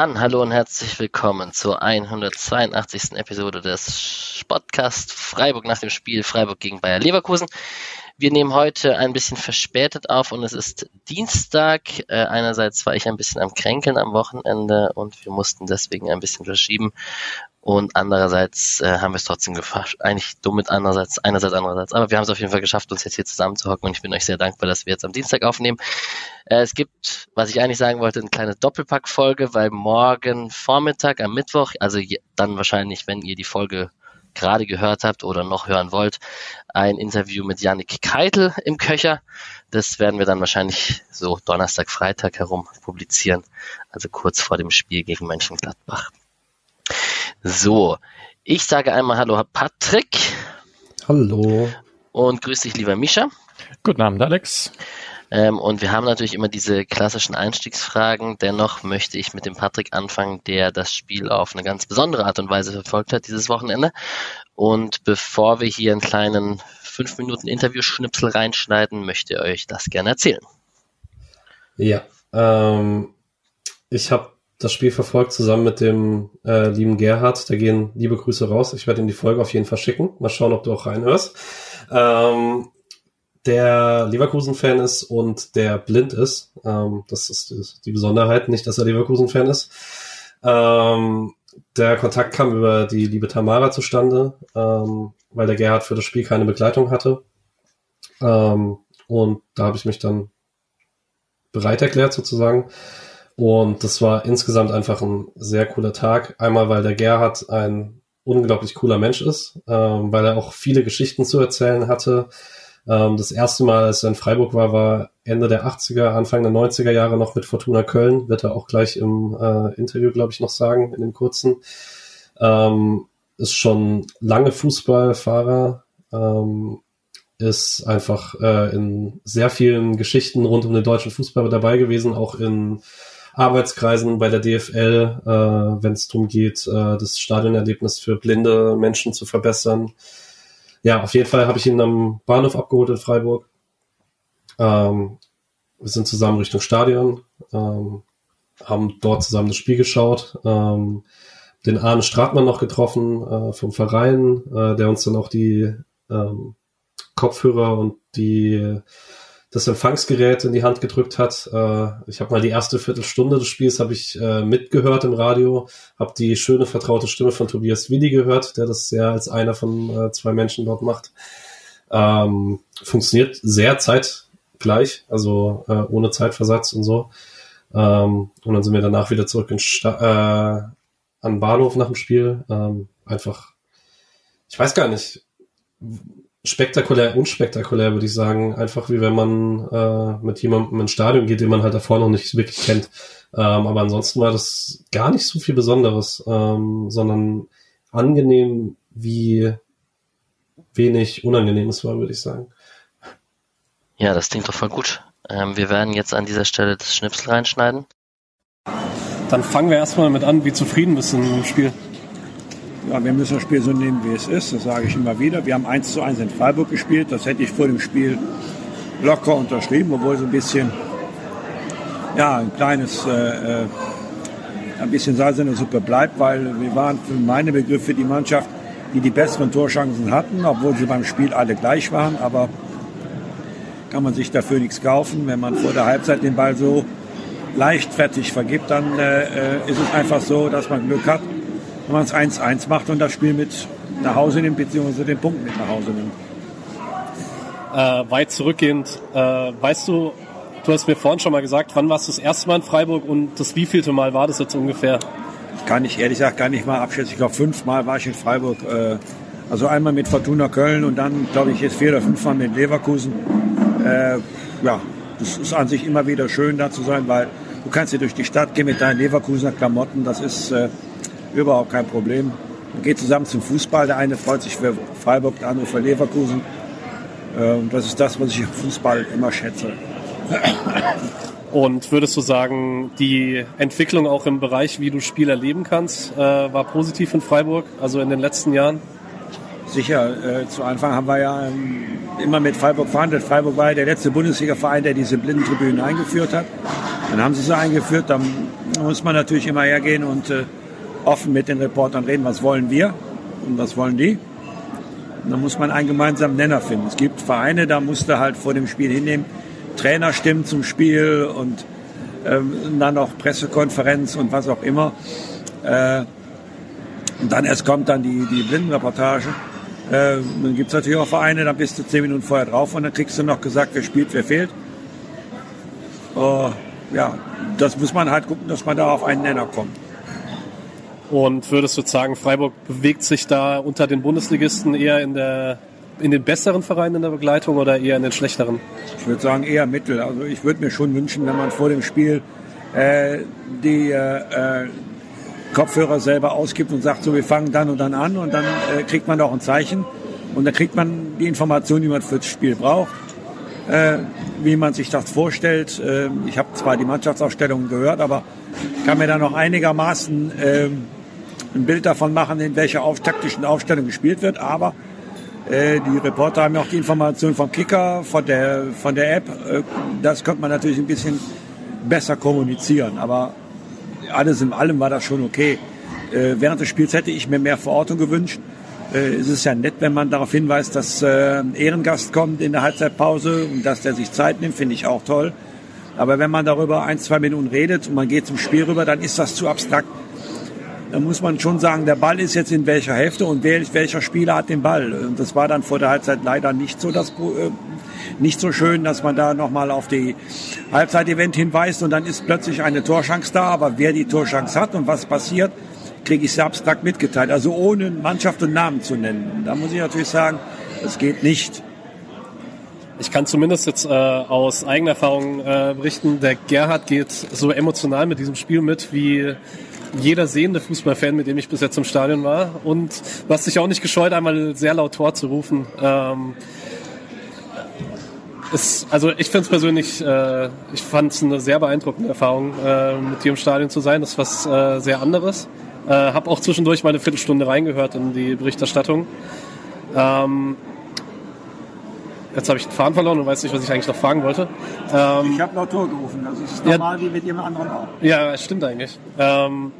Dann hallo und herzlich willkommen zur 182. Episode des Podcast Freiburg nach dem Spiel Freiburg gegen Bayer Leverkusen. Wir nehmen heute ein bisschen verspätet auf und es ist Dienstag. Äh, einerseits war ich ein bisschen am Kränkeln am Wochenende und wir mussten deswegen ein bisschen verschieben. Und andererseits äh, haben wir es trotzdem geschafft. Eigentlich dumm mit andererseits, einerseits, andererseits. Aber wir haben es auf jeden Fall geschafft, uns jetzt hier zusammenzuhocken und ich bin euch sehr dankbar, dass wir jetzt am Dienstag aufnehmen. Äh, es gibt, was ich eigentlich sagen wollte, eine kleine Doppelpack-Folge, weil morgen Vormittag am Mittwoch, also dann wahrscheinlich, wenn ihr die Folge gerade gehört habt oder noch hören wollt, ein Interview mit Yannick Keitel im Köcher. Das werden wir dann wahrscheinlich so Donnerstag, Freitag herum publizieren, also kurz vor dem Spiel gegen Mönchengladbach. So, ich sage einmal Hallo Patrick. Hallo. Und grüß dich, lieber Mischa. Guten Abend, Alex. Ähm, und wir haben natürlich immer diese klassischen Einstiegsfragen. Dennoch möchte ich mit dem Patrick anfangen, der das Spiel auf eine ganz besondere Art und Weise verfolgt hat dieses Wochenende. Und bevor wir hier einen kleinen 5 Minuten Interview-Schnipsel reinschneiden, möchte ich euch das gerne erzählen. Ja, ähm, ich habe das Spiel verfolgt zusammen mit dem äh, lieben Gerhard. Da gehen liebe Grüße raus. Ich werde ihm die Folge auf jeden Fall schicken. Mal schauen, ob du auch reinhörst. Ähm, der Leverkusen-Fan ist und der blind ist. Ähm, das ist die Besonderheit, nicht, dass er Leverkusen-Fan ist. Ähm, der Kontakt kam über die liebe Tamara zustande, ähm, weil der Gerhard für das Spiel keine Begleitung hatte. Ähm, und da habe ich mich dann bereit erklärt sozusagen und das war insgesamt einfach ein sehr cooler Tag. Einmal, weil der Gerhard ein unglaublich cooler Mensch ist, ähm, weil er auch viele Geschichten zu erzählen hatte. Ähm, das erste Mal, als er in Freiburg war, war Ende der 80er, Anfang der 90er Jahre noch mit Fortuna Köln. Wird er auch gleich im äh, Interview, glaube ich, noch sagen, in dem kurzen. Ähm, ist schon lange Fußballfahrer, ähm, ist einfach äh, in sehr vielen Geschichten rund um den deutschen Fußball dabei gewesen, auch in Arbeitskreisen bei der DFL, äh, wenn es darum geht, äh, das Stadionerlebnis für blinde Menschen zu verbessern. Ja, auf jeden Fall habe ich ihn am Bahnhof abgeholt in Freiburg. Ähm, wir sind zusammen Richtung Stadion, ähm, haben dort zusammen das Spiel geschaut, ähm, den Arne Stratmann noch getroffen äh, vom Verein, äh, der uns dann auch die ähm, Kopfhörer und die das Empfangsgerät in die Hand gedrückt hat. Äh, ich habe mal die erste Viertelstunde des Spiels habe ich äh, mitgehört im Radio, habe die schöne vertraute Stimme von Tobias Willi gehört, der das ja als einer von äh, zwei Menschen dort macht. Ähm, funktioniert sehr zeitgleich, also äh, ohne Zeitversatz und so. Ähm, und dann sind wir danach wieder zurück in Sta äh, an Bahnhof nach dem Spiel. Ähm, einfach, ich weiß gar nicht spektakulär, unspektakulär, würde ich sagen. Einfach wie wenn man äh, mit jemandem ins Stadion geht, den man halt davor noch nicht wirklich kennt. Ähm, aber ansonsten war das gar nicht so viel Besonderes, ähm, sondern angenehm wie wenig Unangenehmes war, würde ich sagen. Ja, das klingt doch voll gut. Ähm, wir werden jetzt an dieser Stelle das Schnipsel reinschneiden. Dann fangen wir erstmal mit an, wie zufrieden bist du im Spiel. Ja, wir müssen das Spiel so nehmen, wie es ist. Das sage ich immer wieder. Wir haben 1 zu 1 in Freiburg gespielt. Das hätte ich vor dem Spiel locker unterschrieben, obwohl so ein bisschen, ja, ein kleines, äh, äh ein bisschen Salz in der Suppe bleibt, weil wir waren für meine Begriffe die Mannschaft, die die besseren Torchancen hatten, obwohl sie beim Spiel alle gleich waren. Aber kann man sich dafür nichts kaufen. Wenn man vor der Halbzeit den Ball so leichtfertig vergibt, dann äh, äh ist es einfach so, dass man Glück hat wenn man es 1-1 macht und das Spiel mit nach Hause nimmt, beziehungsweise den Punkt mit nach Hause nimmt. Äh, weit zurückgehend, äh, weißt du, du hast mir vorhin schon mal gesagt, wann warst du das erste Mal in Freiburg und das wievielte Mal war das jetzt ungefähr? Kann ich ehrlich gesagt gar nicht mal abschätzen. Ich glaube, fünfmal war ich in Freiburg. Äh, also einmal mit Fortuna Köln und dann, glaube ich, jetzt vier oder fünfmal mit Leverkusen. Äh, ja, das ist an sich immer wieder schön da zu sein, weil du kannst hier durch die Stadt gehen mit deinen Leverkusener Klamotten. Das ist äh, überhaupt kein Problem. Man geht zusammen zum Fußball. Der eine freut sich für Freiburg, der andere für Leverkusen. Ähm, das ist das, was ich im Fußball immer schätze. Und würdest du sagen, die Entwicklung auch im Bereich, wie du Spiel erleben kannst, äh, war positiv in Freiburg, also in den letzten Jahren? Sicher, äh, zu Anfang haben wir ja ähm, immer mit Freiburg verhandelt. Freiburg war ja der letzte Bundesliga-Verein, der diese Blindentribünen eingeführt hat. Dann haben sie sie eingeführt, dann muss man natürlich immer hergehen und äh, offen mit den Reportern reden, was wollen wir und was wollen die. Und dann muss man einen gemeinsamen Nenner finden. Es gibt Vereine, da musste halt vor dem Spiel hinnehmen, Trainer stimmen zum Spiel und ähm, dann auch Pressekonferenz und was auch immer. Äh, und dann erst kommt dann die, die Blindenreportage. Äh, dann gibt es natürlich auch Vereine, da bist du zehn Minuten vorher drauf und dann kriegst du noch gesagt, wer spielt, wer fehlt. Uh, ja, das muss man halt gucken, dass man da auf einen Nenner kommt. Und würdest du sagen, Freiburg bewegt sich da unter den Bundesligisten eher in der in den besseren Vereinen in der Begleitung oder eher in den schlechteren? Ich würde sagen eher Mittel. Also ich würde mir schon wünschen, wenn man vor dem Spiel äh, die äh, Kopfhörer selber ausgibt und sagt, so wir fangen dann und dann an und dann äh, kriegt man auch ein Zeichen und dann kriegt man die Information, die man für das Spiel braucht, äh, wie man sich das vorstellt. Äh, ich habe zwar die Mannschaftsaufstellungen gehört, aber kann mir da noch einigermaßen äh, ein Bild davon machen, in welcher auf, taktischen Aufstellung gespielt wird, aber äh, die Reporter haben ja auch die Information vom Kicker, von der, von der App. Äh, das könnte man natürlich ein bisschen besser kommunizieren, aber alles in allem war das schon okay. Äh, während des Spiels hätte ich mir mehr Verortung gewünscht. Äh, es ist ja nett, wenn man darauf hinweist, dass äh, ein Ehrengast kommt in der Halbzeitpause und dass der sich Zeit nimmt, finde ich auch toll. Aber wenn man darüber ein, zwei Minuten redet und man geht zum Spiel rüber, dann ist das zu abstrakt. Da muss man schon sagen, der Ball ist jetzt in welcher Hälfte und welcher Spieler hat den Ball. Und das war dann vor der Halbzeit leider nicht so das nicht so schön, dass man da nochmal auf die Halbzeit-Event hinweist und dann ist plötzlich eine Torschance da, aber wer die Torschance hat und was passiert, kriege ich sehr abstrakt mitgeteilt. Also ohne Mannschaft und Namen zu nennen. Da muss ich natürlich sagen, es geht nicht. Ich kann zumindest jetzt äh, aus eigener Erfahrung äh, berichten, der Gerhard geht so emotional mit diesem Spiel mit, wie jeder sehende Fußballfan, mit dem ich bis jetzt im Stadion war. Und du hast dich auch nicht gescheut, einmal sehr laut Tor zu rufen. Ähm, ist, also ich finde es persönlich, äh, ich fand es eine sehr beeindruckende Erfahrung, äh, mit dir im Stadion zu sein. Das ist was äh, sehr anderes. Äh, habe auch zwischendurch mal eine Viertelstunde reingehört in die Berichterstattung. Ähm, jetzt habe ich den Faden verloren und weiß nicht, was ich eigentlich noch fragen wollte. Ähm, ich habe noch Tor gerufen. Das ist normal ja, wie mit jemand anderem auch. Ja, stimmt eigentlich. Ähm,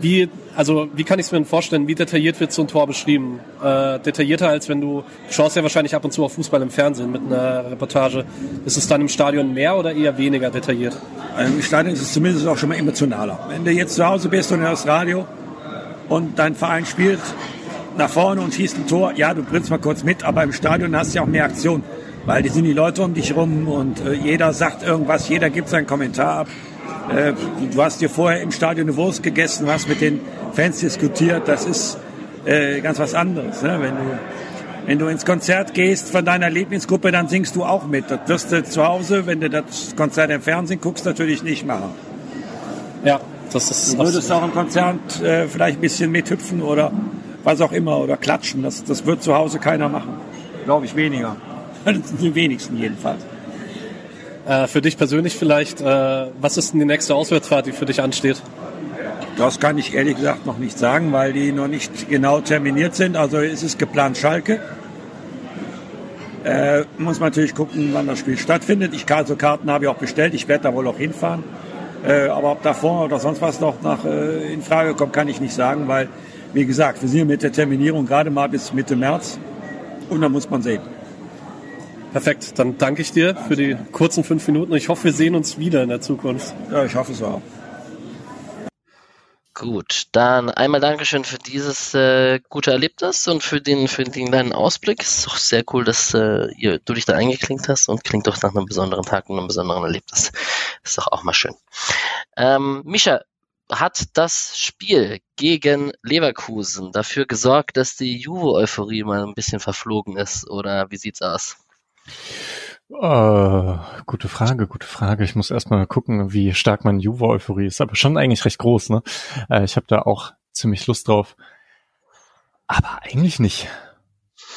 wie, also wie kann ich es mir denn vorstellen, wie detailliert wird so ein Tor beschrieben? Äh, detaillierter als wenn du, du schaust ja wahrscheinlich ab und zu auf Fußball im Fernsehen mit einer Reportage. Ist es dann im Stadion mehr oder eher weniger detailliert? Also Im Stadion ist es zumindest auch schon mal emotionaler. Wenn du jetzt zu Hause bist und hörst Radio und dein Verein spielt nach vorne und schießt ein Tor, ja, du bringst mal kurz mit, aber im Stadion hast du ja auch mehr Aktion, weil die sind die Leute um dich rum und äh, jeder sagt irgendwas, jeder gibt seinen Kommentar ab. Äh, du hast dir vorher im Stadion eine Wurst gegessen, du hast mit den Fans diskutiert. Das ist äh, ganz was anderes. Ne? Wenn, du, wenn du ins Konzert gehst von deiner Lieblingsgruppe, dann singst du auch mit. Das wirst du zu Hause, wenn du das Konzert im Fernsehen guckst, natürlich nicht machen. Ja, das ist. Du würdest auch im Konzert äh, vielleicht ein bisschen mithüpfen oder was auch immer oder klatschen. Das, das wird zu Hause keiner machen. Glaube ich weniger. Die wenigsten jedenfalls. Äh, für dich persönlich vielleicht, äh, was ist denn die nächste Auswärtsfahrt, die für dich ansteht? Das kann ich ehrlich gesagt noch nicht sagen, weil die noch nicht genau terminiert sind. Also es ist geplant Schalke. Äh, muss man natürlich gucken, wann das Spiel stattfindet. Ich also Karten habe ich auch bestellt. Ich werde da wohl auch hinfahren. Äh, aber ob davor oder sonst was noch nach, äh, in Frage kommt, kann ich nicht sagen, weil, wie gesagt, wir sind mit der Terminierung gerade mal bis Mitte März. Und dann muss man sehen. Perfekt, dann danke ich dir für die kurzen fünf Minuten. Ich hoffe, wir sehen uns wieder in der Zukunft. Ja, ich hoffe es auch. Gut, dann einmal Dankeschön für dieses äh, gute Erlebnis und für den für den kleinen Ausblick. Es ist doch sehr cool, dass äh, ihr, du dich da eingeklinkt hast und klingt doch nach einem besonderen Tag und einem besonderen Erlebnis. Ist doch auch mal schön. Ähm, Misha, hat das Spiel gegen Leverkusen dafür gesorgt, dass die Juve-Euphorie mal ein bisschen verflogen ist? Oder wie sieht's aus? Uh, gute Frage, gute Frage. Ich muss erstmal gucken, wie stark meine Juve-Euphorie ist, aber schon eigentlich recht groß, ne? Uh, ich habe da auch ziemlich Lust drauf. Aber eigentlich nicht.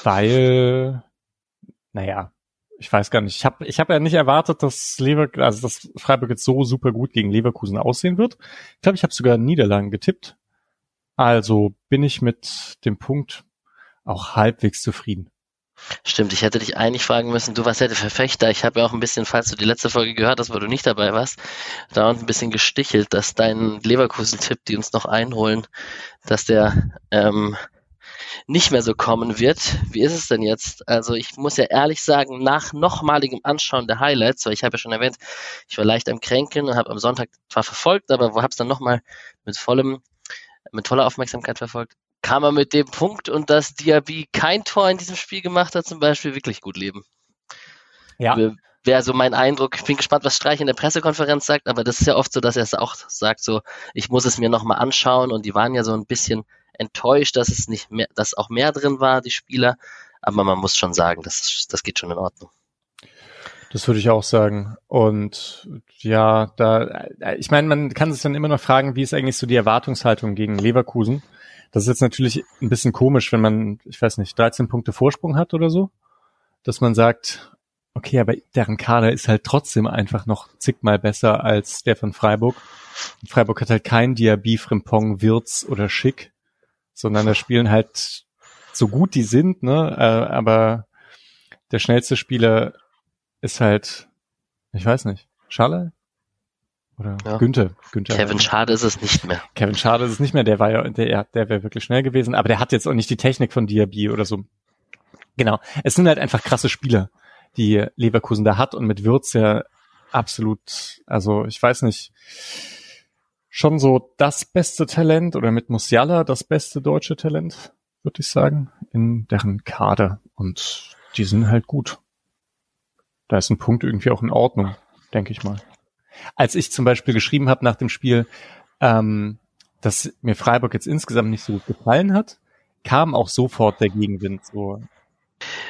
Weil, naja, ich weiß gar nicht. Ich habe ich hab ja nicht erwartet, dass Lever also dass Freiburg jetzt so super gut gegen Leverkusen aussehen wird. Ich glaube, ich habe sogar Niederlagen getippt. Also bin ich mit dem Punkt auch halbwegs zufrieden. Stimmt, ich hätte dich eigentlich fragen müssen, du warst ja der Verfechter. Ich habe ja auch ein bisschen, falls du die letzte Folge gehört hast, wo du nicht dabei warst, da ein bisschen gestichelt, dass dein Leverkusen-Tipp, die uns noch einholen, dass der ähm, nicht mehr so kommen wird. Wie ist es denn jetzt? Also ich muss ja ehrlich sagen, nach nochmaligem Anschauen der Highlights, weil ich habe ja schon erwähnt, ich war leicht am Kränkeln und habe am Sonntag zwar verfolgt, aber habe es dann nochmal mit vollem, mit voller Aufmerksamkeit verfolgt, kann man mit dem Punkt und dass Diaby kein Tor in diesem Spiel gemacht hat, zum Beispiel wirklich gut leben. Ja. Wäre so mein Eindruck. Ich bin gespannt, was Streich in der Pressekonferenz sagt, aber das ist ja oft so, dass er es auch sagt, so, ich muss es mir nochmal anschauen und die waren ja so ein bisschen enttäuscht, dass es nicht mehr, dass auch mehr drin war, die Spieler. Aber man muss schon sagen, das, das geht schon in Ordnung. Das würde ich auch sagen. Und ja, da, ich meine, man kann sich dann immer noch fragen, wie ist eigentlich so die Erwartungshaltung gegen Leverkusen? Das ist jetzt natürlich ein bisschen komisch, wenn man, ich weiß nicht, 13 Punkte Vorsprung hat oder so, dass man sagt, okay, aber deren Kader ist halt trotzdem einfach noch zigmal besser als der von Freiburg. Freiburg hat halt kein Diaby, Frimpong, Wirz oder Schick sondern da spielen halt so gut die sind, ne, äh, aber der schnellste Spieler ist halt, ich weiß nicht, Schale? Oder ja. Günther. Günther. Kevin Schade ist es nicht mehr. Kevin Schade ist es nicht mehr, der war ja, der, der wäre wirklich schnell gewesen, aber der hat jetzt auch nicht die Technik von Diaby oder so. Genau. Es sind halt einfach krasse Spieler, die Leverkusen da hat und mit Würz ja absolut, also ich weiß nicht, schon so das beste Talent oder mit Musiala das beste deutsche Talent, würde ich sagen, in deren Kader. Und die sind halt gut. Da ist ein Punkt irgendwie auch in Ordnung, denke ich mal. Als ich zum Beispiel geschrieben habe nach dem Spiel, ähm, dass mir Freiburg jetzt insgesamt nicht so gut gefallen hat, kam auch sofort der Gegenwind. So.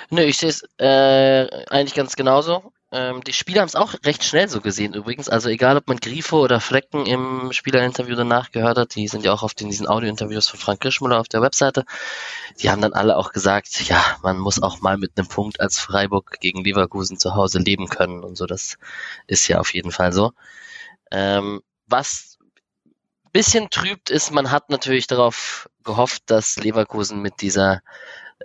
Nö, ich sehe es äh, eigentlich ganz genauso. Ähm, die Spieler haben es auch recht schnell so gesehen übrigens. Also egal, ob man Grifo oder Flecken im Spielerinterview danach gehört hat, die sind ja auch auf den, diesen Audiointerviews von Frank Grischmuller auf der Webseite. Die haben dann alle auch gesagt, ja, man muss auch mal mit einem Punkt als Freiburg gegen Leverkusen zu Hause leben können und so. Das ist ja auf jeden Fall so. Ähm, was bisschen trübt ist, man hat natürlich darauf gehofft, dass Leverkusen mit dieser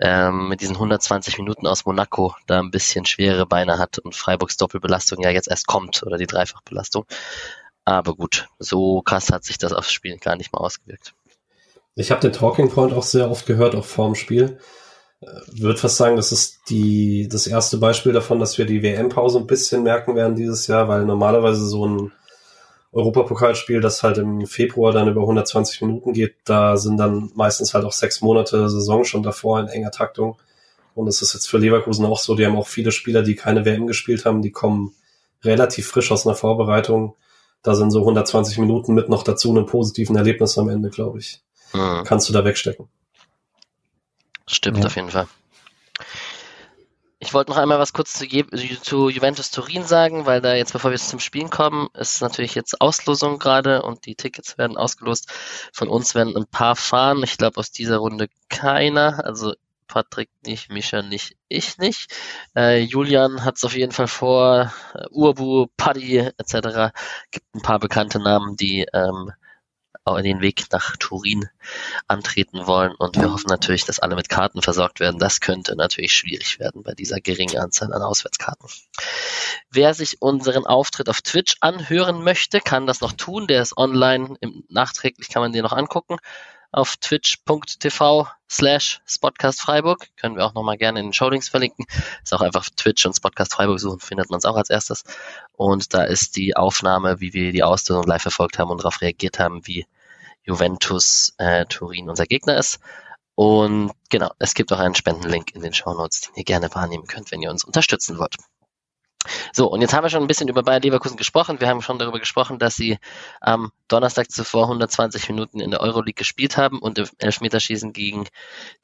ähm, mit diesen 120 Minuten aus Monaco da ein bisschen schwere Beine hat und Freiburgs Doppelbelastung ja jetzt erst kommt oder die Dreifachbelastung. Aber gut, so krass hat sich das aufs Spiel gar nicht mal ausgewirkt. Ich habe den Talking Point auch sehr oft gehört, auch vorm Spiel. Äh, würde fast sagen, das ist die, das erste Beispiel davon, dass wir die WM-Pause ein bisschen merken werden dieses Jahr, weil normalerweise so ein Europapokalspiel, das halt im Februar dann über 120 Minuten geht, da sind dann meistens halt auch sechs Monate Saison schon davor in enger Taktung. Und es ist jetzt für Leverkusen auch so, die haben auch viele Spieler, die keine WM gespielt haben, die kommen relativ frisch aus einer Vorbereitung. Da sind so 120 Minuten mit noch dazu einem positiven Erlebnis am Ende, glaube ich. Mhm. Kannst du da wegstecken. Stimmt ja. auf jeden Fall. Ich wollte noch einmal was kurz zu, zu, Juventus Turin sagen, weil da jetzt, bevor wir zum Spielen kommen, ist natürlich jetzt Auslosung gerade und die Tickets werden ausgelost. Von uns werden ein paar fahren. Ich glaube aus dieser Runde keiner. Also Patrick nicht, Mischa nicht, ich nicht. Äh, Julian hat es auf jeden Fall vor. Uh, Urbu, Paddy etc. Gibt ein paar bekannte Namen, die ähm, den Weg nach Turin antreten wollen. Und wir hoffen natürlich, dass alle mit Karten versorgt werden. Das könnte natürlich schwierig werden bei dieser geringen Anzahl an Auswärtskarten. Wer sich unseren Auftritt auf Twitch anhören möchte, kann das noch tun. Der ist online. Im, nachträglich kann man den noch angucken auf twitch.tv slash Spotcast Freiburg. Können wir auch nochmal gerne in den Showlinks verlinken. Ist auch einfach Twitch und Spotcast Freiburg suchen, findet man es auch als erstes. Und da ist die Aufnahme, wie wir die Auslösung live verfolgt haben und darauf reagiert haben, wie Juventus äh, Turin unser Gegner ist. Und genau, es gibt auch einen Spendenlink in den Show Notes, den ihr gerne wahrnehmen könnt, wenn ihr uns unterstützen wollt. So, und jetzt haben wir schon ein bisschen über Bayer Leverkusen gesprochen. Wir haben schon darüber gesprochen, dass sie am Donnerstag zuvor 120 Minuten in der Euroleague gespielt haben und im Elfmeterschießen gegen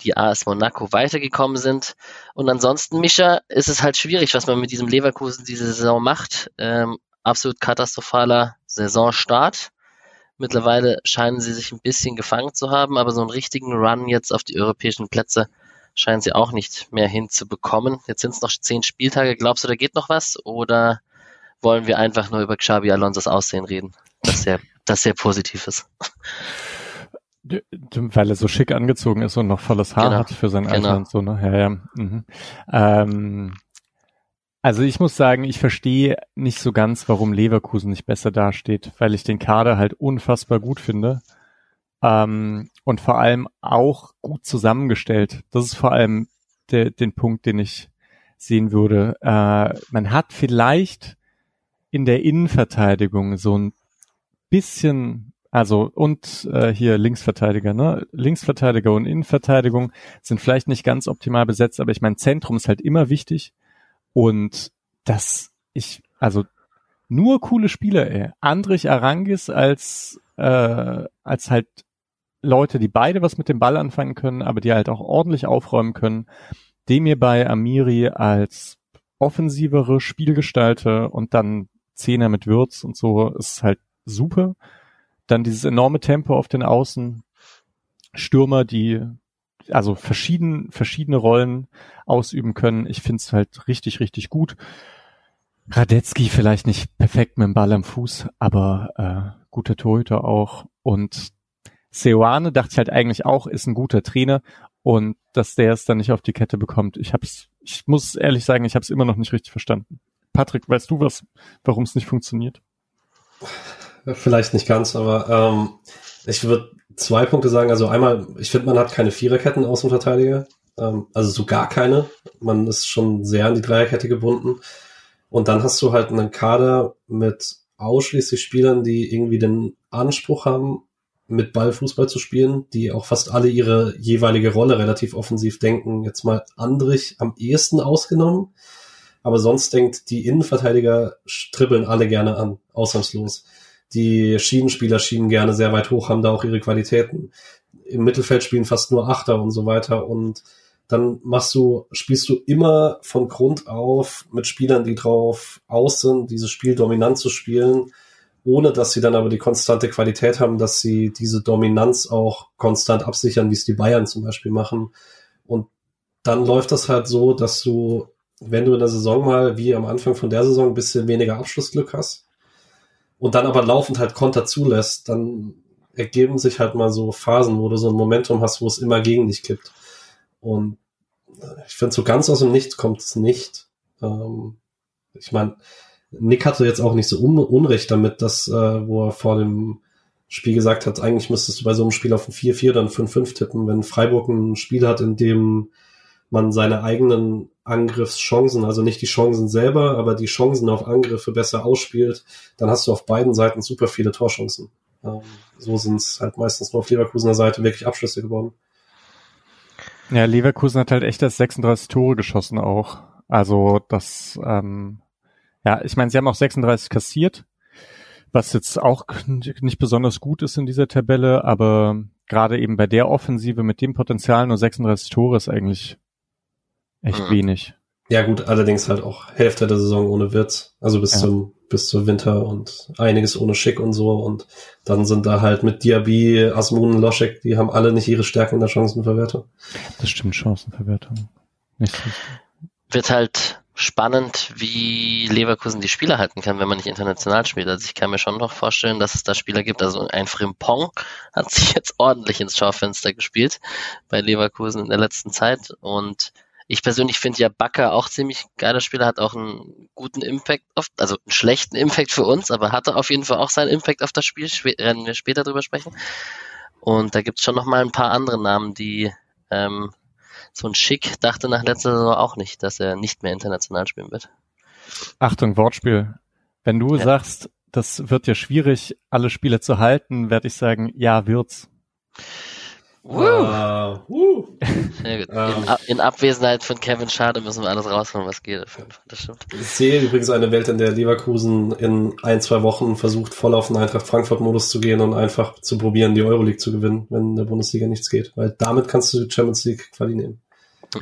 die AS Monaco weitergekommen sind. Und ansonsten, Mischa, ist es halt schwierig, was man mit diesem Leverkusen diese Saison macht. Ähm, absolut katastrophaler Saisonstart. Mittlerweile scheinen sie sich ein bisschen gefangen zu haben, aber so einen richtigen Run jetzt auf die europäischen Plätze scheinen sie auch nicht mehr hinzubekommen. Jetzt sind es noch zehn Spieltage. Glaubst du, da geht noch was? Oder wollen wir einfach nur über Xabi Alonso's Aussehen reden, das sehr, das sehr positiv ist? Weil er so schick angezogen ist und noch volles Haar genau. hat für sein Alter genau. und so, ne? Ja, ja. Mhm. Ähm, also ich muss sagen, ich verstehe nicht so ganz, warum Leverkusen nicht besser dasteht, weil ich den Kader halt unfassbar gut finde. Ähm, und vor allem auch gut zusammengestellt. Das ist vor allem der, den Punkt, den ich sehen würde. Äh, man hat vielleicht in der Innenverteidigung so ein bisschen also und äh, hier Linksverteidiger, ne? Linksverteidiger und Innenverteidigung sind vielleicht nicht ganz optimal besetzt, aber ich meine, Zentrum ist halt immer wichtig. Und das, ich, also nur coole Spieler, ey. Andrich Arangis als, äh, als halt Leute, die beide was mit dem Ball anfangen können, aber die halt auch ordentlich aufräumen können. Demir bei Amiri als offensivere Spielgestalter und dann Zehner mit Würz und so ist halt super. Dann dieses enorme Tempo auf den Außen. Stürmer, die also verschieden, verschiedene Rollen ausüben können. Ich finde es halt richtig, richtig gut. Radetzky vielleicht nicht perfekt mit dem Ball am Fuß, aber äh, guter Torhüter auch. Und Seoane dachte ich halt eigentlich auch, ist ein guter Trainer und dass der es dann nicht auf die Kette bekommt. Ich hab's, ich muss ehrlich sagen, ich habe es immer noch nicht richtig verstanden. Patrick, weißt du was, warum es nicht funktioniert? Vielleicht nicht ganz, aber ähm, ich würde zwei Punkte sagen. Also einmal, ich finde, man hat keine Viererketten Außenverteidiger. Ähm, also so gar keine. Man ist schon sehr an die Dreierkette gebunden. Und dann hast du halt einen Kader mit ausschließlich Spielern, die irgendwie den Anspruch haben, mit Ball Fußball zu spielen, die auch fast alle ihre jeweilige Rolle relativ offensiv denken. Jetzt mal Andrich am ehesten ausgenommen. Aber sonst denkt, die Innenverteidiger stribbeln alle gerne an, ausnahmslos. Die Schienenspieler schienen gerne sehr weit hoch, haben da auch ihre Qualitäten. Im Mittelfeld spielen fast nur Achter und so weiter. Und dann machst du, spielst du immer von Grund auf mit Spielern, die drauf aus sind, dieses Spiel dominant zu spielen, ohne dass sie dann aber die konstante Qualität haben, dass sie diese Dominanz auch konstant absichern, wie es die Bayern zum Beispiel machen. Und dann läuft das halt so, dass du, wenn du in der Saison mal wie am Anfang von der Saison ein bisschen weniger Abschlussglück hast, und dann aber laufend halt Konter zulässt, dann ergeben sich halt mal so Phasen, wo du so ein Momentum hast, wo es immer gegen dich kippt. Und äh, ich finde, so ganz aus dem Nichts kommt es nicht. Ähm, ich meine, Nick hatte jetzt auch nicht so un Unrecht damit, dass, äh, wo er vor dem Spiel gesagt hat, eigentlich müsstest du bei so einem Spiel auf ein 4-4 oder ein 5-5 tippen. Wenn Freiburg ein Spiel hat, in dem man seine eigenen Angriffschancen, also nicht die Chancen selber, aber die Chancen auf Angriffe besser ausspielt, dann hast du auf beiden Seiten super viele Torchancen. Ähm, so sind es halt meistens nur auf Leverkusener Seite wirklich Abschlüsse geworden. Ja, Leverkusen hat halt echt das 36 Tore geschossen auch. Also das, ähm, ja, ich meine, sie haben auch 36 kassiert, was jetzt auch nicht besonders gut ist in dieser Tabelle, aber gerade eben bei der Offensive mit dem Potenzial nur 36 Tore ist eigentlich echt mhm. wenig. Ja gut, allerdings halt auch Hälfte der Saison ohne Witz, also bis ja. zum bis zur Winter und einiges ohne Schick und so und dann sind da halt mit Diaby, Asmun, Loschek, die haben alle nicht ihre Stärken in der Chancenverwertung. Das stimmt, Chancenverwertung. Nicht. Wird halt spannend, wie Leverkusen die Spieler halten kann, wenn man nicht international spielt. Also ich kann mir schon noch vorstellen, dass es da Spieler gibt. Also ein Frimpong hat sich jetzt ordentlich ins Schaufenster gespielt bei Leverkusen in der letzten Zeit und ich persönlich finde ja Bakker auch ziemlich geiler Spieler, hat auch einen guten Impact auf, also einen schlechten Impact für uns, aber hatte auf jeden Fall auch seinen Impact auf das Spiel, werden wir später drüber sprechen. Und da gibt's schon noch mal ein paar andere Namen, die ähm, so ein Schick dachte nach letzter Saison auch nicht, dass er nicht mehr international spielen wird. Achtung, Wortspiel. Wenn du ja. sagst, das wird ja schwierig, alle Spiele zu halten, werde ich sagen, ja, wird's. Uh. Uh, uh. In, in, Abwesenheit von Kevin Schade müssen wir alles rausholen, was geht. Das stimmt. Ich sehe übrigens eine Welt, in der Leverkusen in ein, zwei Wochen versucht, voll auf den Eintracht Frankfurt-Modus zu gehen und einfach zu probieren, die Euroleague zu gewinnen, wenn in der Bundesliga nichts geht. Weil damit kannst du die Champions League Quali nehmen.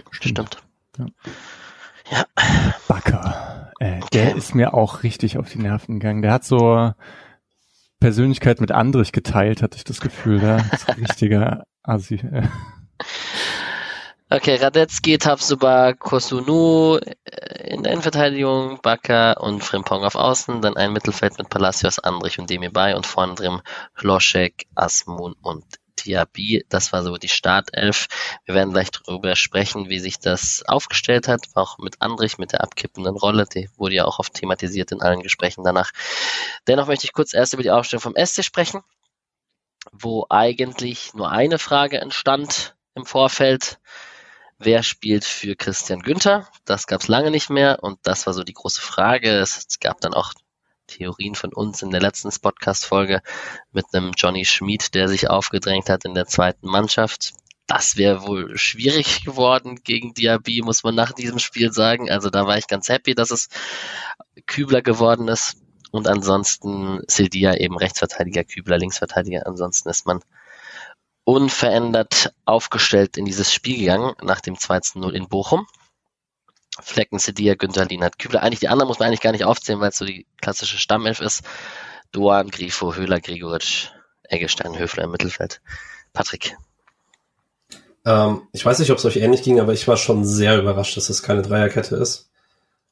Stimmt. Ja. ja. Backer. Äh, der ist mir auch richtig auf die Nerven gegangen. Der hat so Persönlichkeit mit Andrich geteilt, hatte ich das Gefühl. Der ist ein Asi. Okay, Radetzky, Tabsuba, Kosunu äh, in der Innenverteidigung, Baka und Frimpong auf Außen, dann ein Mittelfeld mit Palacios, Andrich und Demi und vorne drin Loschek, Asmun und Diaby. Das war so die Startelf. Wir werden gleich darüber sprechen, wie sich das aufgestellt hat, auch mit Andrich, mit der abkippenden Rolle. Die wurde ja auch oft thematisiert in allen Gesprächen danach. Dennoch möchte ich kurz erst über die Aufstellung vom SC sprechen, wo eigentlich nur eine Frage entstand im Vorfeld. Wer spielt für Christian Günther? Das gab es lange nicht mehr und das war so die große Frage. Es gab dann auch Theorien von uns in der letzten Podcast-Folge mit einem Johnny Schmid, der sich aufgedrängt hat in der zweiten Mannschaft. Das wäre wohl schwierig geworden gegen Diaby, muss man nach diesem Spiel sagen. Also da war ich ganz happy, dass es Kübler geworden ist. Und ansonsten Sildia eben Rechtsverteidiger, Kübler Linksverteidiger. Ansonsten ist man unverändert aufgestellt in dieses Spiel gegangen nach dem 2-0 in Bochum. Flecken, Sedia, Günther, Lienert, Kübler. Eigentlich die anderen muss man eigentlich gar nicht aufzählen, weil es so die klassische Stammelf ist. Duan, Grifo, Höhler, Gregoritsch, Eggestein, Höfler im Mittelfeld. Patrick. Ähm, ich weiß nicht, ob es euch ähnlich ging, aber ich war schon sehr überrascht, dass es keine Dreierkette ist.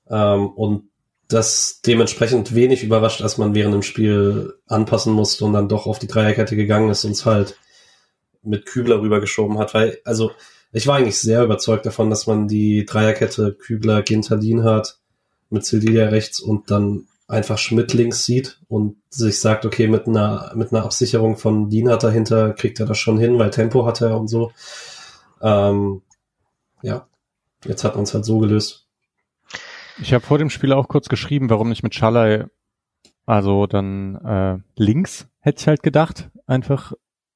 Ähm, und das dementsprechend wenig überrascht, als man während dem Spiel anpassen musste und dann doch auf die Dreierkette gegangen ist und es halt mit Kübler rübergeschoben hat, weil, also ich war eigentlich sehr überzeugt davon, dass man die Dreierkette Kübler, Ginterlin hat, mit Sildilia rechts und dann einfach Schmidt links sieht und sich sagt, okay, mit einer, mit einer Absicherung von Lienhardt dahinter kriegt er das schon hin, weil Tempo hat er und so. Ähm, ja, jetzt hat man es halt so gelöst. Ich habe vor dem Spiel auch kurz geschrieben, warum nicht mit Schalay, also dann äh, links, hätte ich halt gedacht, einfach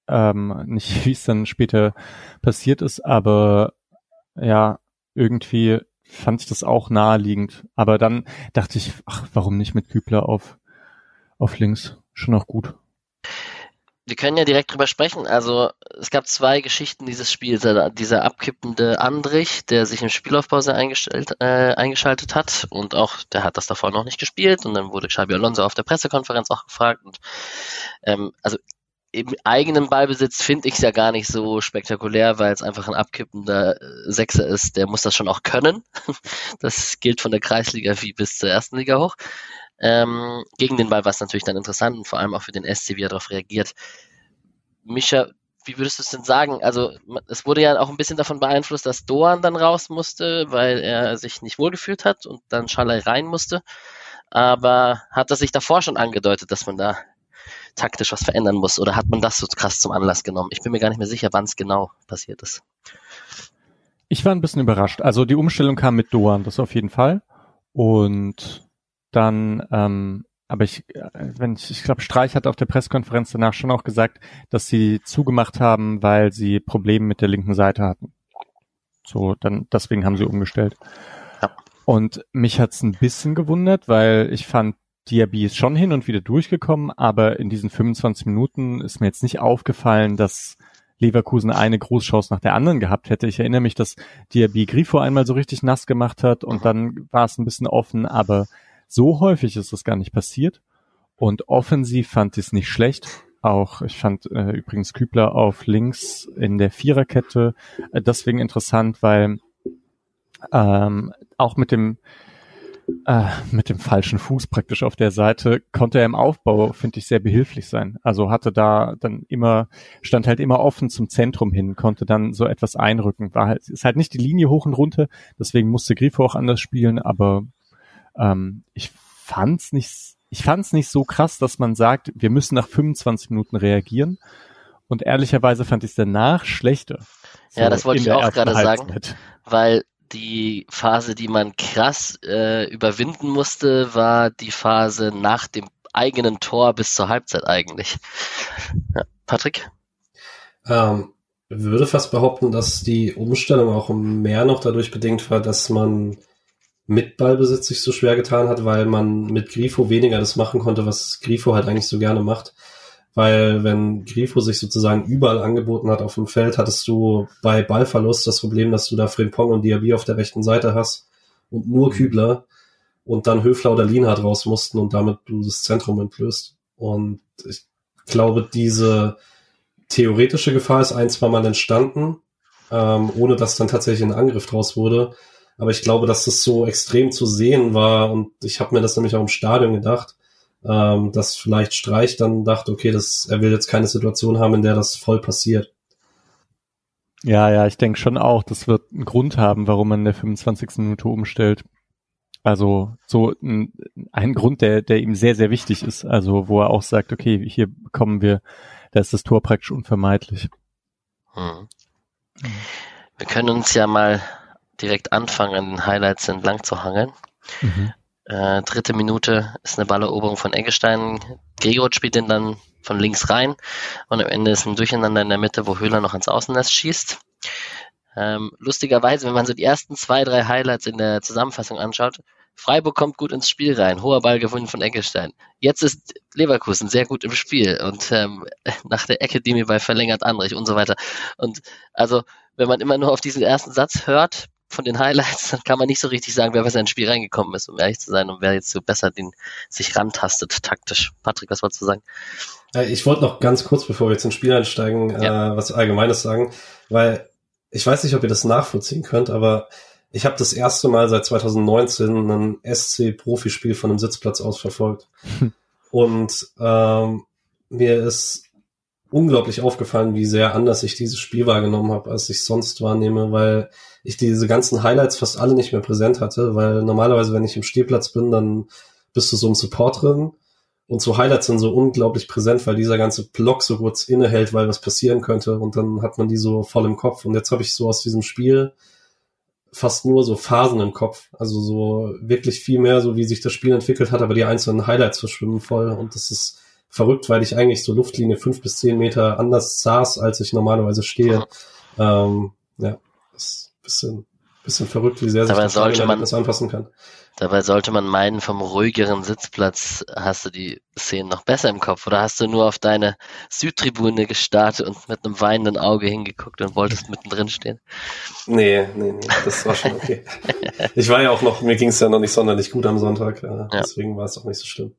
ähm, nicht, wie es dann später passiert ist, aber ja, irgendwie fand ich das auch naheliegend. Aber dann dachte ich, ach, warum nicht mit Kübler auf, auf links? Schon auch gut. Wir können ja direkt drüber sprechen. Also es gab zwei Geschichten dieses Spiels. Dieser abkippende Andrich, der sich im Spielaufpause eingestellt, äh, eingeschaltet hat und auch, der hat das davor noch nicht gespielt und dann wurde Xabi Alonso auf der Pressekonferenz auch gefragt. Und, ähm, also im eigenen Ballbesitz finde ich es ja gar nicht so spektakulär, weil es einfach ein abkippender äh, Sechser ist. Der muss das schon auch können. Das gilt von der Kreisliga wie bis zur ersten Liga hoch. Ähm, gegen den Ball war es natürlich dann interessant und vor allem auch für den SC, wie er darauf reagiert. Mischa, wie würdest du es denn sagen? Also es wurde ja auch ein bisschen davon beeinflusst, dass Doan dann raus musste, weil er sich nicht wohlgefühlt hat und dann Schalay rein musste. Aber hat er sich davor schon angedeutet, dass man da taktisch was verändern muss? Oder hat man das so krass zum Anlass genommen? Ich bin mir gar nicht mehr sicher, wann es genau passiert ist. Ich war ein bisschen überrascht. Also die Umstellung kam mit Doan, das auf jeden Fall. Und dann, ähm, aber ich, äh, wenn ich, ich glaube, Streich hat auf der Pressekonferenz danach schon auch gesagt, dass sie zugemacht haben, weil sie Probleme mit der linken Seite hatten. So, dann deswegen haben sie umgestellt. Ja. Und mich hat's ein bisschen gewundert, weil ich fand, Diaby ist schon hin und wieder durchgekommen, aber in diesen 25 Minuten ist mir jetzt nicht aufgefallen, dass Leverkusen eine Großchance nach der anderen gehabt hätte. Ich erinnere mich, dass Diaby Grifo einmal so richtig nass gemacht hat und dann war es ein bisschen offen, aber so häufig ist das gar nicht passiert. Und offensiv fand ich es nicht schlecht. Auch ich fand äh, übrigens Kübler auf links in der Viererkette äh, deswegen interessant, weil ähm, auch mit dem äh, mit dem falschen Fuß praktisch auf der Seite konnte er im Aufbau, finde ich, sehr behilflich sein. Also hatte da dann immer, stand halt immer offen zum Zentrum hin, konnte dann so etwas einrücken. War halt, ist halt nicht die Linie hoch und runter, deswegen musste Grifo auch anders spielen, aber ähm, ich fand's nicht, ich fand's nicht so krass, dass man sagt, wir müssen nach 25 Minuten reagieren. Und ehrlicherweise fand ich es danach schlechter. So ja, das wollte ich auch gerade sagen, weil die Phase, die man krass äh, überwinden musste, war die Phase nach dem eigenen Tor bis zur Halbzeit eigentlich. Ja, Patrick? Ähm, würde fast behaupten, dass die Umstellung auch mehr noch dadurch bedingt war, dass man mit Ballbesitz sich so schwer getan hat, weil man mit Grifo weniger das machen konnte, was Grifo halt eigentlich so gerne macht weil wenn Grifo sich sozusagen überall angeboten hat auf dem Feld, hattest du bei Ballverlust das Problem, dass du da Frimpong und Diaby auf der rechten Seite hast und nur mhm. Kübler und dann Höfler oder Lienhardt raus mussten und damit du das Zentrum entblößt. Und ich glaube, diese theoretische Gefahr ist ein, zwei Mal entstanden, ähm, ohne dass dann tatsächlich ein Angriff draus wurde. Aber ich glaube, dass das so extrem zu sehen war und ich habe mir das nämlich auch im Stadion gedacht, ähm, dass vielleicht Streich dann dachte, okay, das, er will jetzt keine Situation haben, in der das voll passiert. Ja, ja, ich denke schon auch, das wird einen Grund haben, warum man in der 25. Minute umstellt. Also so ein, ein Grund, der, der ihm sehr, sehr wichtig ist. Also wo er auch sagt, okay, hier kommen wir, da ist das Tor praktisch unvermeidlich. Hm. Wir können uns ja mal direkt anfangen, an den Highlights entlang zu hangeln. Mhm. Äh, dritte Minute ist eine Balleroberung von Eggestein. Gregor spielt den dann von links rein und am Ende ist ein Durcheinander in der Mitte, wo Höhler noch ans Außennest schießt. Ähm, lustigerweise, wenn man so die ersten zwei, drei Highlights in der Zusammenfassung anschaut, Freiburg kommt gut ins Spiel rein, hoher Ball gewonnen von Eggestein. Jetzt ist Leverkusen sehr gut im Spiel und ähm, nach der Ecke Demi bei verlängert Andrich und so weiter. Und also, wenn man immer nur auf diesen ersten Satz hört von den Highlights, dann kann man nicht so richtig sagen, wer besser ins Spiel reingekommen ist, um ehrlich zu sein, und wer jetzt so besser den sich rantastet taktisch. Patrick, was wolltest du sagen? Ich wollte noch ganz kurz, bevor wir jetzt ins Spiel einsteigen, ja. äh, was Allgemeines sagen, weil ich weiß nicht, ob ihr das nachvollziehen könnt, aber ich habe das erste Mal seit 2019 ein SC-Profispiel von einem Sitzplatz aus verfolgt. Hm. Und ähm, mir ist unglaublich aufgefallen, wie sehr anders ich dieses Spiel wahrgenommen habe, als ich sonst wahrnehme, weil ich diese ganzen Highlights fast alle nicht mehr präsent hatte, weil normalerweise, wenn ich im Stehplatz bin, dann bist du so ein Support drin und so Highlights sind so unglaublich präsent, weil dieser ganze Block so kurz innehält, weil was passieren könnte. Und dann hat man die so voll im Kopf. Und jetzt habe ich so aus diesem Spiel fast nur so Phasen im Kopf. Also so wirklich viel mehr, so wie sich das Spiel entwickelt hat, aber die einzelnen Highlights verschwimmen voll. Und das ist verrückt, weil ich eigentlich so Luftlinie fünf bis zehn Meter anders saß, als ich normalerweise stehe. Ähm, ja, das ist ein bisschen, bisschen verrückt, wie sehr sich das anpassen kann. Dabei sollte man meinen, vom ruhigeren Sitzplatz hast du die Szenen noch besser im Kopf. Oder hast du nur auf deine Südtribune gestartet und mit einem weinenden Auge hingeguckt und wolltest mittendrin stehen? Nee, nee, nee, das war schon okay. ich war ja auch noch, mir ging es ja noch nicht sonderlich gut am Sonntag, ja, deswegen war es auch nicht so schlimm.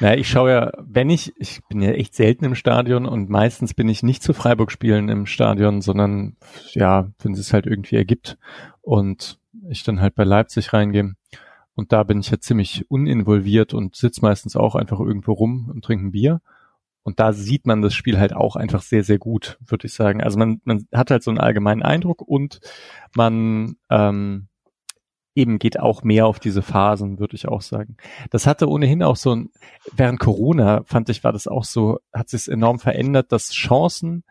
Naja, ich schaue ja, wenn ich, ich bin ja echt selten im Stadion und meistens bin ich nicht zu Freiburg spielen im Stadion, sondern ja, wenn es halt irgendwie ergibt. Und ich dann halt bei Leipzig reingehe. Und da bin ich ja ziemlich uninvolviert und sitze meistens auch einfach irgendwo rum und trinke ein Bier. Und da sieht man das Spiel halt auch einfach sehr, sehr gut, würde ich sagen. Also man, man hat halt so einen allgemeinen Eindruck und man ähm, eben geht auch mehr auf diese Phasen, würde ich auch sagen. Das hatte ohnehin auch so ein, während Corona fand ich, war das auch so, hat sich enorm verändert, dass Chancen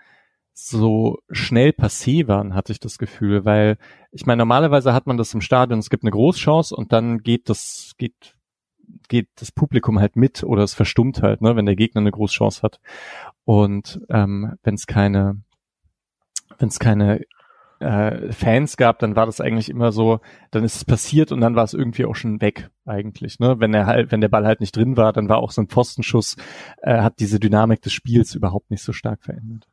so schnell passé waren, hatte ich das Gefühl, weil ich meine, normalerweise hat man das im Stadion, es gibt eine Großchance und dann geht das, geht, geht das Publikum halt mit oder es verstummt halt, ne, wenn der Gegner eine Großchance hat. Und ähm, wenn es keine, wenn es keine äh, Fans gab, dann war das eigentlich immer so, dann ist es passiert und dann war es irgendwie auch schon weg eigentlich. Ne? Wenn er halt, wenn der Ball halt nicht drin war, dann war auch so ein Pfostenschuss, äh, hat diese Dynamik des Spiels überhaupt nicht so stark verändert.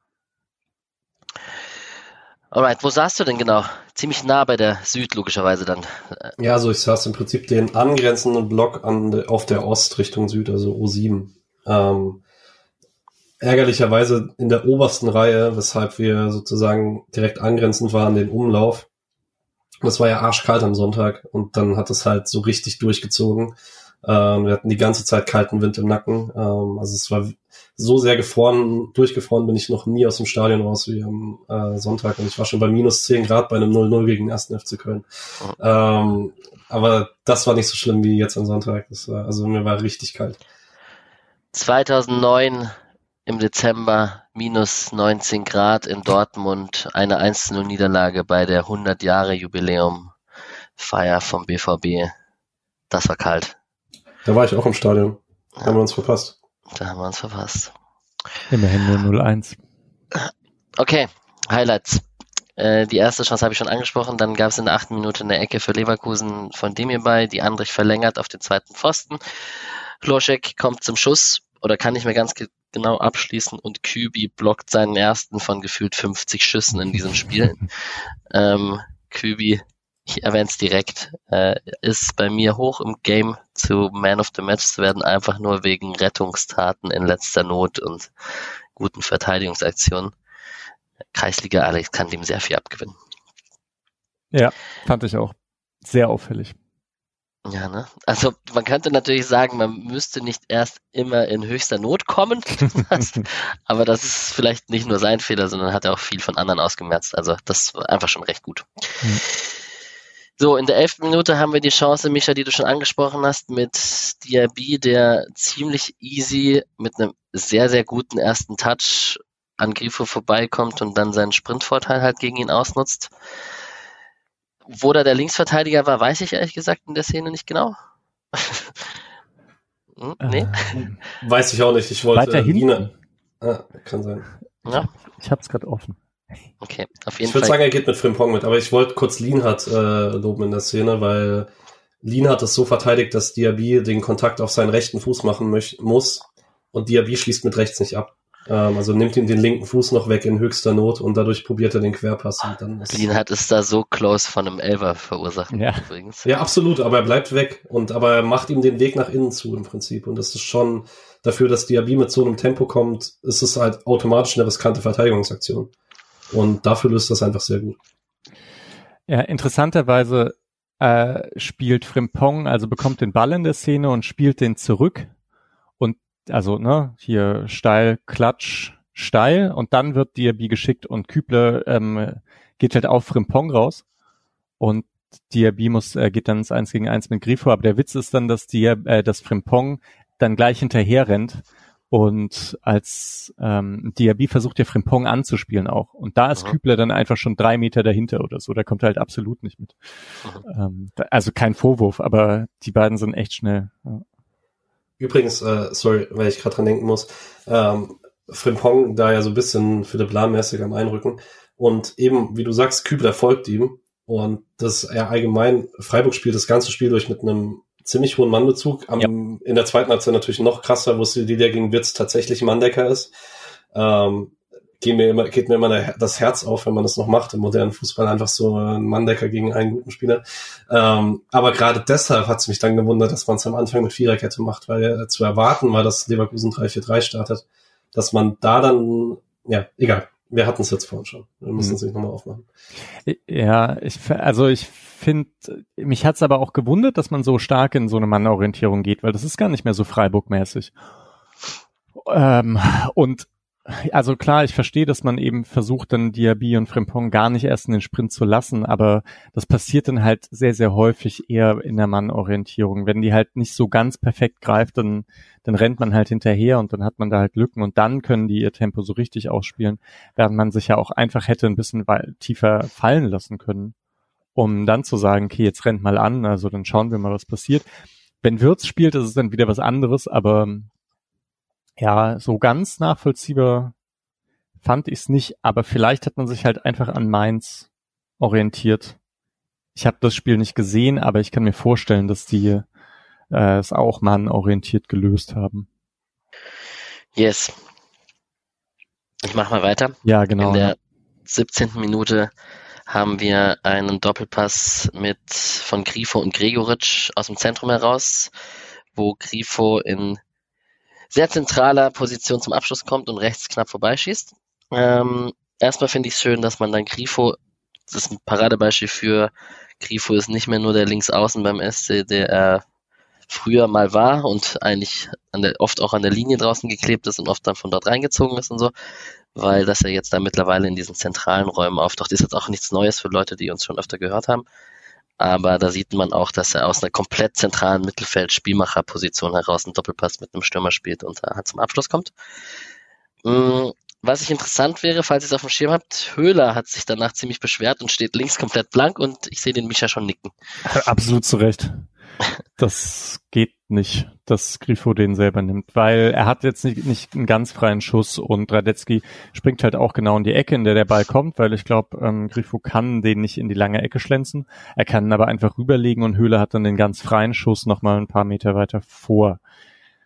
Alright, wo saßt du denn genau? Ziemlich nah bei der Süd, logischerweise dann. Ja, also ich saß im Prinzip den angrenzenden Block an, auf der Ost Richtung Süd, also O7. Ähm, ärgerlicherweise in der obersten Reihe, weshalb wir sozusagen direkt angrenzend waren, den Umlauf. Das war ja arschkalt am Sonntag und dann hat es halt so richtig durchgezogen. Ähm, wir hatten die ganze Zeit kalten Wind im Nacken. Ähm, also es war so sehr gefroren, durchgefroren bin ich noch nie aus dem Stadion raus wie am äh, Sonntag. Und ich war schon bei minus 10 Grad bei einem 0-0 gegen den ersten FC Köln. Ähm, aber das war nicht so schlimm wie jetzt am Sonntag. War, also mir war richtig kalt. 2009 im Dezember minus 19 Grad in Dortmund, eine 1-0 Niederlage bei der 100 Jahre Jubiläum Feier vom BVB. Das war kalt. Da war ich auch im Stadion. Ja. Haben wir uns verpasst. Da haben wir uns verpasst. Immerhin nur 0-1. Okay, Highlights. Äh, die erste Chance habe ich schon angesprochen. Dann gab es in der achten Minute eine Ecke für Leverkusen von Demir bei, die Andrich verlängert auf den zweiten Pfosten. Kloschek kommt zum Schuss oder kann nicht mehr ganz genau abschließen und Kübi blockt seinen ersten von gefühlt 50 Schüssen in diesem Spiel. ähm, Kübi ich erwähne es direkt, äh, ist bei mir hoch im Game zu Man of the Match zu werden, einfach nur wegen Rettungstaten in letzter Not und guten Verteidigungsaktionen. Kreisliga Alex kann dem sehr viel abgewinnen. Ja, fand ich auch. Sehr auffällig. Ja, ne? Also man könnte natürlich sagen, man müsste nicht erst immer in höchster Not kommen, aber das ist vielleicht nicht nur sein Fehler, sondern hat er auch viel von anderen ausgemerzt. Also das war einfach schon recht gut. Mhm. So, in der elften Minute haben wir die Chance, Micha, die du schon angesprochen hast, mit Diaby, der ziemlich easy mit einem sehr, sehr guten ersten Touch an Grifo vorbeikommt und dann seinen Sprintvorteil halt gegen ihn ausnutzt. Wo da der Linksverteidiger war, weiß ich ehrlich gesagt in der Szene nicht genau. hm, nee? Äh, weiß ich auch nicht. Ich wollte Weiter hinten. Ah, kann sein. Ja. Ich hab's gerade offen. Okay, auf jeden ich würde sagen, er geht mit Frimpong mit, aber ich wollte kurz Lienhardt äh, loben in der Szene, weil Lienhardt es so verteidigt, dass Diaby den Kontakt auf seinen rechten Fuß machen muss und Diaby schließt mit rechts nicht ab. Ähm, also nimmt ihm den linken Fuß noch weg in höchster Not und dadurch probiert er den Querpass. Und dann ist Lienhardt ist da so close von einem Elver verursacht ja. übrigens. Ja, absolut, aber er bleibt weg und aber er macht ihm den Weg nach innen zu im Prinzip und das ist schon dafür, dass Diaby mit so einem Tempo kommt, ist es halt automatisch eine riskante Verteidigungsaktion. Und dafür löst das einfach sehr gut. Ja, interessanterweise äh, spielt Frimpong, also bekommt den Ball in der Szene und spielt den zurück. Also, ne, hier steil, klatsch, steil und dann wird Diaby geschickt und Kübler ähm, geht halt auf Frimpong raus. Und Diaby muss, äh, geht dann ins 1 gegen 1 mit Grifo, aber der Witz ist dann, dass Diab, äh, dass Frimpong dann gleich hinterher rennt und als ähm, Diaby versucht ja Frimpong anzuspielen auch. Und da ist Aha. Kübler dann einfach schon drei Meter dahinter oder so. Da kommt er halt absolut nicht mit. Ähm, also kein Vorwurf, aber die beiden sind echt schnell. Ja. Übrigens, äh, sorry, weil ich gerade dran denken muss, ähm, Frimpong da ja so ein bisschen für Philipp Lahmmäßig am Einrücken. Und eben, wie du sagst, Kübler folgt ihm. Und das er allgemein, Freiburg spielt das ganze Spiel durch mit einem ziemlich hohen Mannbezug. Am, ja. In der zweiten Halbzeit natürlich noch krasser, wo es die der gegen Witz tatsächlich Manndecker ist. Ähm, geht mir immer, geht mir immer das Herz auf, wenn man das noch macht im modernen Fußball, einfach so ein Manndecker gegen einen guten Spieler. Ähm, aber gerade deshalb hat es mich dann gewundert, dass man es am Anfang mit Viererkette macht, weil äh, zu erwarten war, dass Leverkusen 3-4-3 startet, dass man da dann, ja, egal. Wir hatten es jetzt vorhin schon. Wir müssen es mhm. nicht nochmal aufmachen. Ja, ich, also ich finde, mich hat's aber auch gewundert, dass man so stark in so eine Mannorientierung geht, weil das ist gar nicht mehr so Freiburg-mäßig. Ähm, und also klar, ich verstehe, dass man eben versucht, dann Diaby und Frimpong gar nicht erst in den Sprint zu lassen, aber das passiert dann halt sehr, sehr häufig eher in der Mannorientierung. Wenn die halt nicht so ganz perfekt greift, dann, dann rennt man halt hinterher und dann hat man da halt Lücken und dann können die ihr Tempo so richtig ausspielen, während man sich ja auch einfach hätte ein bisschen tiefer fallen lassen können um dann zu sagen, okay, jetzt rennt mal an, also dann schauen wir mal, was passiert. Wenn Wirtz spielt, ist es dann wieder was anderes, aber ja, so ganz nachvollziehbar fand ich es nicht, aber vielleicht hat man sich halt einfach an Mainz orientiert. Ich habe das Spiel nicht gesehen, aber ich kann mir vorstellen, dass die äh, es auch mannorientiert gelöst haben. Yes. Ich mach mal weiter. Ja, genau. In der 17. Minute haben wir einen Doppelpass mit von Grifo und Gregoritsch aus dem Zentrum heraus, wo Grifo in sehr zentraler Position zum Abschluss kommt und rechts knapp vorbeischießt. Ähm, erstmal finde ich es schön, dass man dann Grifo, das ist ein Paradebeispiel für Grifo ist nicht mehr nur der Linksaußen beim SC, der er früher mal war und eigentlich der, oft auch an der Linie draußen geklebt ist und oft dann von dort reingezogen ist und so, weil das ja jetzt da mittlerweile in diesen zentralen Räumen auftaucht, ist jetzt auch nichts Neues für Leute, die uns schon öfter gehört haben. Aber da sieht man auch, dass er aus einer komplett zentralen Mittelfeld-Spielmacherposition heraus einen Doppelpass mit einem Stürmer spielt und da zum Abschluss kommt. Mm, was ich interessant wäre, falls ihr es auf dem Schirm habt, Höhler hat sich danach ziemlich beschwert und steht links komplett blank und ich sehe den Micha schon nicken. Absolut zu Recht. Das geht nicht, dass Grifo den selber nimmt, weil er hat jetzt nicht, nicht einen ganz freien Schuss und Radetzky springt halt auch genau in die Ecke, in der der Ball kommt, weil ich glaube, ähm, Grifo kann den nicht in die lange Ecke schlänzen. Er kann ihn aber einfach rüberlegen und Höhle hat dann den ganz freien Schuss nochmal ein paar Meter weiter vor.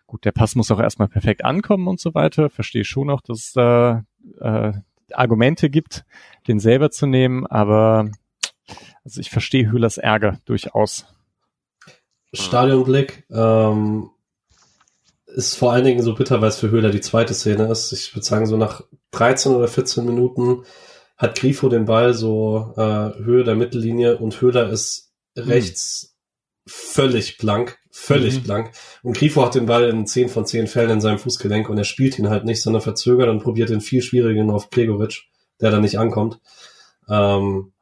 Gut, der Pass muss auch erstmal perfekt ankommen und so weiter. Verstehe schon noch, dass es da äh, Argumente gibt, den selber zu nehmen, aber also ich verstehe Höhlers Ärger durchaus. Stadionblick. Ähm, ist vor allen Dingen so bitter, weil es für Höhler die zweite Szene ist. Ich würde sagen, so nach 13 oder 14 Minuten hat Grifo den Ball so äh, Höhe der Mittellinie und Höhler ist mhm. rechts völlig blank, völlig mhm. blank. Und Grifo hat den Ball in 10 von 10 Fällen in seinem Fußgelenk und er spielt ihn halt nicht, sondern verzögert und probiert den viel schwierigen auf Gregoric, der dann nicht ankommt. Ähm,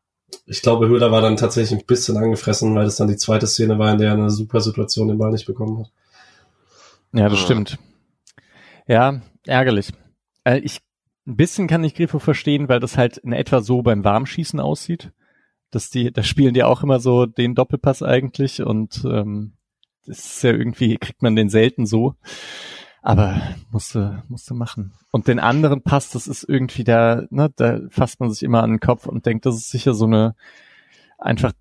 ich glaube, Höhler war dann tatsächlich ein bisschen angefressen, weil das dann die zweite Szene war, in der er eine super Situation den Ball nicht bekommen hat. Ja, das stimmt. Ja, ärgerlich. Äh, ich, ein bisschen kann ich Grifo verstehen, weil das halt in etwa so beim Warmschießen aussieht. Dass die, da spielen die auch immer so den Doppelpass eigentlich und ähm, das ist ja irgendwie, kriegt man den selten so. Aber musste, musste machen. Und den anderen Pass, das ist irgendwie da, ne, da fasst man sich immer an den Kopf und denkt, das ist sicher so eine, einfach,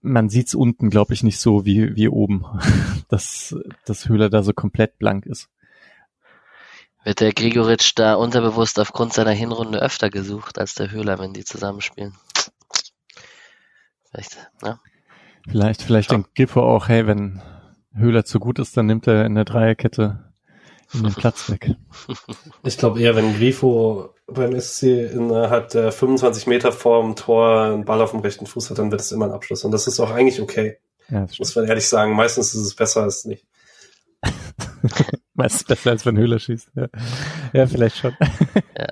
man sieht's unten, glaube ich, nicht so wie, wie oben, dass, dass Höhler da so komplett blank ist. Wird der Gregoritsch da unterbewusst aufgrund seiner Hinrunde öfter gesucht als der Höhler, wenn die zusammenspielen? Vielleicht, ne? Vielleicht, vielleicht denkt Gifo auch, hey, wenn Höhler zu gut ist, dann nimmt er in der Dreierkette den Platz weg. Ich glaube eher, wenn Grifo beim SC innerhalb der 25 Meter vorm Tor einen Ball auf dem rechten Fuß hat, dann wird es immer ein Abschluss. Und das ist auch eigentlich okay. Ja, Muss man ehrlich sagen. Meistens ist es besser als nicht. Meistens besser als wenn Höhler schießt. Ja, ja vielleicht schon. ja.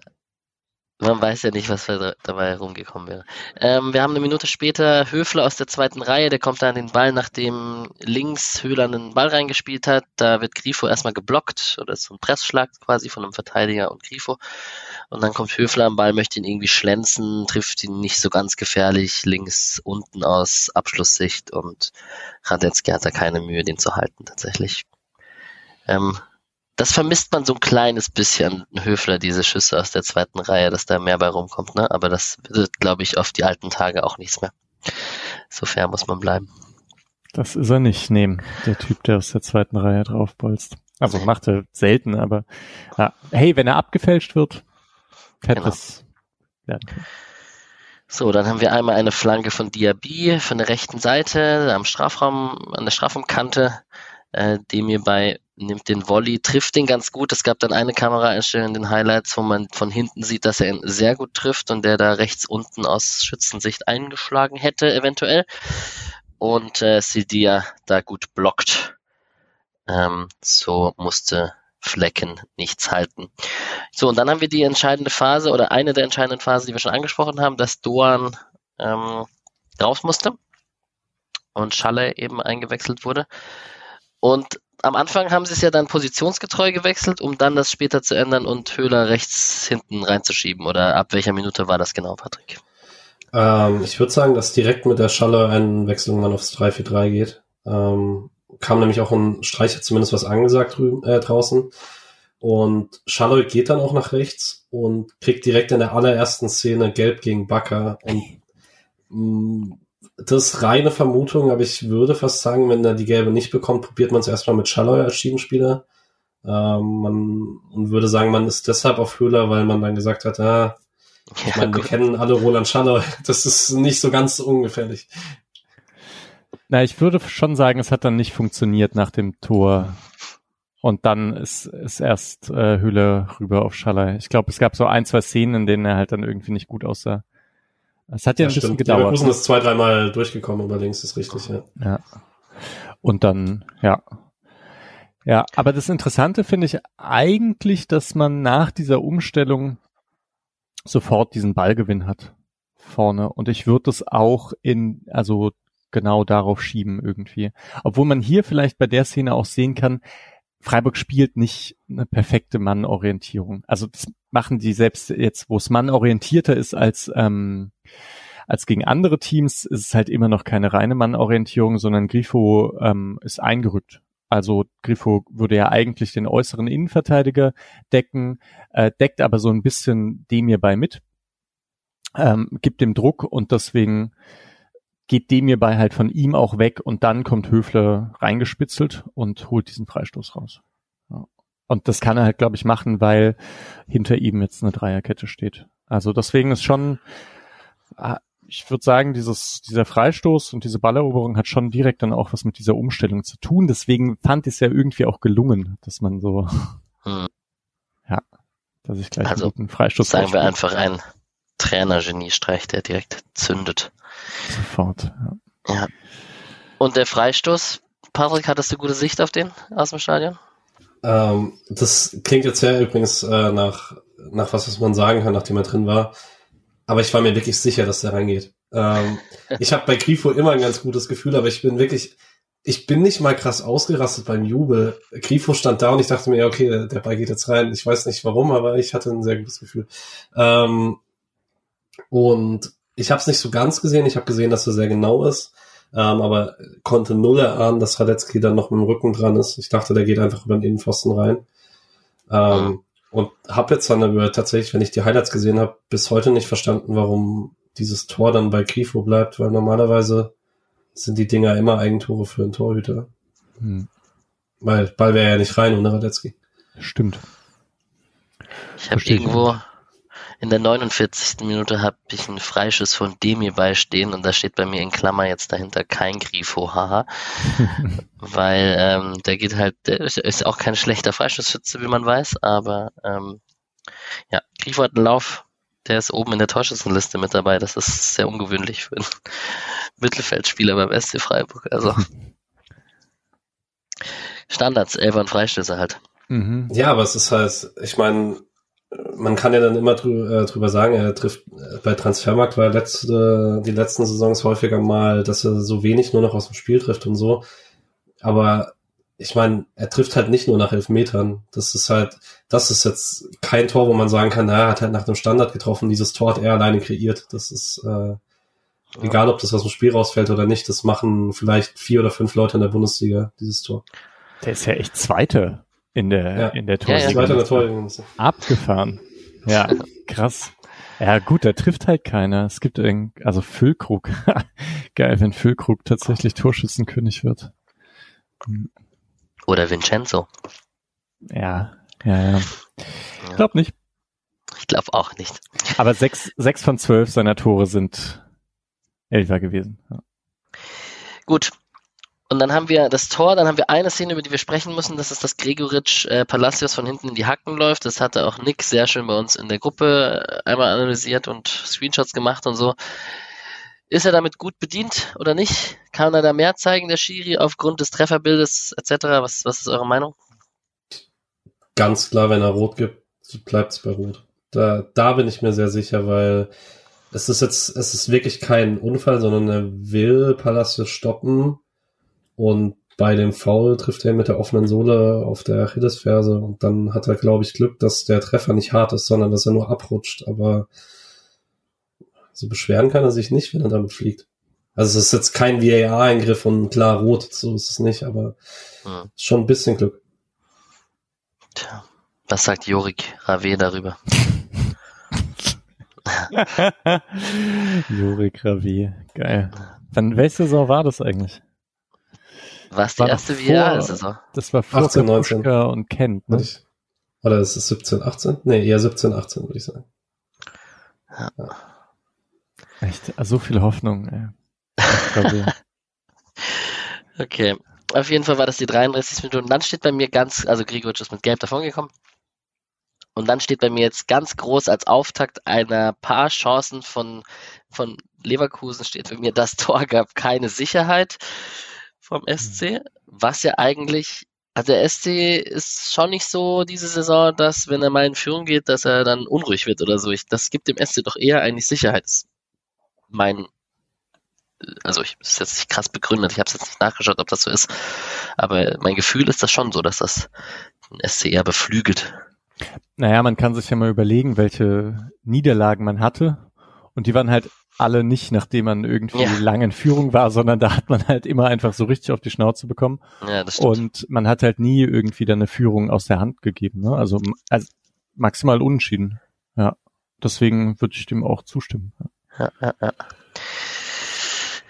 Man weiß ja nicht, was dabei herumgekommen wäre. Ähm, wir haben eine Minute später Höfler aus der zweiten Reihe, der kommt da an den Ball, nachdem links Höhler einen Ball reingespielt hat. Da wird Grifo erstmal geblockt oder so ein Pressschlag quasi von einem Verteidiger und Grifo. Und dann kommt Höfler am Ball, möchte ihn irgendwie schlänzen, trifft ihn nicht so ganz gefährlich, links unten aus Abschlusssicht und Radetzky hat da keine Mühe, den zu halten tatsächlich. Ähm, das vermisst man so ein kleines bisschen, Höfler, diese Schüsse aus der zweiten Reihe, dass da mehr bei rumkommt, ne? Aber das wird, glaube ich, auf die alten Tage auch nichts mehr. So fair muss man bleiben. Das ist er nicht, nehmen, der Typ, der aus der zweiten Reihe draufbolzt. Also macht er selten, aber ja. hey, wenn er abgefälscht wird, hätte genau. es werden können. So, dann haben wir einmal eine Flanke von Diaby von der rechten Seite am Strafraum, an der Strafraumkante, äh, dem mir bei nimmt den Volley, trifft den ganz gut. Es gab dann eine Kameraeinstellung in den Highlights, wo man von hinten sieht, dass er ihn sehr gut trifft und der da rechts unten aus Schützensicht eingeschlagen hätte, eventuell. Und äh, Sidia da gut blockt. Ähm, so musste Flecken nichts halten. So, und dann haben wir die entscheidende Phase oder eine der entscheidenden Phasen, die wir schon angesprochen haben, dass Doan ähm, raus musste und Schalle eben eingewechselt wurde. Und am Anfang haben sie es ja dann positionsgetreu gewechselt, um dann das später zu ändern und Höhler rechts hinten reinzuschieben. Oder ab welcher Minute war das genau, Patrick? Ähm, ich würde sagen, dass direkt mit der Schalle-Einwechslung man aufs 3-4-3 geht. Ähm, kam nämlich auch ein Streicher zumindest was angesagt drüben, äh, draußen. Und Schalloy geht dann auch nach rechts und kriegt direkt in der allerersten Szene Gelb gegen Bakker. Und mh, das ist reine Vermutung, aber ich würde fast sagen, wenn er die gelbe nicht bekommt, probiert man es erstmal mit Schalloy als Schiedenspieler. Ähm, man, und würde sagen, man ist deshalb auf Höhler, weil man dann gesagt hat, ah, ich ja, meine, wir kennen alle Roland Schalloy. Das ist nicht so ganz ungefährlich. Na, ich würde schon sagen, es hat dann nicht funktioniert nach dem Tor. Und dann ist, ist erst äh, Höhle rüber auf Schaller. Ich glaube, es gab so ein, zwei Szenen, in denen er halt dann irgendwie nicht gut aussah. Es hat ja, ja ein bisschen stimmt. gedauert. Leverkusen ist zwei, dreimal durchgekommen, aber links ist richtig, ja. Ja. Und dann, ja. Ja, aber das Interessante finde ich eigentlich, dass man nach dieser Umstellung sofort diesen Ballgewinn hat vorne. Und ich würde das auch in, also genau darauf schieben irgendwie. Obwohl man hier vielleicht bei der Szene auch sehen kann, Freiburg spielt nicht eine perfekte Mannorientierung. Also das machen die selbst jetzt, wo es mannorientierter ist als ähm, als gegen andere Teams, ist es halt immer noch keine reine Mannorientierung, sondern Grifo ähm, ist eingerückt. Also Grifo würde ja eigentlich den äußeren Innenverteidiger decken, äh, deckt aber so ein bisschen dem hierbei mit, ähm, gibt dem Druck und deswegen geht dem hierbei halt von ihm auch weg und dann kommt Höfler reingespitzelt und holt diesen Freistoß raus. Ja. Und das kann er halt, glaube ich, machen, weil hinter ihm jetzt eine Dreierkette steht. Also deswegen ist schon, ah, ich würde sagen, dieses, dieser Freistoß und diese Balleroberung hat schon direkt dann auch was mit dieser Umstellung zu tun. Deswegen fand ich es ja irgendwie auch gelungen, dass man so, hm. ja, dass ich gleich also, einen Freistoß Sagen wir einfach ein Trainer-Geniestreich, der direkt zündet. Sofort, ja. ja. Und der Freistoß, Patrick, hattest du gute Sicht auf den aus dem Stadion? Ähm, das klingt jetzt ja übrigens äh, nach, nach was, was man sagen kann, nachdem er drin war. Aber ich war mir wirklich sicher, dass der reingeht. Ähm, ich habe bei Grifo immer ein ganz gutes Gefühl, aber ich bin wirklich, ich bin nicht mal krass ausgerastet beim Jubel. Grifo stand da und ich dachte mir, okay, der, der Ball geht jetzt rein. Ich weiß nicht warum, aber ich hatte ein sehr gutes Gefühl. Ähm, und ich habe es nicht so ganz gesehen. Ich habe gesehen, dass er sehr genau ist, ähm, aber konnte null erahnen, dass Radetzky dann noch mit dem Rücken dran ist. Ich dachte, der geht einfach über den Innenpfosten rein. Ähm, mhm. Und habe jetzt dann aber tatsächlich, wenn ich die Highlights gesehen habe, bis heute nicht verstanden, warum dieses Tor dann bei Grifo bleibt, weil normalerweise sind die Dinger immer Eigentore für einen Torhüter. Hm. Weil Ball wäre ja nicht rein ohne Radetzky. Stimmt. Ich habe irgendwo in der 49. Minute habe ich einen Freischuss von Demi beistehen und da steht bei mir in Klammer jetzt dahinter kein Grifo, haha. Weil ähm, der geht halt, der ist auch kein schlechter Freistoßschütze, wie man weiß, aber ähm, ja, Grifo hat einen Lauf, der ist oben in der Torschützenliste mit dabei. Das ist sehr ungewöhnlich für einen Mittelfeldspieler beim SC Freiburg. Also Standards, Elfer und Freistöße halt. Mhm. Ja, aber es ist halt, ich meine, man kann ja dann immer drü äh, drüber sagen, er trifft äh, bei Transfermarkt war letzte, die letzten Saisons häufiger mal, dass er so wenig nur noch aus dem Spiel trifft und so. Aber ich meine, er trifft halt nicht nur nach elf Metern. Das ist halt, das ist jetzt kein Tor, wo man sagen kann, na, er hat halt nach dem Standard getroffen, dieses Tor hat er alleine kreiert. Das ist äh, egal, ob das aus dem Spiel rausfällt oder nicht, das machen vielleicht vier oder fünf Leute in der Bundesliga, dieses Tor. Der ist ja echt Zweite in der, ja. in der Torliga. Ja, ja. Abgefahren. Ja, krass. Ja, gut, da trifft halt keiner. Es gibt irgend, also Füllkrug. Geil, wenn Füllkrug tatsächlich Torschützenkönig wird. Hm. Oder Vincenzo. Ja, ja, ja. Ich glaube nicht. Ich glaube auch nicht. Aber sechs, sechs von zwölf seiner Tore sind Elfer gewesen. Ja. Gut. Und dann haben wir das Tor, dann haben wir eine Szene, über die wir sprechen müssen, das ist, dass Gregoritsch äh, Palacios von hinten in die Hacken läuft. Das hatte auch Nick sehr schön bei uns in der Gruppe äh, einmal analysiert und Screenshots gemacht und so. Ist er damit gut bedient oder nicht? Kann er da mehr zeigen, der Schiri, aufgrund des Trefferbildes etc.? Was, was ist eure Meinung? Ganz klar, wenn er rot gibt, bleibt es bei rot. Da, da bin ich mir sehr sicher, weil es ist jetzt, es ist wirklich kein Unfall, sondern er will Palacios stoppen und bei dem Foul trifft er mit der offenen Sohle auf der Achillesferse und dann hat er, glaube ich, Glück, dass der Treffer nicht hart ist, sondern dass er nur abrutscht. Aber so beschweren kann er sich nicht, wenn er damit fliegt. Also es ist jetzt kein VAR-Eingriff und klar rot, so ist es nicht, aber hm. schon ein bisschen Glück. Tja, was sagt Jorik Rave darüber? Jorik Rave, geil. Dann welche Saison war das eigentlich? Was die erste VAR-Saison? Das war vor 18, 19. und Kent, ne? Oder ist es 17, 18? Nee, eher 17, 18, würde ich sagen. Ja. ja. Echt, so viel Hoffnung. Ey. okay. Auf jeden Fall war das die 33 Minuten. Und dann steht bei mir ganz, also Grigoric ist mit Gelb davongekommen. Und dann steht bei mir jetzt ganz groß als Auftakt einer paar Chancen von, von Leverkusen steht bei mir, das Tor gab keine Sicherheit vom SC, was ja eigentlich, also der SC ist schon nicht so diese Saison, dass wenn er mal in Führung geht, dass er dann unruhig wird oder so. Ich, das gibt dem SC doch eher eigentlich Sicherheit mein, also ich ist jetzt nicht krass begründet, ich habe es jetzt nicht nachgeschaut, ob das so ist, aber mein Gefühl ist das schon so, dass das den SC eher beflügelt. Naja, man kann sich ja mal überlegen, welche Niederlagen man hatte und die waren halt alle nicht, nachdem man irgendwie ja. lange in Führung war, sondern da hat man halt immer einfach so richtig auf die Schnauze bekommen. Ja, das stimmt. Und man hat halt nie irgendwie dann eine Führung aus der Hand gegeben. Ne? Also, also maximal unentschieden. Ja, deswegen würde ich dem auch zustimmen. Ja ja, ja,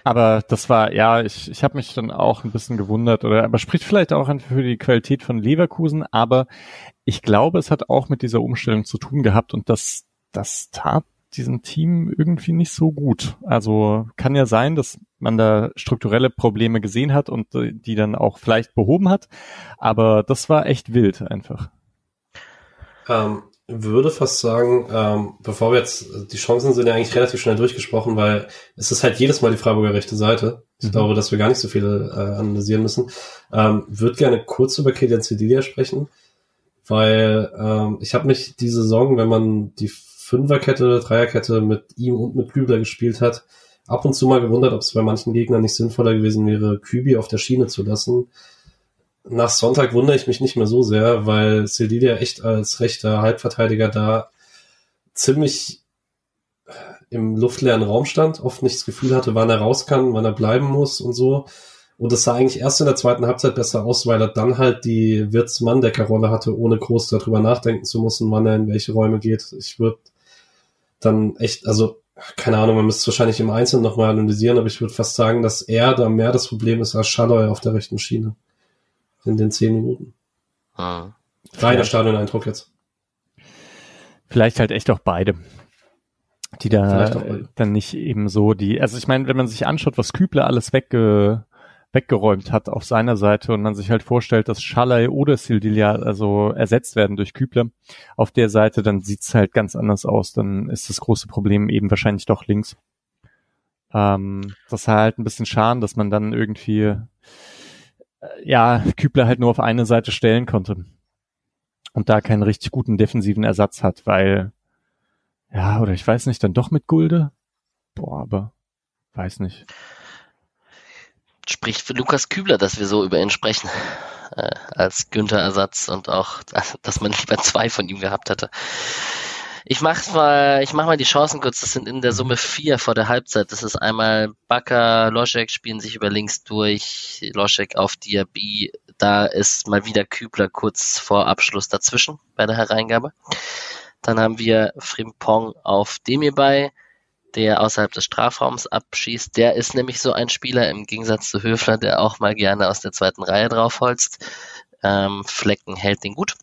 Aber das war, ja, ich, ich habe mich dann auch ein bisschen gewundert, oder aber spricht vielleicht auch für die Qualität von Leverkusen, aber ich glaube, es hat auch mit dieser Umstellung zu tun gehabt und das, das tat diesem Team irgendwie nicht so gut. Also kann ja sein, dass man da strukturelle Probleme gesehen hat und die dann auch vielleicht behoben hat, aber das war echt wild einfach. Ähm, würde fast sagen, ähm, bevor wir jetzt, die Chancen sind ja eigentlich relativ schnell durchgesprochen, weil es ist halt jedes Mal die Freiburger rechte Seite. Ich mhm. glaube, dass wir gar nicht so viel äh, analysieren müssen. Ähm, Würde gerne kurz über Kilian Cedilia sprechen, weil ähm, ich habe mich die Saison, wenn man die Fünferkette, Dreierkette mit ihm und mit Kübler gespielt hat, ab und zu mal gewundert, ob es bei manchen Gegnern nicht sinnvoller gewesen wäre, Kübi auf der Schiene zu lassen. Nach Sonntag wundere ich mich nicht mehr so sehr, weil Cedilia echt als rechter Halbverteidiger da ziemlich im luftleeren Raum stand, oft nicht das Gefühl hatte, wann er raus kann, wann er bleiben muss und so. Und es sah eigentlich erst in der zweiten Halbzeit besser aus, weil er dann halt die Wirts-Mann-Decker-Rolle hatte, ohne groß darüber nachdenken zu müssen, wann er in welche Räume geht. Ich würde dann echt, also keine Ahnung, man müsste es wahrscheinlich im Einzelnen nochmal analysieren, aber ich würde fast sagen, dass er da mehr das Problem ist als Schalloy auf der rechten Schiene. In den zehn Minuten. Hm. Reiner Stadion-Eindruck jetzt. Vielleicht halt echt auch beide. Die da dann nicht eben so die, also ich meine, wenn man sich anschaut, was Kübler alles wegge, weggeräumt hat auf seiner Seite und man sich halt vorstellt, dass Schalay oder Sildilia also ersetzt werden durch Kübler auf der Seite, dann sieht's halt ganz anders aus. Dann ist das große Problem eben wahrscheinlich doch links. Ähm, das ist halt ein bisschen schade, dass man dann irgendwie äh, ja Kübler halt nur auf eine Seite stellen konnte und da keinen richtig guten defensiven Ersatz hat, weil ja, oder ich weiß nicht, dann doch mit Gulde? Boah, aber weiß nicht spricht für Lukas Kübler, dass wir so über ihn sprechen. Äh, als Günther-Ersatz und auch, dass man lieber zwei von ihm gehabt hätte. Ich mach mal, ich mach mal die Chancen kurz. Das sind in der Summe vier vor der Halbzeit. Das ist einmal Bakker, Loschek spielen sich über links durch, Loschek auf Diaby. Da ist mal wieder Kübler kurz vor Abschluss dazwischen bei der Hereingabe. Dann haben wir Frimpong auf Demirbay der außerhalb des Strafraums abschießt. Der ist nämlich so ein Spieler im Gegensatz zu Höfler, der auch mal gerne aus der zweiten Reihe draufholzt. Ähm, Flecken hält den gut.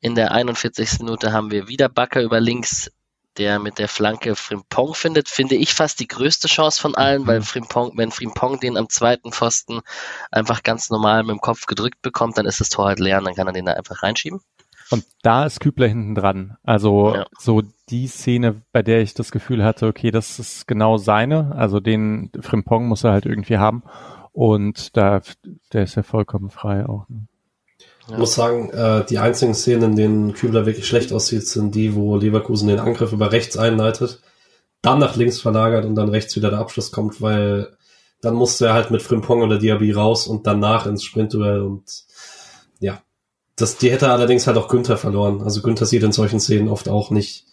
In der 41. Minute haben wir wieder Bakker über links, der mit der Flanke Frimpong findet. Finde ich fast die größte Chance von allen, weil mhm. Frimpong, wenn Frimpong den am zweiten Pfosten einfach ganz normal mit dem Kopf gedrückt bekommt, dann ist das Tor halt leer und dann kann er den da einfach reinschieben. Und da ist Kübler hinten dran. Also ja. so die Szene, bei der ich das Gefühl hatte, okay, das ist genau seine. Also den Frimpong muss er halt irgendwie haben. Und da, der ist ja vollkommen frei auch. Ne? Ich muss sagen, äh, die einzigen Szenen, in denen Kübler wirklich schlecht aussieht, sind die, wo Leverkusen den Angriff über rechts einleitet, dann nach links verlagert und dann rechts wieder der Abschluss kommt, weil dann musste er halt mit Frimpong oder Diaby raus und danach ins Sprintduell und ja, das, die hätte allerdings halt auch Günther verloren. Also Günther sieht in solchen Szenen oft auch nicht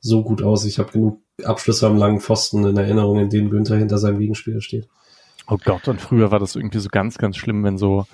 so gut aus. Ich habe genug Abschlüsse am langen Pfosten in Erinnerung, in denen Günther hinter seinem Gegenspieler steht. Oh Gott, und früher war das irgendwie so ganz, ganz schlimm, wenn so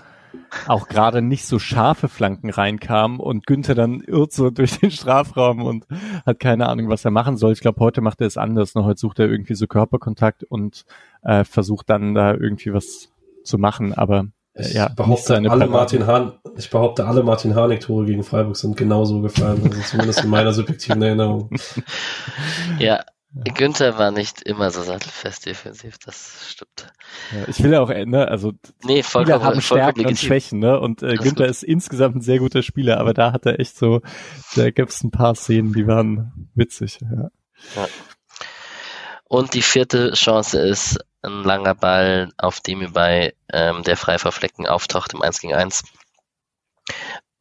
auch gerade nicht so scharfe Flanken reinkamen und Günther dann irrt so durch den Strafraum und hat keine Ahnung, was er machen soll. Ich glaube, heute macht er es anders. Ne? Heute sucht er irgendwie so Körperkontakt und äh, versucht dann da irgendwie was zu machen. Aber ich ja, behaupte, alle Martin Hahn, ich behaupte, alle Martin Harnik-Tore gegen Freiburg sind genauso gefallen, also zumindest in meiner subjektiven Erinnerung. Ja, Günther war nicht immer so sattelfest defensiv, das stimmt. Ja, ich will ja auch, ne, also nee, vollkommen, haben Stärken und Schwächen, ne? Und äh, Günther ist, ist insgesamt ein sehr guter Spieler, aber da hat er echt so, da gibt's ein paar Szenen, die waren witzig. Ja. ja. Und die vierte Chance ist ein langer Ball, auf dem bei ähm, der frei vor Flecken auftaucht im 1 gegen 1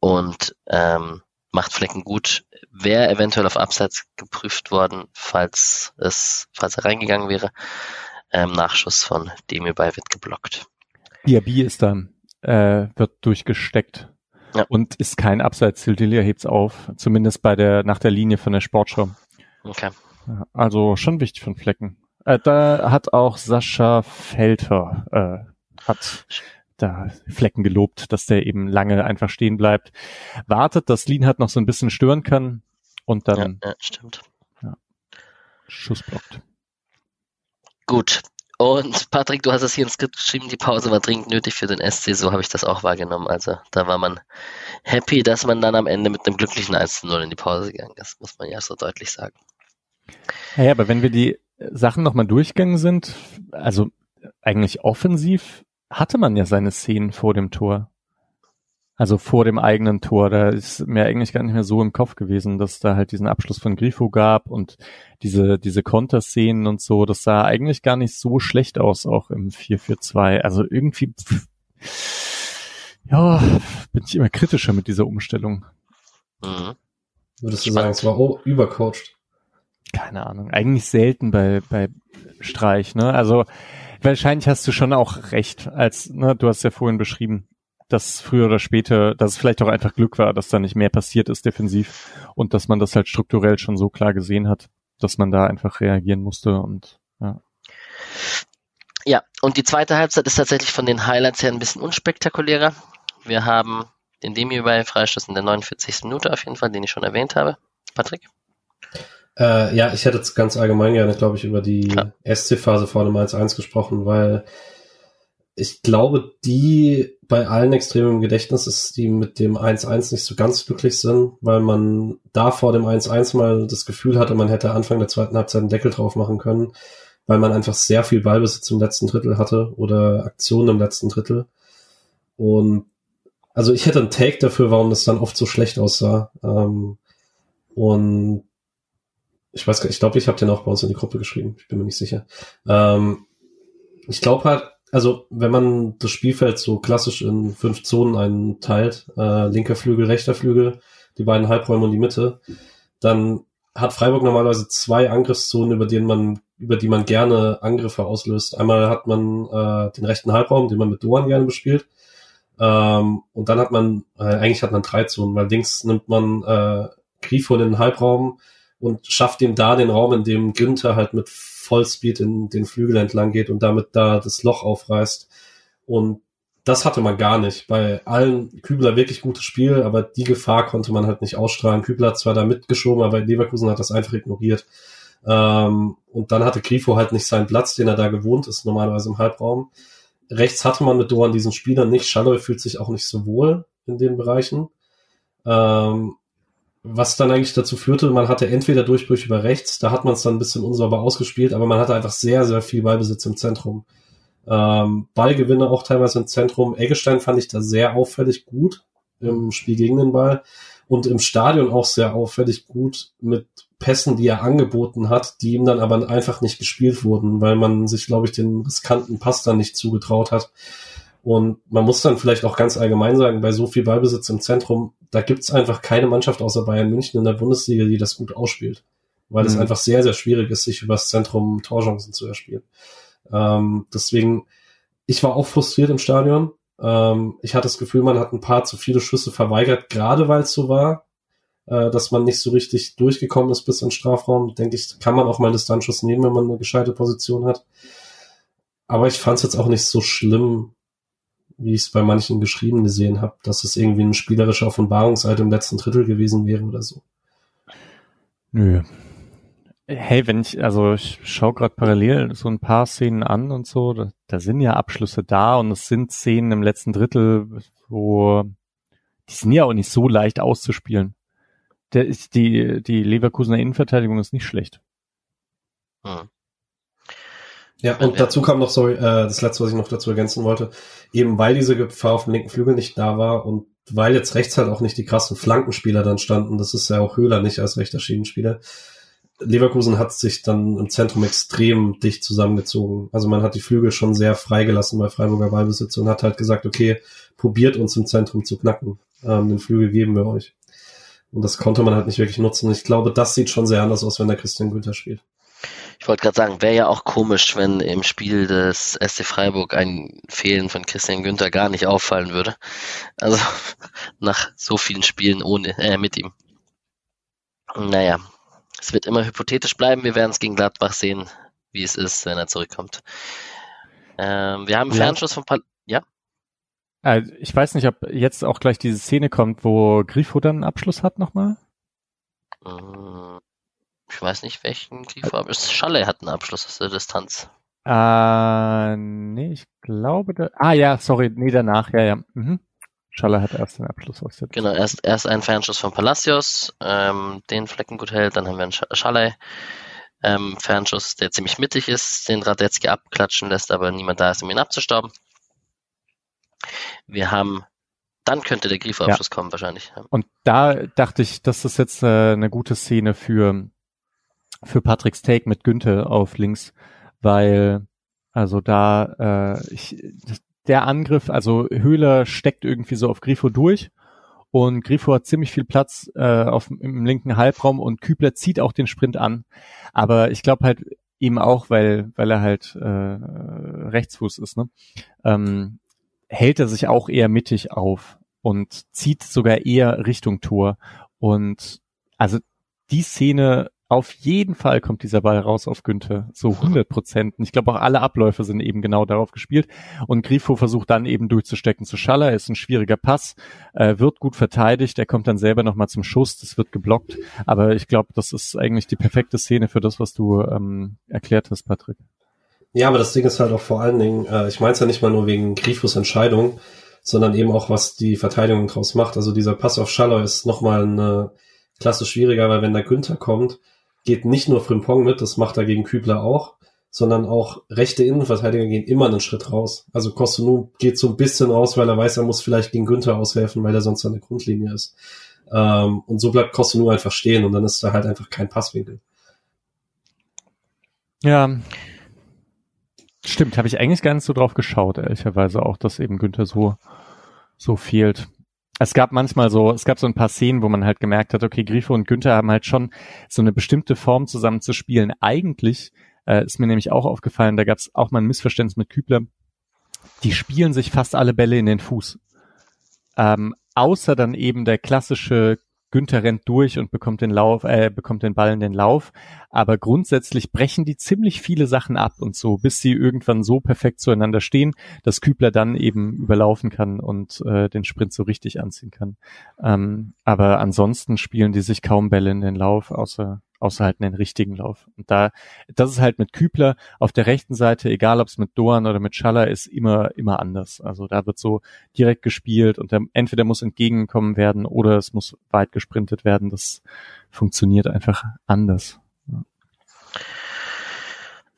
und ähm, macht Flecken gut. Wäre eventuell auf Abseits geprüft worden, falls es, falls er reingegangen wäre. Ähm, Nachschuss von Demirbay wird geblockt. Diaby ist dann, äh, wird durchgesteckt ja. und ist kein Abseits. Sildilia hebt's auf, zumindest bei der, nach der Linie von der Sportschau. Okay. Also schon wichtig von Flecken. Äh, da hat auch Sascha Felter äh, hat da Flecken gelobt, dass der eben lange einfach stehen bleibt. Wartet, dass Lean noch so ein bisschen stören kann und dann ja, ja, stimmt. Ja, Schuss blockt. Gut. Und Patrick, du hast es hier ins Skript geschrieben, die Pause war dringend nötig für den SC, so habe ich das auch wahrgenommen. Also da war man happy, dass man dann am Ende mit einem glücklichen 1 0 in die Pause gegangen ist, muss man ja so deutlich sagen. Ja, aber wenn wir die Sachen nochmal durchgegangen sind, also eigentlich offensiv hatte man ja seine Szenen vor dem Tor. Also vor dem eigenen Tor. Da ist mir eigentlich gar nicht mehr so im Kopf gewesen, dass da halt diesen Abschluss von Grifo gab und diese, diese Konterszenen und so. Das sah eigentlich gar nicht so schlecht aus, auch im 4-4-2. Also irgendwie, pff, ja, bin ich immer kritischer mit dieser Umstellung. Mhm. Würdest du sagen, es war übercoacht? Keine Ahnung. Eigentlich selten bei, bei Streich, ne? Also, wahrscheinlich hast du schon auch recht, als, ne, du hast ja vorhin beschrieben, dass früher oder später, dass es vielleicht auch einfach Glück war, dass da nicht mehr passiert ist defensiv und dass man das halt strukturell schon so klar gesehen hat, dass man da einfach reagieren musste und ja. Ja, und die zweite Halbzeit ist tatsächlich von den Highlights her ein bisschen unspektakulärer. Wir haben den Demi bei Freistoß in der 49. Minute auf jeden Fall, den ich schon erwähnt habe. Patrick? Äh, ja, ich hätte jetzt ganz allgemein gerne, glaube ich, über die SC-Phase vor dem 1-1 gesprochen, weil ich glaube, die bei allen extrem im Gedächtnis ist, die mit dem 1-1 nicht so ganz glücklich sind, weil man da vor dem 1-1 mal das Gefühl hatte, man hätte Anfang der zweiten Halbzeit einen Deckel drauf machen können, weil man einfach sehr viel Ballbesitz im letzten Drittel hatte oder Aktionen im letzten Drittel. Und also ich hätte einen Take dafür, warum das dann oft so schlecht aussah. Ähm, und ich weiß gar nicht, ich glaube, ich habe den auch bei uns in die Gruppe geschrieben. Ich bin mir nicht sicher. Ähm, ich glaube halt, also wenn man das Spielfeld so klassisch in fünf Zonen einteilt, äh, linker Flügel, rechter Flügel, die beiden Halbräume und die Mitte, dann hat Freiburg normalerweise zwei Angriffszonen, über denen man, über die man gerne Angriffe auslöst. Einmal hat man äh, den rechten Halbraum, den man mit Doan gerne bespielt. Ähm, und dann hat man, äh, eigentlich hat man drei Zonen, weil links nimmt man äh, Grifo in den Halbraum und schafft ihm da den Raum, in dem Günther halt mit Vollspeed in den Flügel entlang geht und damit da das Loch aufreißt. Und das hatte man gar nicht. Bei allen Kübler wirklich gutes Spiel, aber die Gefahr konnte man halt nicht ausstrahlen. Kübler hat zwar da mitgeschoben, aber Leverkusen hat das einfach ignoriert. Ähm, und dann hatte Grifo halt nicht seinen Platz, den er da gewohnt ist, normalerweise im Halbraum. Rechts hatte man mit Doan diesen Spieler nicht. Schalloy fühlt sich auch nicht so wohl in den Bereichen. Ähm, was dann eigentlich dazu führte, man hatte entweder Durchbrüche über rechts, da hat man es dann ein bisschen unsauber ausgespielt, aber man hatte einfach sehr, sehr viel Ballbesitz im Zentrum. Ähm, Ballgewinne auch teilweise im Zentrum. Eggestein fand ich da sehr auffällig gut im Spiel gegen den Ball und im Stadion auch sehr auffällig gut mit Pässen, die er angeboten hat, die ihm dann aber einfach nicht gespielt wurden, weil man sich, glaube ich, den riskanten Pass dann nicht zugetraut hat. Und man muss dann vielleicht auch ganz allgemein sagen, bei so viel Ballbesitz im Zentrum, da gibt's einfach keine Mannschaft außer Bayern München in der Bundesliga, die das gut ausspielt. Weil mhm. es einfach sehr, sehr schwierig ist, sich übers Zentrum Torchancen zu erspielen. Ähm, deswegen, ich war auch frustriert im Stadion. Ähm, ich hatte das Gefühl, man hat ein paar zu viele Schüsse verweigert, gerade weil es so war, äh, dass man nicht so richtig durchgekommen ist bis ins Strafraum. Denke ich, kann man auch mal einen Distanzschuss nehmen, wenn man eine gescheite Position hat. Aber ich fand es jetzt auch nicht so schlimm, wie ich es bei manchen geschrieben gesehen habe, dass es irgendwie eine spielerische Offenbarungsseite im letzten Drittel gewesen wäre oder so. Nö. Hey, wenn ich, also ich schaue gerade parallel so ein paar Szenen an und so, da, da sind ja Abschlüsse da und es sind Szenen im letzten Drittel, wo die sind ja auch nicht so leicht auszuspielen. Der ist die, die Leverkusener Innenverteidigung ist nicht schlecht. Hm. Ja, und dazu kam noch, sorry, äh, das letzte, was ich noch dazu ergänzen wollte, eben weil diese Gefahr auf dem linken Flügel nicht da war und weil jetzt rechts halt auch nicht die krassen Flankenspieler dann standen, das ist ja auch Höhler nicht als rechter Schienenspieler. Leverkusen hat sich dann im Zentrum extrem dicht zusammengezogen. Also man hat die Flügel schon sehr freigelassen bei Freiburger Ballbesitz und hat halt gesagt, okay, probiert uns im Zentrum zu knacken. Ähm, den Flügel geben wir euch. Und das konnte man halt nicht wirklich nutzen. Ich glaube, das sieht schon sehr anders aus, wenn der Christian Günther spielt. Ich wollte gerade sagen, wäre ja auch komisch, wenn im Spiel des SC Freiburg ein Fehlen von Christian Günther gar nicht auffallen würde. Also nach so vielen Spielen ohne äh, mit ihm. Naja, es wird immer hypothetisch bleiben. Wir werden es gegen Gladbach sehen, wie es ist, wenn er zurückkommt. Ähm, wir haben einen ja. Fernschuss von Pal ja. Äh, ich weiß nicht, ob jetzt auch gleich diese Szene kommt, wo Grifo dann einen Abschluss hat nochmal. Äh, ich weiß nicht, welchen Grifo, aber Schalle hat einen Abschluss aus der Distanz. Äh, nee, ich glaube, da, ah ja, sorry, nee, danach, ja, ja. Mhm. Schalle hat erst den Abschluss aus der Distanz. Genau, erst, erst einen Fernschuss von Palacios, ähm, den Flecken gut hält, dann haben wir einen Schalle, ähm, Fernschuss, der ziemlich mittig ist, den Radetzky abklatschen lässt, aber niemand da ist, um ihn abzustauben. Wir haben dann könnte der Grifo-Abschluss ja. kommen wahrscheinlich. Und da dachte ich, das ist jetzt äh, eine gute Szene für, für Patricks Take mit Günther auf links, weil also da äh, ich, der Angriff, also Höhler steckt irgendwie so auf Grifo durch und Grifo hat ziemlich viel Platz äh, auf, im linken Halbraum und Kübler zieht auch den Sprint an. Aber ich glaube halt ihm auch, weil, weil er halt äh, Rechtsfuß ist, ne? ähm, hält er sich auch eher mittig auf und zieht sogar eher Richtung Tor. Und also die Szene, auf jeden Fall kommt dieser Ball raus auf Günther, so 100 Prozent. Ich glaube auch alle Abläufe sind eben genau darauf gespielt. Und Grifo versucht dann eben durchzustecken zu Schaller, ist ein schwieriger Pass, äh, wird gut verteidigt, er kommt dann selber nochmal zum Schuss, das wird geblockt. Aber ich glaube, das ist eigentlich die perfekte Szene für das, was du ähm, erklärt hast, Patrick. Ja, aber das Ding ist halt auch vor allen Dingen, äh, ich meine es ja nicht mal nur wegen Grifos Entscheidung, sondern eben auch, was die Verteidigung draus macht. Also dieser Pass auf Schaller ist nochmal eine Klasse schwieriger, weil wenn der Günther kommt, geht nicht nur Frimpong mit, das macht er gegen Kübler auch, sondern auch rechte Innenverteidiger gehen immer einen Schritt raus. Also Kostunu geht so ein bisschen raus, weil er weiß, er muss vielleicht gegen Günther aushelfen, weil er sonst an der Grundlinie ist. Ähm, und so bleibt Kostunu einfach stehen und dann ist da halt einfach kein Passwinkel. Ja, Stimmt, habe ich eigentlich gar nicht so drauf geschaut, ehrlicherweise auch, dass eben Günther so, so fehlt. Es gab manchmal so, es gab so ein paar Szenen, wo man halt gemerkt hat, okay, Grifo und Günther haben halt schon so eine bestimmte Form zusammen zu spielen. Eigentlich äh, ist mir nämlich auch aufgefallen, da gab es auch mal ein Missverständnis mit Kübler. Die spielen sich fast alle Bälle in den Fuß. Ähm, außer dann eben der klassische Günther rennt durch und bekommt den Lauf, äh, bekommt den Ball in den Lauf. Aber grundsätzlich brechen die ziemlich viele Sachen ab und so, bis sie irgendwann so perfekt zueinander stehen, dass Kübler dann eben überlaufen kann und äh, den Sprint so richtig anziehen kann. Ähm, aber ansonsten spielen die sich kaum Bälle in den Lauf, außer außer halt einen richtigen Lauf. Und da, das ist halt mit Kübler auf der rechten Seite, egal ob es mit Doan oder mit Schaller ist, immer, immer anders. Also da wird so direkt gespielt und der, entweder muss entgegenkommen werden oder es muss weit gesprintet werden. Das funktioniert einfach anders.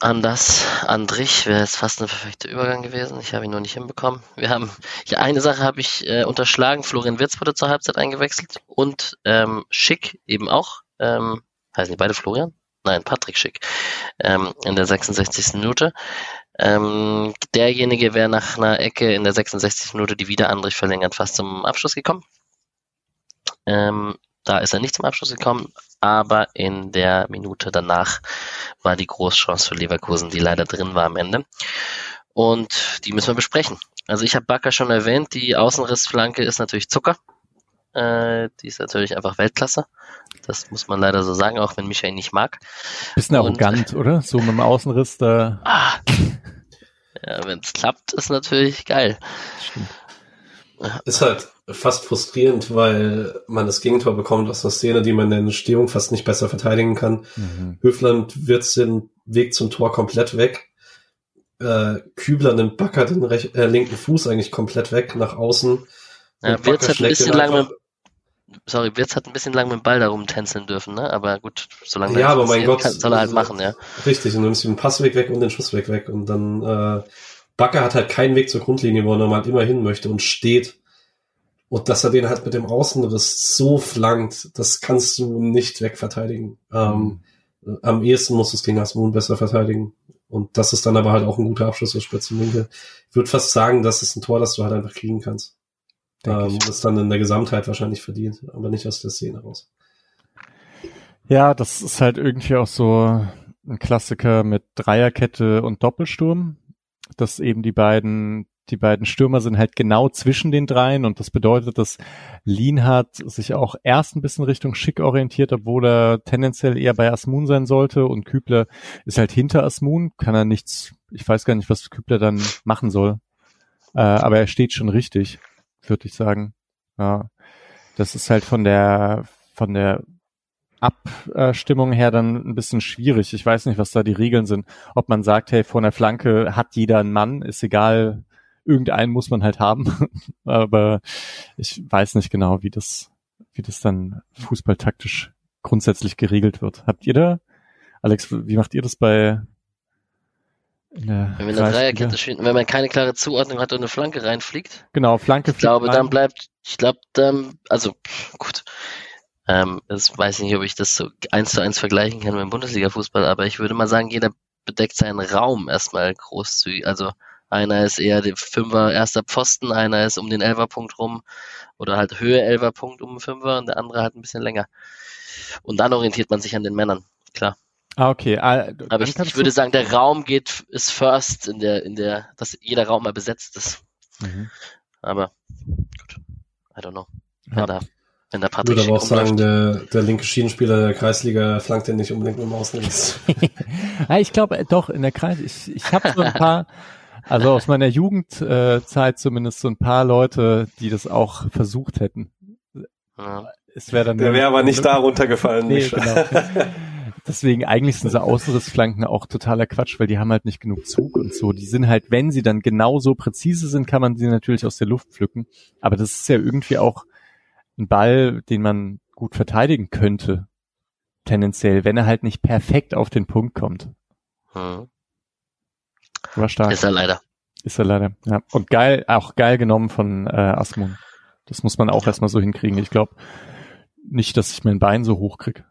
Anders, Andrich wäre jetzt fast ein perfekter Übergang gewesen. Ich habe ihn noch nicht hinbekommen. Wir haben, ja, eine Sache habe ich äh, unterschlagen. Florian Wirz wurde zur Halbzeit eingewechselt und ähm, Schick eben auch. Ähm, heißen die beide Florian? Nein, Patrick Schick, ähm, in der 66. Minute. Ähm, derjenige wäre nach einer Ecke in der 66. Minute, die wieder Andrich verlängert, fast zum Abschluss gekommen. Ähm, da ist er nicht zum Abschluss gekommen, aber in der Minute danach war die Großchance für Leverkusen, die leider drin war am Ende. Und die müssen wir besprechen. Also ich habe Bakker schon erwähnt, die Außenrissflanke ist natürlich Zucker. Äh, die ist natürlich einfach Weltklasse. Das muss man leider so sagen, auch wenn Michael nicht mag. Bisschen arrogant, oder? So mit dem Außenriss da. Ah, ja, wenn es klappt, ist natürlich geil. Stimmt. Ist halt fast frustrierend, weil man das Gegentor bekommt aus einer Szene, die man in der Entstehung fast nicht besser verteidigen kann. Mhm. Höfland wird den Weg zum Tor komplett weg. Äh, Kübler nimmt Bakker den äh, linken Fuß eigentlich komplett weg nach außen. Ja, Wirtz hat ein bisschen lang mit, sorry, Wirtz hat ein bisschen lang mit dem Ball da rumtänzeln dürfen, ne? Aber gut, solange ja, aber mein Gott, kann, soll er halt machen, ja. Richtig, und dann nimmst du den Passweg weg und den Schussweg weg und dann äh, Bakker hat halt keinen Weg zur Grundlinie, wo er normal immer hin möchte und steht. Und dass er den halt mit dem Außenriss so flankt, das kannst du nicht wegverteidigen. Ähm, am ehesten musst du es gegen Asmun besser verteidigen. Und das ist dann aber halt auch ein guter Abschluss aus Spitzenwinkel. Ich würde fast sagen, das ist ein Tor, das du halt einfach kriegen kannst. Ähm, das dann in der Gesamtheit wahrscheinlich verdient, aber nicht aus der Szene raus. Ja, das ist halt irgendwie auch so ein Klassiker mit Dreierkette und Doppelsturm, dass eben die beiden die beiden Stürmer sind halt genau zwischen den dreien und das bedeutet, dass Lienhardt sich auch erst ein bisschen Richtung Schick orientiert, obwohl er tendenziell eher bei Asmun sein sollte und Kübler ist halt hinter Asmun, kann er nichts, ich weiß gar nicht, was Kübler dann machen soll, äh, aber er steht schon richtig würde ich sagen. Ja, das ist halt von der von der Abstimmung her dann ein bisschen schwierig. Ich weiß nicht, was da die Regeln sind. Ob man sagt, hey, vor einer Flanke hat jeder einen Mann, ist egal, irgendeinen muss man halt haben. Aber ich weiß nicht genau, wie das, wie das dann fußballtaktisch grundsätzlich geregelt wird. Habt ihr da, Alex, wie macht ihr das bei wenn wir eine Dreierkette spielen, wenn man keine klare Zuordnung hat und eine Flanke reinfliegt. Genau, Flanke Ich glaube, rein. dann bleibt Ich glaube, also gut, ähm, das weiß nicht, ob ich das so eins zu eins vergleichen kann mit dem Bundesliga-Fußball, aber ich würde mal sagen, jeder bedeckt seinen Raum erstmal großzügig. Also einer ist eher der Fünfer erster Pfosten, einer ist um den Elferpunkt rum oder halt Höhe Elferpunkt um den Fünfer und der andere halt ein bisschen länger. Und dann orientiert man sich an den Männern, klar. Ah, okay. Ah, Aber ich, ich würde sagen, der Raum geht, ist first in der, in der, dass jeder Raum mal besetzt ist. Mhm. Aber gut, I don't know. Ja. Da wenn der Patrick Ich würde aber auch sagen, der, der linke Schienenspieler der Kreisliga flankt den nicht unbedingt mit dem ja, ich glaube äh, doch, in der Kreis, ich, ich habe so ein paar, also aus meiner Jugendzeit äh, zumindest so ein paar Leute, die das auch versucht hätten. Ja. Es wäre dann. Der wäre aber nicht da runtergefallen. Nee, genau. Deswegen eigentlich sind so Außenrissflanken auch totaler Quatsch, weil die haben halt nicht genug Zug und so. Die sind halt, wenn sie dann genauso präzise sind, kann man sie natürlich aus der Luft pflücken. Aber das ist ja irgendwie auch ein Ball, den man gut verteidigen könnte, tendenziell, wenn er halt nicht perfekt auf den Punkt kommt. Hm. War stark. Ist er leider. Ist er leider, ja. Und geil, auch geil genommen von äh, Asmund. Das muss man auch ja. erstmal so hinkriegen. Ich glaube nicht, dass ich mein Bein so hoch krieg.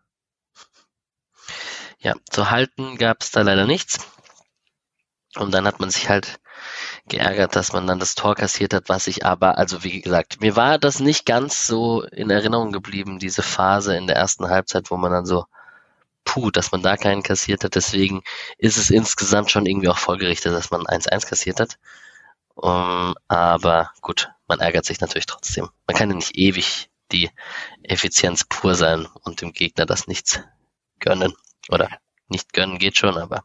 Ja, zu halten gab es da leider nichts. Und dann hat man sich halt geärgert, dass man dann das Tor kassiert hat, was ich aber, also wie gesagt, mir war das nicht ganz so in Erinnerung geblieben, diese Phase in der ersten Halbzeit, wo man dann so, puh, dass man da keinen kassiert hat. Deswegen ist es insgesamt schon irgendwie auch folgerichtet, dass man 1-1 kassiert hat. Um, aber gut, man ärgert sich natürlich trotzdem. Man kann ja nicht ewig die Effizienz pur sein und dem Gegner das nichts gönnen. Oder nicht gönnen geht schon, aber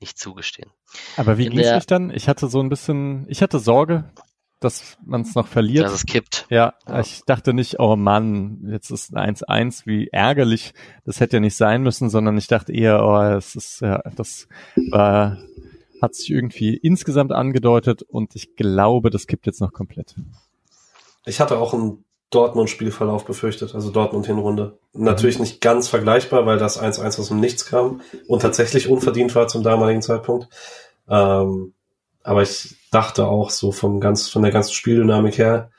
nicht zugestehen. Aber wie ging es dann? Ich hatte so ein bisschen, ich hatte Sorge, dass man es noch verliert. Dass es kippt. Ja, ja, ich dachte nicht, oh Mann, jetzt ist 1-1, wie ärgerlich. Das hätte ja nicht sein müssen, sondern ich dachte eher, oh, es ist, ja, das war, hat sich irgendwie insgesamt angedeutet und ich glaube, das kippt jetzt noch komplett. Ich hatte auch ein Dortmund-Spielverlauf befürchtet, also Dortmund-Hinrunde. Natürlich nicht ganz vergleichbar, weil das 1-1 aus dem Nichts kam und tatsächlich unverdient war zum damaligen Zeitpunkt. Ähm, aber ich dachte auch so vom ganz, von der ganzen Spieldynamik her,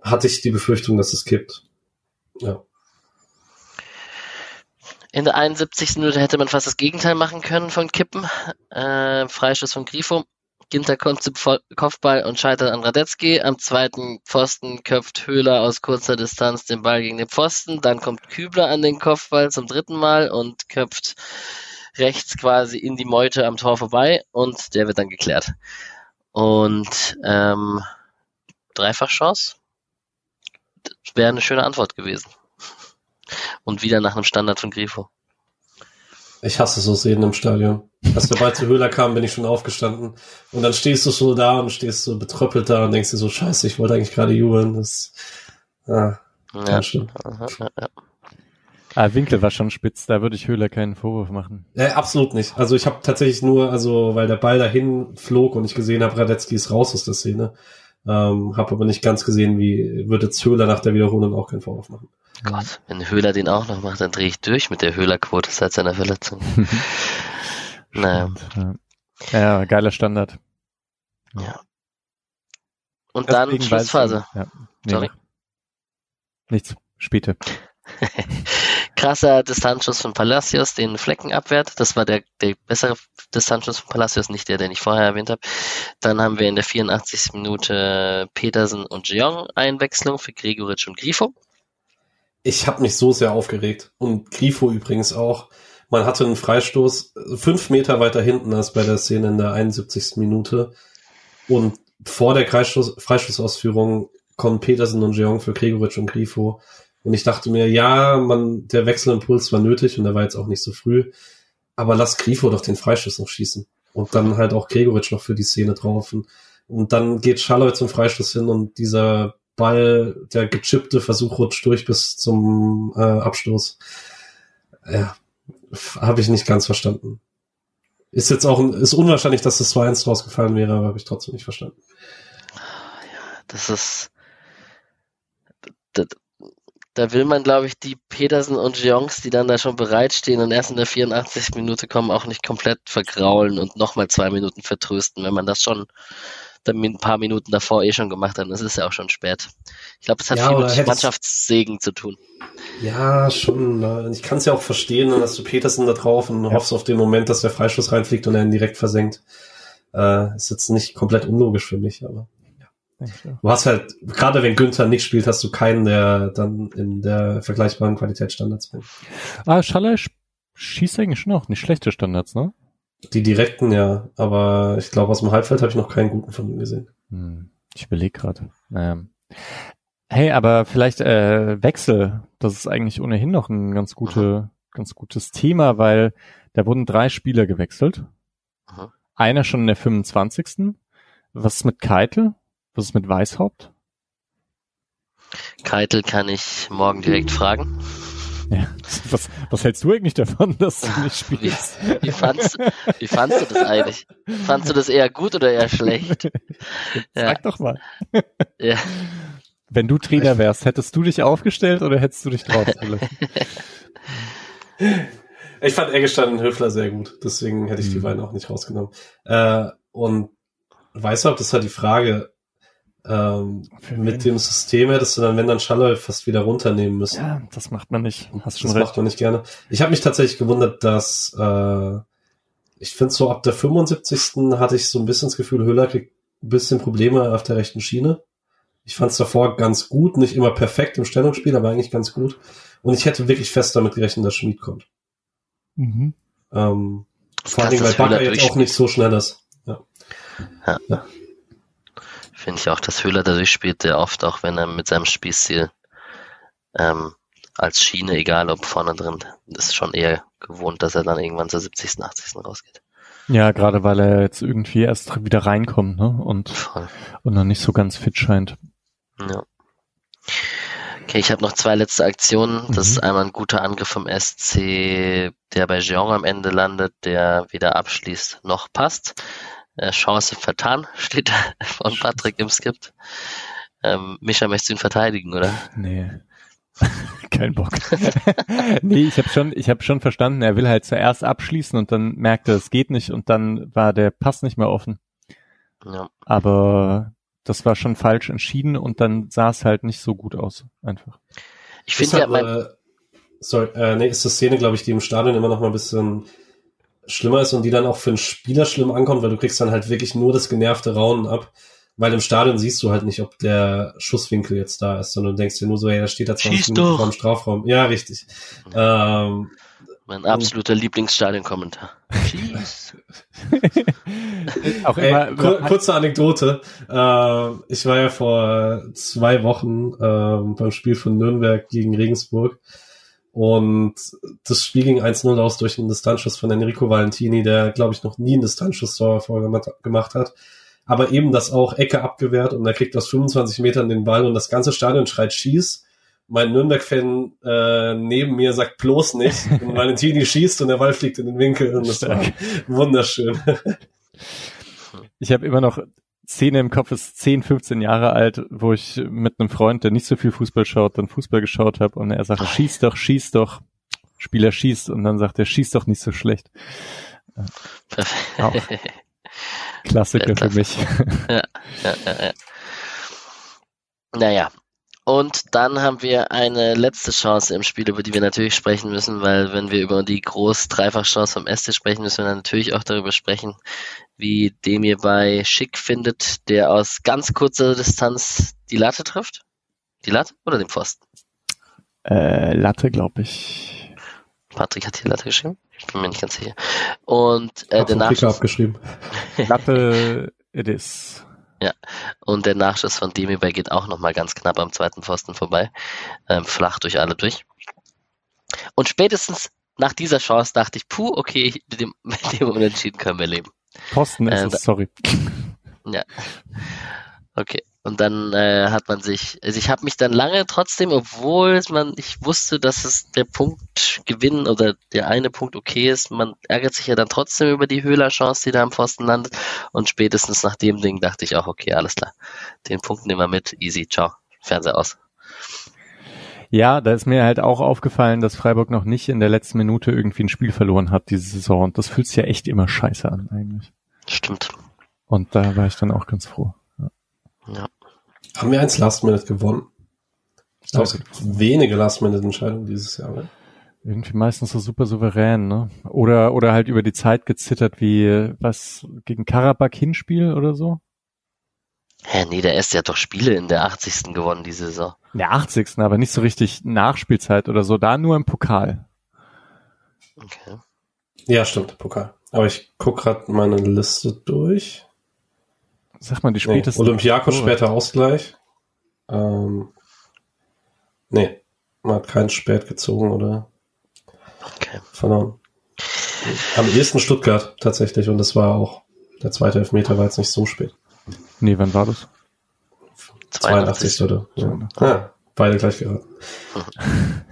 hatte ich die Befürchtung, dass es kippt. Ja. In der 71. Minute hätte man fast das Gegenteil machen können von Kippen. Äh, Freistoß von Grifo. Ginter kommt zum Kopfball und scheitert an Radetzky. Am zweiten Pfosten köpft Höhler aus kurzer Distanz den Ball gegen den Pfosten. Dann kommt Kübler an den Kopfball zum dritten Mal und köpft rechts quasi in die Meute am Tor vorbei und der wird dann geklärt. Und ähm, Dreifachchance wäre eine schöne Antwort gewesen. Und wieder nach einem Standard von Grifo. Ich hasse so Szenen im Stadion. Als der Ball zu Höhler kam, bin ich schon aufgestanden. Und dann stehst du so da und stehst so betröppelt da und denkst dir so, scheiße, ich wollte eigentlich gerade jubeln. Das, ah, ja, schlimm. Ja. Ah, Winkel war schon spitz, da würde ich Höhler keinen Vorwurf machen. Ja, absolut nicht. Also ich habe tatsächlich nur, also weil der Ball dahin flog und ich gesehen habe, Radetzky ist raus aus der Szene. Ähm, habe aber nicht ganz gesehen, wie würde jetzt Höhler nach der Wiederholung auch keinen Vorwurf machen. Gott, wenn Höhler den auch noch macht, dann drehe ich durch mit der Höhlerquote seit seiner Verletzung. naja. Ja, geiler Standard. Ja. Und Deswegen dann Schlussphase. Ja. Nee, Sorry. Nichts. Später. Krasser Distanzschuss von Palacios, den Flecken abwehrt. Das war der, der bessere Distanzschuss von Palacios, nicht der, den ich vorher erwähnt habe. Dann haben wir in der 84. Minute Petersen und Jeong Einwechslung für Gregoritsch und Grifo ich habe mich so sehr aufgeregt. Und Grifo übrigens auch. Man hatte einen Freistoß fünf Meter weiter hinten als bei der Szene in der 71. Minute. Und vor der Freistoß, Freistoßausführung kommen Petersen und Jeong für Gregoritsch und Grifo. Und ich dachte mir, ja, man, der Wechselimpuls war nötig und der war jetzt auch nicht so früh. Aber lass Grifo doch den Freistoß noch schießen. Und dann halt auch Gregoritsch noch für die Szene drauf. Und, und dann geht Schalloy zum Freistoß hin und dieser Ball, der gechippte Versuch rutscht durch bis zum äh, Abstoß. Ja, habe ich nicht ganz verstanden. Ist jetzt auch, ist unwahrscheinlich, dass das 2-1 draus gefallen wäre, aber habe ich trotzdem nicht verstanden. Ja, das ist, da will man, glaube ich, die Petersen und Jongs, die dann da schon bereitstehen und erst in der 84. Minute kommen, auch nicht komplett vergraulen und nochmal zwei Minuten vertrösten, wenn man das schon dann ein paar Minuten davor eh schon gemacht haben. Das ist ja auch schon spät. Ich glaube, es hat Ja, viel mit Mannschaftssegen zu tun. Ja, schon. äh, Ich kann es ja auch verstehen, dann hast du Petersen da drauf und hoffst auf den Moment, dass der Freischuss reinfliegt und er ihn direkt versenkt. Äh, ist jetzt nicht komplett unlogisch für mich, aber du hast halt, gerade wenn Günther nicht spielt, hast du keinen, der dann in der vergleichbaren Qualitätsstandards bringt. Ah, Schaller sch- schießt eigentlich schon auch nicht schlechte Standards, ne? Die direkten, ja, aber ich glaube, aus dem Halbfeld habe ich noch keinen guten von ihm gesehen. Hm, ich überlege gerade. Naja. Hey, aber vielleicht äh, Wechsel. Das ist eigentlich ohnehin noch ein ganz gute, ganz gutes Thema, weil da wurden drei Spieler gewechselt. Mhm. Einer schon in der 25. Was ist mit Keitel? Was ist mit Weißhaupt? Keitel kann ich morgen direkt fragen. Ja. Was, was hältst du eigentlich davon, dass du nicht Wie, spielst? wie, fandst, wie fandst du das eigentlich? Fandst du das eher gut oder eher schlecht? Ja. Sag doch mal. Ja. Wenn du Trainer wärst, hättest du dich aufgestellt oder hättest du dich draußen gelassen? Ich fand Eggestein und Höfler sehr gut, deswegen hätte ich die Mhm. beiden auch nicht rausgenommen. Äh, und Weißhaupt ist halt die Frage, ähm, mit dem System hättest du dann, wenn dann Schaller fast wieder runternehmen müssen. Ja, das macht man nicht. Hast schon das recht. macht man nicht gerne. Ich habe mich tatsächlich gewundert, dass äh, ich finde so ab der 75. hatte ich so ein bisschen das Gefühl, Höhler kriegt ein bisschen Probleme auf der rechten Schiene. Ich fand es davor ganz gut, nicht immer perfekt im Stellungsspiel, aber eigentlich ganz gut. Und ich hätte wirklich fest damit gerechnet, dass Schmied kommt. Mhm. Ähm, vor allem, weil Bakker jetzt auch nicht so schnell ist. Ja. Finde ich auch, dass Höhler da durchspielt, der oft auch, wenn er mit seinem Spielstil ähm, als Schiene, egal ob vorne drin, ist schon eher gewohnt, dass er dann irgendwann zur 70., 80. rausgeht. Ja, gerade weil er jetzt irgendwie erst wieder reinkommt, ne? Und, Voll. und noch nicht so ganz fit scheint. Ja. Okay, ich habe noch zwei letzte Aktionen. Das Mhm. ist einmal ein guter Angriff vom SC, der bei Jean am Ende landet, der weder abschließt noch passt. Äh, Chance vertan, steht von Patrick im Skript. Ähm, Micha, möchtest du ihn verteidigen, oder? Nee. Kein Bock. nee, ich habe schon, ich habe schon verstanden, er will halt zuerst abschließen und dann merkte, es geht nicht und dann war der Pass nicht mehr offen. Ja. Aber das war schon falsch entschieden und dann sah es halt nicht so gut aus, einfach. Ich finde ja, mein, äh, sorry, äh, nee, ist eine Szene, glaube ich, die im Stadion immer noch mal ein bisschen schlimmer ist und die dann auch für einen Spieler schlimm ankommt, weil du kriegst dann halt wirklich nur das genervte Raunen ab. Weil im Stadion siehst du halt nicht, ob der Schusswinkel jetzt da ist, sondern du denkst dir nur so, ja, da steht da 20 Schieß Minuten vor dem Strafraum. Ja, richtig. Ähm, mein absoluter Lieblingsstadionkommentar. Auch Ey, immer, kur kurze Anekdote. Äh, ich war ja vor zwei Wochen ähm, beim Spiel von Nürnberg gegen Regensburg und das Spiel ging 1-0 aus durch einen Distanzschuss von Enrico Valentini, der, glaube ich, noch nie einen Distanzschuss-Tor vorgemacht gemacht hat. Aber eben das auch Ecke abgewehrt und er kriegt aus 25 Metern den Ball und das ganze Stadion schreit Schieß. Mein Nürnberg-Fan äh, neben mir sagt bloß nicht. Und Valentini schießt und der Ball fliegt in den Winkel und das war wunderschön. Ich habe immer noch Szene im Kopf, ist 10, 15 Jahre alt, wo ich mit einem Freund, der nicht so viel Fußball schaut, dann Fußball geschaut habe und er sagt, schieß doch, schieß doch. Spieler schießt und dann sagt er, schieß doch nicht so schlecht. Auch Klassiker für mich. ja, ja, ja. Naja. Und dann haben wir eine letzte Chance im Spiel, über die wir natürlich sprechen müssen, weil wenn wir über die Groß-Dreifach-Chance vom SC sprechen, müssen wir dann natürlich auch darüber sprechen, wie Demir bei Schick findet, der aus ganz kurzer Distanz die Latte trifft. Die Latte oder den Pfosten? Äh, Latte, glaube ich. Patrick hat hier Latte geschrieben. Ich bin mir nicht ganz sicher. Und äh, der Nachschuss, abgeschrieben. Latte, it is. Und der Nachschuss von Demirbay geht auch nochmal ganz knapp am zweiten Pfosten vorbei. Ähm, flach durch alle durch. Und spätestens nach dieser Chance dachte ich, puh, okay, mit dem, mit dem Unentschieden können wir leben. Posten ist Äh, es, sorry. Ja. Okay. Und dann äh, hat man sich, also ich habe mich dann lange trotzdem, obwohl man, ich wusste, dass es der Punkt gewinnen oder der eine Punkt okay ist, man ärgert sich ja dann trotzdem über die Höhler-Chance, die da am Pfosten landet. Und spätestens nach dem Ding dachte ich auch, okay, alles klar. Den Punkt nehmen wir mit, easy, ciao. Fernseher aus. Ja, da ist mir halt auch aufgefallen, dass Freiburg noch nicht in der letzten Minute irgendwie ein Spiel verloren hat diese Saison. Und das fühlt sich ja echt immer scheiße an eigentlich. Stimmt. Und da war ich dann auch ganz froh. Ja. ja. Haben wir eins Last Minute gewonnen? Ich glaube, es gibt wenige Last Minute Entscheidungen dieses Jahr. Ne? Irgendwie meistens so super souverän, ne? Oder, oder halt über die Zeit gezittert wie was gegen Karabakh Hinspiel oder so? Hä, nee, der erste hat doch Spiele in der 80. gewonnen diese Saison. In der 80. aber nicht so richtig Nachspielzeit oder so, da nur im Pokal. Okay. Ja, stimmt, Pokal. Aber ich guck gerade meine Liste durch. Sag mal, die späteste. Nee, Olympiakos später Ausgleich. Ähm, nee, man hat keinen spät gezogen oder Okay. Verloren. Am ehesten Stuttgart tatsächlich und das war auch, der zweite Elfmeter war jetzt nicht so spät. Nee, wann war das? 82, 82 oder? Ja. Ah, beide gleich geraten.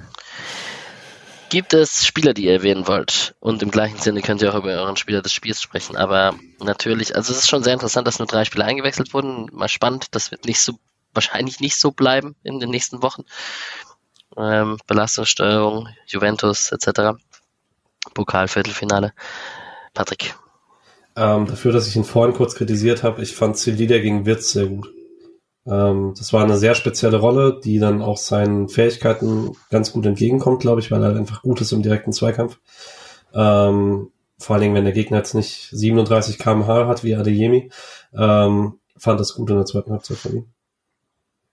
Gibt es Spieler, die ihr erwähnen wollt? Und im gleichen Sinne könnt ihr auch über euren Spieler des Spiels sprechen. Aber natürlich, also es ist schon sehr interessant, dass nur drei Spieler eingewechselt wurden. Mal spannend, das wird nicht so, wahrscheinlich nicht so bleiben in den nächsten Wochen ähm, Belastungssteuerung, Juventus etc. Pokalviertelfinale. Patrick. Ähm, dafür, dass ich ihn vorhin kurz kritisiert habe, ich fand Celidia gegen Wirtz sehr gut. Ähm, das war eine sehr spezielle Rolle, die dann auch seinen Fähigkeiten ganz gut entgegenkommt, glaube ich, weil er einfach gut ist im direkten Zweikampf. Ähm, vor allen Dingen, wenn der Gegner jetzt nicht 37 kmh hat wie Adeyemi, ähm, fand das gut in der zweiten Halbzeit von ihm.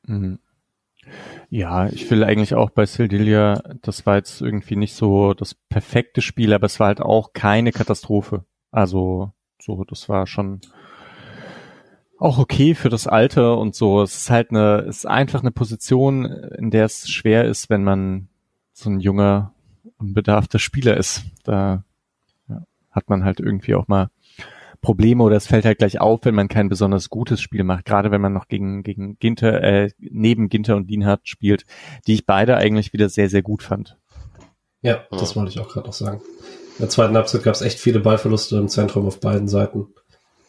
Mhm. Ja, ich will eigentlich auch bei Sildilia, das war jetzt irgendwie nicht so das perfekte Spiel, aber es war halt auch keine Katastrophe. Also so, das war schon auch okay für das Alter und so. Es ist halt eine, es ist einfach eine Position, in der es schwer ist, wenn man so ein junger, unbedarfter Spieler ist. Da ja, hat man halt irgendwie auch mal Probleme oder es fällt halt gleich auf, wenn man kein besonders gutes Spiel macht, gerade wenn man noch gegen, gegen Ginter, äh, neben Ginter und Dienhardt spielt, die ich beide eigentlich wieder sehr, sehr gut fand. Ja, das wollte ich auch gerade noch sagen. In der zweiten Halbzeit gab es echt viele Ballverluste im Zentrum auf beiden Seiten.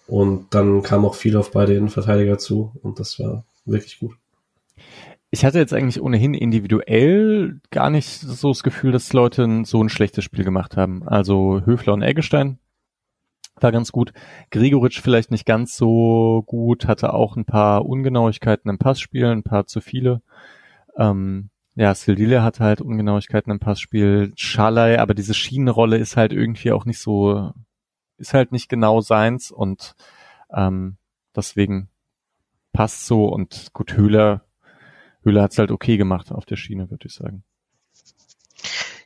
Und dann kam auch viel auf beide Innenverteidiger zu und das war wirklich gut. Ich hatte jetzt eigentlich ohnehin individuell gar nicht so das Gefühl, dass Leute so ein schlechtes Spiel gemacht haben. Also Höfler und Eggestein war ganz gut. Gregoritsch vielleicht nicht ganz so gut, hatte auch ein paar Ungenauigkeiten im Passspiel, ein paar zu viele. Ähm, ja, Sildile hatte halt Ungenauigkeiten im Passspiel. Schalay, aber diese Schienenrolle ist halt irgendwie auch nicht so, ist halt nicht genau seins und ähm, deswegen passt so und gut, Höhler, Höhler hat's halt okay gemacht auf der Schiene, würde ich sagen.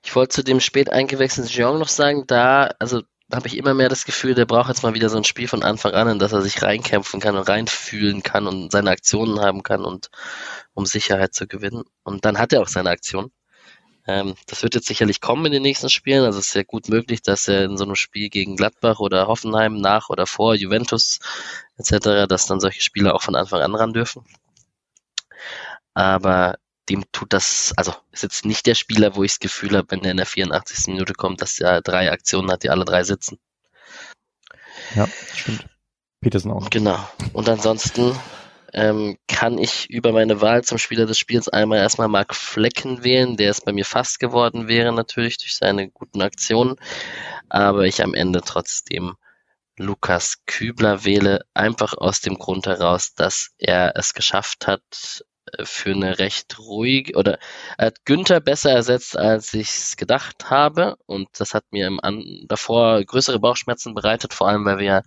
Ich wollte zu dem spät eingewechselten Jean noch sagen, da, also habe ich immer mehr das Gefühl, der braucht jetzt mal wieder so ein Spiel von Anfang an, in das er sich reinkämpfen kann und reinfühlen kann und seine Aktionen haben kann und um Sicherheit zu gewinnen. Und dann hat er auch seine Aktion. Ähm, das wird jetzt sicherlich kommen in den nächsten Spielen. Also es ist ja gut möglich, dass er in so einem Spiel gegen Gladbach oder Hoffenheim nach oder vor Juventus etc., dass dann solche Spieler auch von Anfang an ran dürfen. Aber dem tut das, also ist jetzt nicht der Spieler, wo ich das Gefühl habe, wenn der in der 84. Minute kommt, dass er drei Aktionen hat, die alle drei sitzen. Ja, stimmt. Peterson auch. Genau. Und ansonsten ähm, kann ich über meine Wahl zum Spieler des Spiels einmal erstmal Mark Flecken wählen, der es bei mir fast geworden wäre, natürlich durch seine guten Aktionen, aber ich am Ende trotzdem Lukas Kübler wähle, einfach aus dem Grund heraus, dass er es geschafft hat, für eine recht ruhig oder er hat Günther besser ersetzt, als ich es gedacht habe. Und das hat mir im An davor größere Bauchschmerzen bereitet, vor allem weil wir ja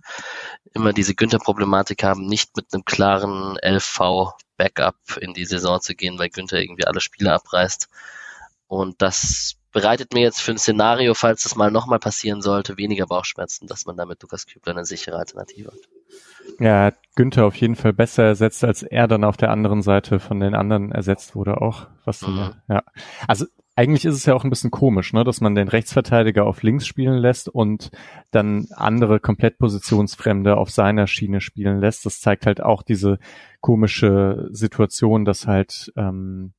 immer diese Günther-Problematik haben, nicht mit einem klaren LV-Backup in die Saison zu gehen, weil Günther irgendwie alle Spiele abreißt. Und das bereitet mir jetzt für ein Szenario, falls das mal nochmal passieren sollte, weniger Bauchschmerzen, dass man damit Lukas Kübler eine sichere Alternative hat. Ja, Günther auf jeden Fall besser ersetzt, als er dann auf der anderen Seite von den anderen ersetzt wurde auch. Was mhm. ja. Also eigentlich ist es ja auch ein bisschen komisch, ne, dass man den Rechtsverteidiger auf links spielen lässt und dann andere komplett positionsfremde auf seiner Schiene spielen lässt. Das zeigt halt auch diese komische Situation, dass halt ähm,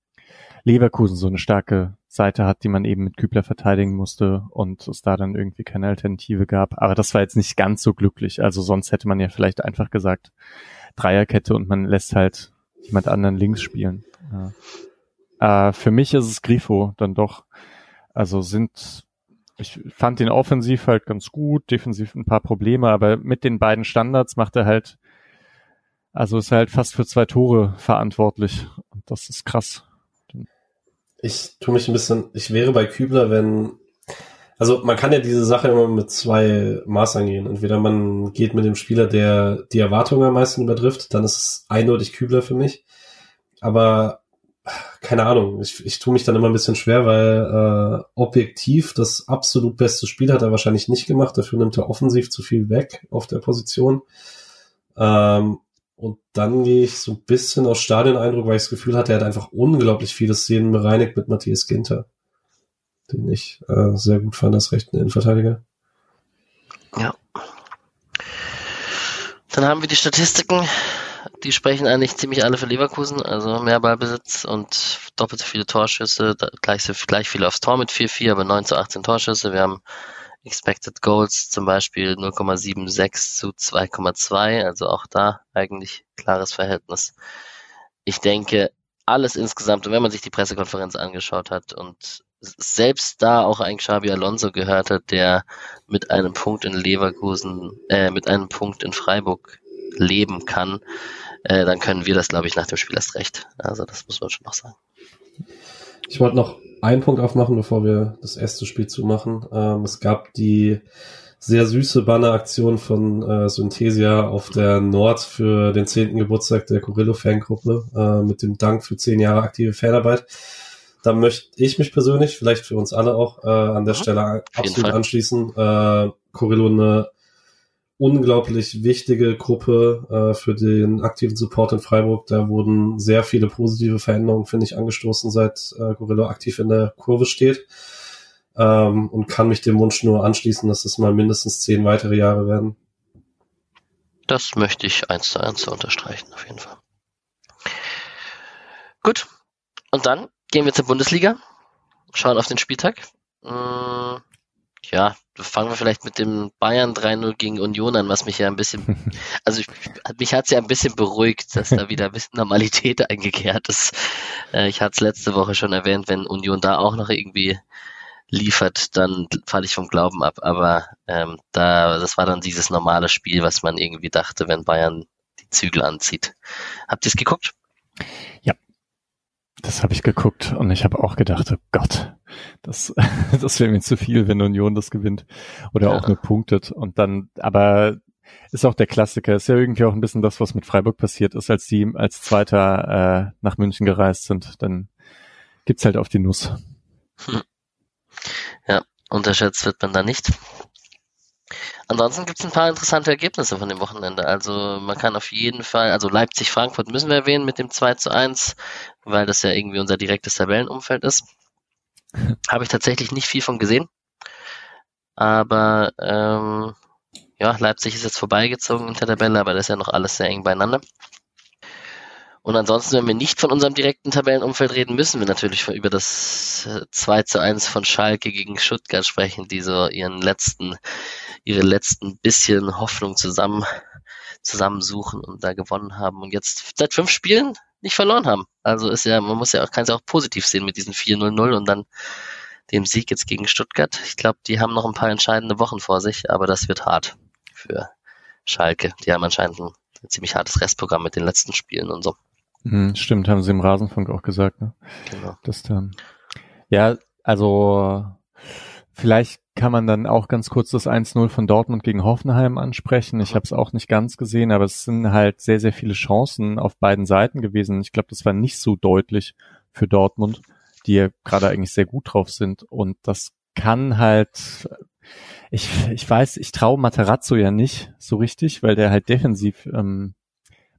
Leverkusen so eine starke Seite hat, die man eben mit Kübler verteidigen musste und es da dann irgendwie keine Alternative gab. Aber das war jetzt nicht ganz so glücklich. Also sonst hätte man ja vielleicht einfach gesagt Dreierkette und man lässt halt jemand anderen links spielen. Ja. Äh, für mich ist es Grifo dann doch. Also sind ich fand ihn offensiv halt ganz gut, defensiv ein paar Probleme, aber mit den beiden Standards macht er halt, also ist er halt fast für zwei Tore verantwortlich. Und das ist krass. Ich tue mich ein bisschen, ich wäre bei Kübler, wenn, also man kann ja diese Sache immer mit zwei Maß angehen. Entweder man geht mit dem Spieler, der die Erwartungen am meisten übertrifft, dann ist es eindeutig Kübler für mich. Aber keine Ahnung, ich, ich tue mich dann immer ein bisschen schwer, weil äh, objektiv das absolut beste Spiel hat er wahrscheinlich nicht gemacht. Dafür nimmt er offensiv zu viel weg auf der Position. Ähm, und dann gehe ich so ein bisschen aus Stadioneindruck, weil ich das Gefühl hatte, er hat einfach unglaublich viele Szenen bereinigt mit Matthias Ginter, den ich äh, sehr gut fand als rechten Innenverteidiger. Ja. Dann haben wir die Statistiken die sprechen eigentlich ziemlich alle für Leverkusen, also mehr Ballbesitz und doppelt so viele Torschüsse, gleich, gleich viele aufs Tor mit 4-4, aber 9 zu 18 Torschüsse. Wir haben Expected Goals zum Beispiel 0,76 zu 2,2, also auch da eigentlich klares Verhältnis. Ich denke, alles insgesamt, und wenn man sich die Pressekonferenz angeschaut hat und selbst da auch ein Xabi Alonso gehört hat, der mit einem Punkt in Leverkusen, äh, mit einem Punkt in Freiburg leben kann, äh, dann können wir das, glaube ich, nach dem Spiel erst recht. Also das muss man schon noch sagen. Ich wollte noch einen Punkt aufmachen, bevor wir das erste Spiel zumachen. Ähm, es gab die sehr süße Banneraktion von äh, Synthesia auf der Nord für den zehnten Geburtstag der Corillo-Fangruppe äh, mit dem Dank für zehn Jahre aktive Fanarbeit. Da möchte ich mich persönlich, vielleicht für uns alle auch, äh, an der. Stelle absolut anschließen. Äh, Corillo eine unglaublich wichtige Gruppe äh, für den aktiven Support in Freiburg. Da wurden sehr viele positive Veränderungen, finde ich, angestoßen, seit äh, Gorillo aktiv in der Kurve steht. Ähm, und kann mich dem Wunsch nur anschließen, dass es mal mindestens zehn weitere Jahre werden. Das möchte ich eins zu eins unterstreichen, auf jeden Fall. Gut. Und dann gehen wir zur Bundesliga. Schauen auf den Spieltag. Hm, ja, fangen wir vielleicht mit dem Bayern 3-0 gegen Union an, was mich ja ein bisschen, also ich, mich hat es ja ein bisschen beruhigt, dass da wieder ein bisschen Normalität eingekehrt ist. Äh, ich hatte es letzte Woche schon erwähnt, wenn Union da auch noch irgendwie liefert, dann falle ich vom Glauben ab. Aber ähm, da, das war dann dieses normale Spiel, was man irgendwie dachte, wenn Bayern die Zügel anzieht. Habt ihr es geguckt? Ja, das habe ich geguckt und ich habe auch gedacht, oh Gott, das, das wäre mir zu viel, wenn Union das gewinnt oder ja. auch nur punktet. Und dann, aber ist auch der Klassiker, ist ja irgendwie auch ein bisschen das, was mit Freiburg passiert ist, als die als Zweiter äh, nach München gereist sind. Dann gibt's halt auf die Nuss. Hm. Ja, unterschätzt wird man da nicht. Ansonsten gibt es ein paar interessante Ergebnisse von dem Wochenende. Also man kann auf jeden Fall, also Leipzig-Frankfurt müssen wir erwähnen mit dem 2 zu 1, weil das ja irgendwie unser direktes Tabellenumfeld ist. Habe ich tatsächlich nicht viel von gesehen. Aber ähm, ja, Leipzig ist jetzt vorbeigezogen in der Tabelle, aber das ist ja noch alles sehr eng beieinander. Und ansonsten, wenn wir nicht von unserem direkten Tabellenumfeld reden, müssen wir natürlich über das 2 äh, zu 1 von Schalke gegen Stuttgart sprechen, die so ihren letzten, ihre letzten bisschen Hoffnung zusammen, zusammensuchen und da gewonnen haben und jetzt seit fünf Spielen nicht verloren haben. Also ist ja, man muss ja auch, kann es ja auch positiv sehen mit diesen 4-0-0 und dann dem Sieg jetzt gegen Stuttgart. Ich glaube, die haben noch ein paar entscheidende Wochen vor sich, aber das wird hart für Schalke. Die haben anscheinend ein, ziemlich hartes Restprogramm mit den letzten Spielen und so. Mhm, stimmt, haben sie im Rasenfunk auch gesagt, ne? Genau. Das dann. Ja, also vielleicht kann man dann auch ganz kurz das 1-0 von Dortmund gegen Hoffenheim ansprechen. Ich habe es auch nicht ganz gesehen, aber es sind halt sehr, sehr viele Chancen auf beiden Seiten gewesen. Ich glaube, das war nicht so deutlich für Dortmund, die ja gerade eigentlich sehr gut drauf sind. Und das kann halt, ich, ich weiß, ich traue Materazzo ja nicht so richtig, weil der halt defensiv ähm,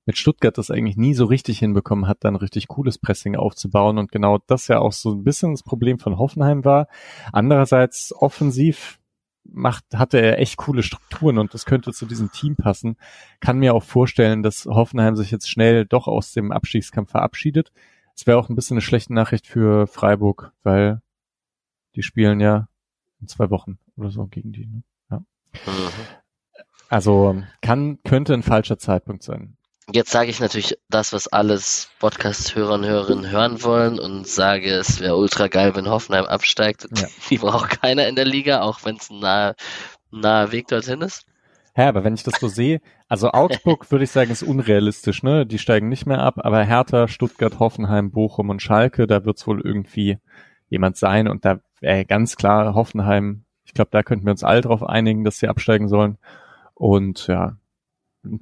mit Stuttgart das eigentlich nie so richtig hinbekommen hat, dann richtig cooles Pressing aufzubauen. Und genau das ja auch so ein bisschen das Problem von Hoffenheim war. Andererseits offensiv macht, hatte er echt coole Strukturen und das könnte zu diesem Team passen. Kann mir auch vorstellen, dass Hoffenheim sich jetzt schnell doch aus dem Abstiegskampf verabschiedet. Es wäre auch ein bisschen eine schlechte Nachricht für Freiburg, weil die spielen ja in zwei Wochen oder so gegen die. Ne? Ja. Mhm. Also kann, könnte ein falscher Zeitpunkt sein. Jetzt sage ich natürlich das, was alles Podcast-Hörer und Hörerinnen hören wollen und sage, es wäre ultra geil, wenn Hoffenheim absteigt. Ja. Die braucht keiner in der Liga, auch wenn es ein naher, naher Weg dorthin ist. Ja, aber wenn ich das so sehe, also Augsburg würde ich sagen, ist unrealistisch, ne? Die steigen nicht mehr ab, aber Hertha, Stuttgart, Hoffenheim, Bochum und Schalke, da wird es wohl irgendwie jemand sein und da wäre ganz klar Hoffenheim, ich glaube, da könnten wir uns alle drauf einigen, dass sie absteigen sollen. Und ja,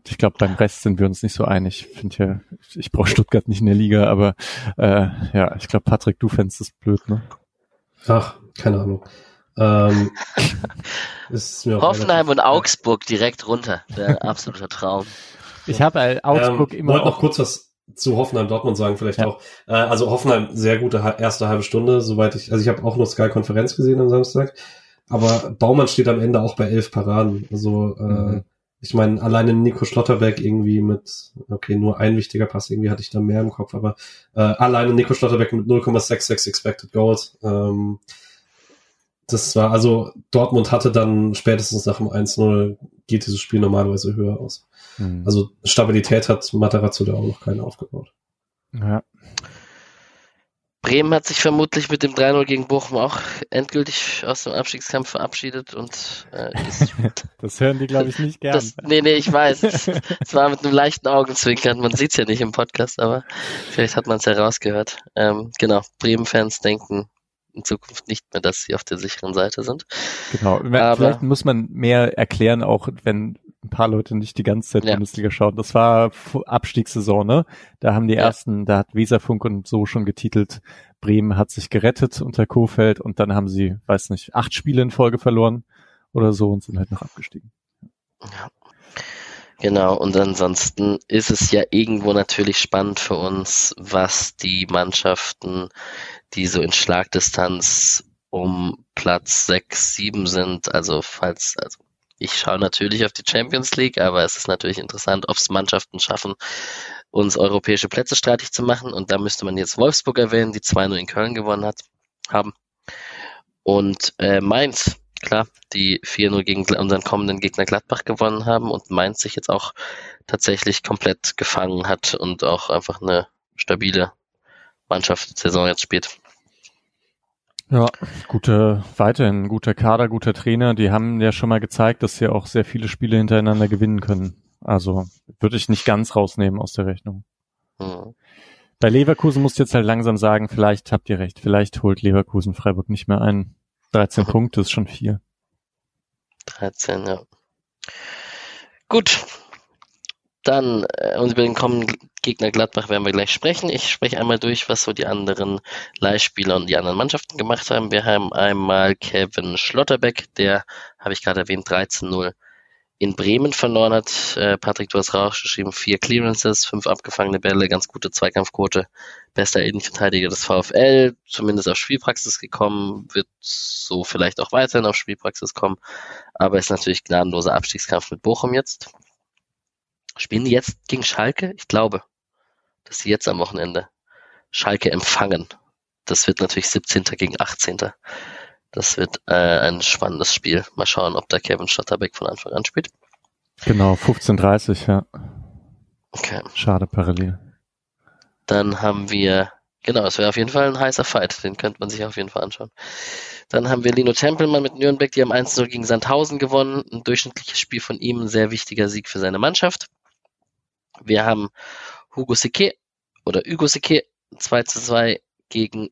ich glaube, beim Rest sind wir uns nicht so einig. Ich finde ja, ich, ich brauche Stuttgart nicht in der Liga, aber äh, ja, ich glaube, Patrick, du fändest es blöd, ne? Ach, keine Ahnung. Ähm, Hoffenheim und Augsburg direkt runter. Wäre absoluter Traum. Ich habe äh, Augsburg ähm, immer. wollte noch kurz was zu Hoffenheim Dortmund sagen, vielleicht ja. auch. Äh, also Hoffenheim, sehr gute erste halbe Stunde, soweit ich, also ich habe auch nur Sky-Konferenz gesehen am Samstag. Aber Baumann steht am Ende auch bei elf Paraden. Also äh, mhm. Ich meine, alleine Nico Schlotterbeck irgendwie mit, okay, nur ein wichtiger Pass, irgendwie hatte ich da mehr im Kopf, aber äh, alleine Nico Schlotterbeck mit 0,66 Expected Goals. Ähm, das war, also Dortmund hatte dann spätestens nach dem 1-0 geht dieses Spiel normalerweise höher aus. Mhm. Also Stabilität hat Materazzo da auch noch keine aufgebaut. Ja. Bremen hat sich vermutlich mit dem 3-0 gegen Bochum auch endgültig aus dem Abstiegskampf verabschiedet und äh, Das hören die, glaube ich, nicht gern. Das, nee, nee, ich weiß. Es war mit einem leichten Augenzwinkern. Man sieht es ja nicht im Podcast, aber vielleicht hat man es ja rausgehört. Ähm, genau, Bremen-Fans denken in Zukunft nicht mehr, dass sie auf der sicheren Seite sind. Genau. Aber, Vielleicht muss man mehr erklären, auch wenn ein paar Leute nicht die ganze Zeit ja. Bundesliga schauen. Das war Abstiegssaison, ne? Da haben die ja. ersten, da hat Weserfunk und so schon getitelt, Bremen hat sich gerettet unter Kofeld und dann haben sie, weiß nicht, acht Spiele in Folge verloren oder so und sind halt noch abgestiegen. Ja. Genau, und ansonsten ist es ja irgendwo natürlich spannend für uns, was die Mannschaften, die so in Schlagdistanz um Platz 6, 7 sind, also falls, also ich schaue natürlich auf die Champions League, aber es ist natürlich interessant, ob es Mannschaften schaffen, uns europäische Plätze streitig zu machen. Und da müsste man jetzt Wolfsburg erwähnen, die 2-0 in Köln gewonnen hat, haben. Und äh, Mainz, klar, die 4-0 gegen unseren kommenden Gegner Gladbach gewonnen haben und Mainz sich jetzt auch tatsächlich komplett gefangen hat und auch einfach eine stabile Mannschaftssaison jetzt spielt. Ja, gute, weiterhin guter Kader, guter Trainer. Die haben ja schon mal gezeigt, dass sie auch sehr viele Spiele hintereinander gewinnen können. Also würde ich nicht ganz rausnehmen aus der Rechnung. Mhm. Bei Leverkusen musst du jetzt halt langsam sagen, vielleicht habt ihr recht, vielleicht holt Leverkusen Freiburg nicht mehr ein. 13 mhm. Punkte ist schon viel. 13, ja. Gut. Dann, äh, und über den kommenden Gegner Gladbach werden wir gleich sprechen. Ich spreche einmal durch, was so die anderen Leihspieler und die anderen Mannschaften gemacht haben. Wir haben einmal Kevin Schlotterbeck, der, habe ich gerade erwähnt, 13-0 in Bremen verloren hat. Äh, Patrick, du hast rausgeschrieben, vier Clearances, fünf abgefangene Bälle, ganz gute Zweikampfquote, bester Innenverteidiger des VfL, zumindest auf Spielpraxis gekommen, wird so vielleicht auch weiterhin auf Spielpraxis kommen, aber ist natürlich gnadenloser Abstiegskampf mit Bochum jetzt. Spielen die jetzt gegen Schalke? Ich glaube dass sie jetzt am Wochenende Schalke empfangen. Das wird natürlich 17. gegen 18. Das wird äh, ein spannendes Spiel. Mal schauen, ob da Kevin Schotterbeck von Anfang an spielt. Genau, 15.30 ja. Okay. Schade parallel. Dann haben wir, genau, es wäre auf jeden Fall ein heißer Fight. Den könnte man sich auf jeden Fall anschauen. Dann haben wir Lino Tempelmann mit Nürnberg, die haben 1-0 gegen Sandhausen gewonnen. Ein durchschnittliches Spiel von ihm, ein sehr wichtiger Sieg für seine Mannschaft. Wir haben Hugo Sique oder Hugo Sique 2 zu 2 gegen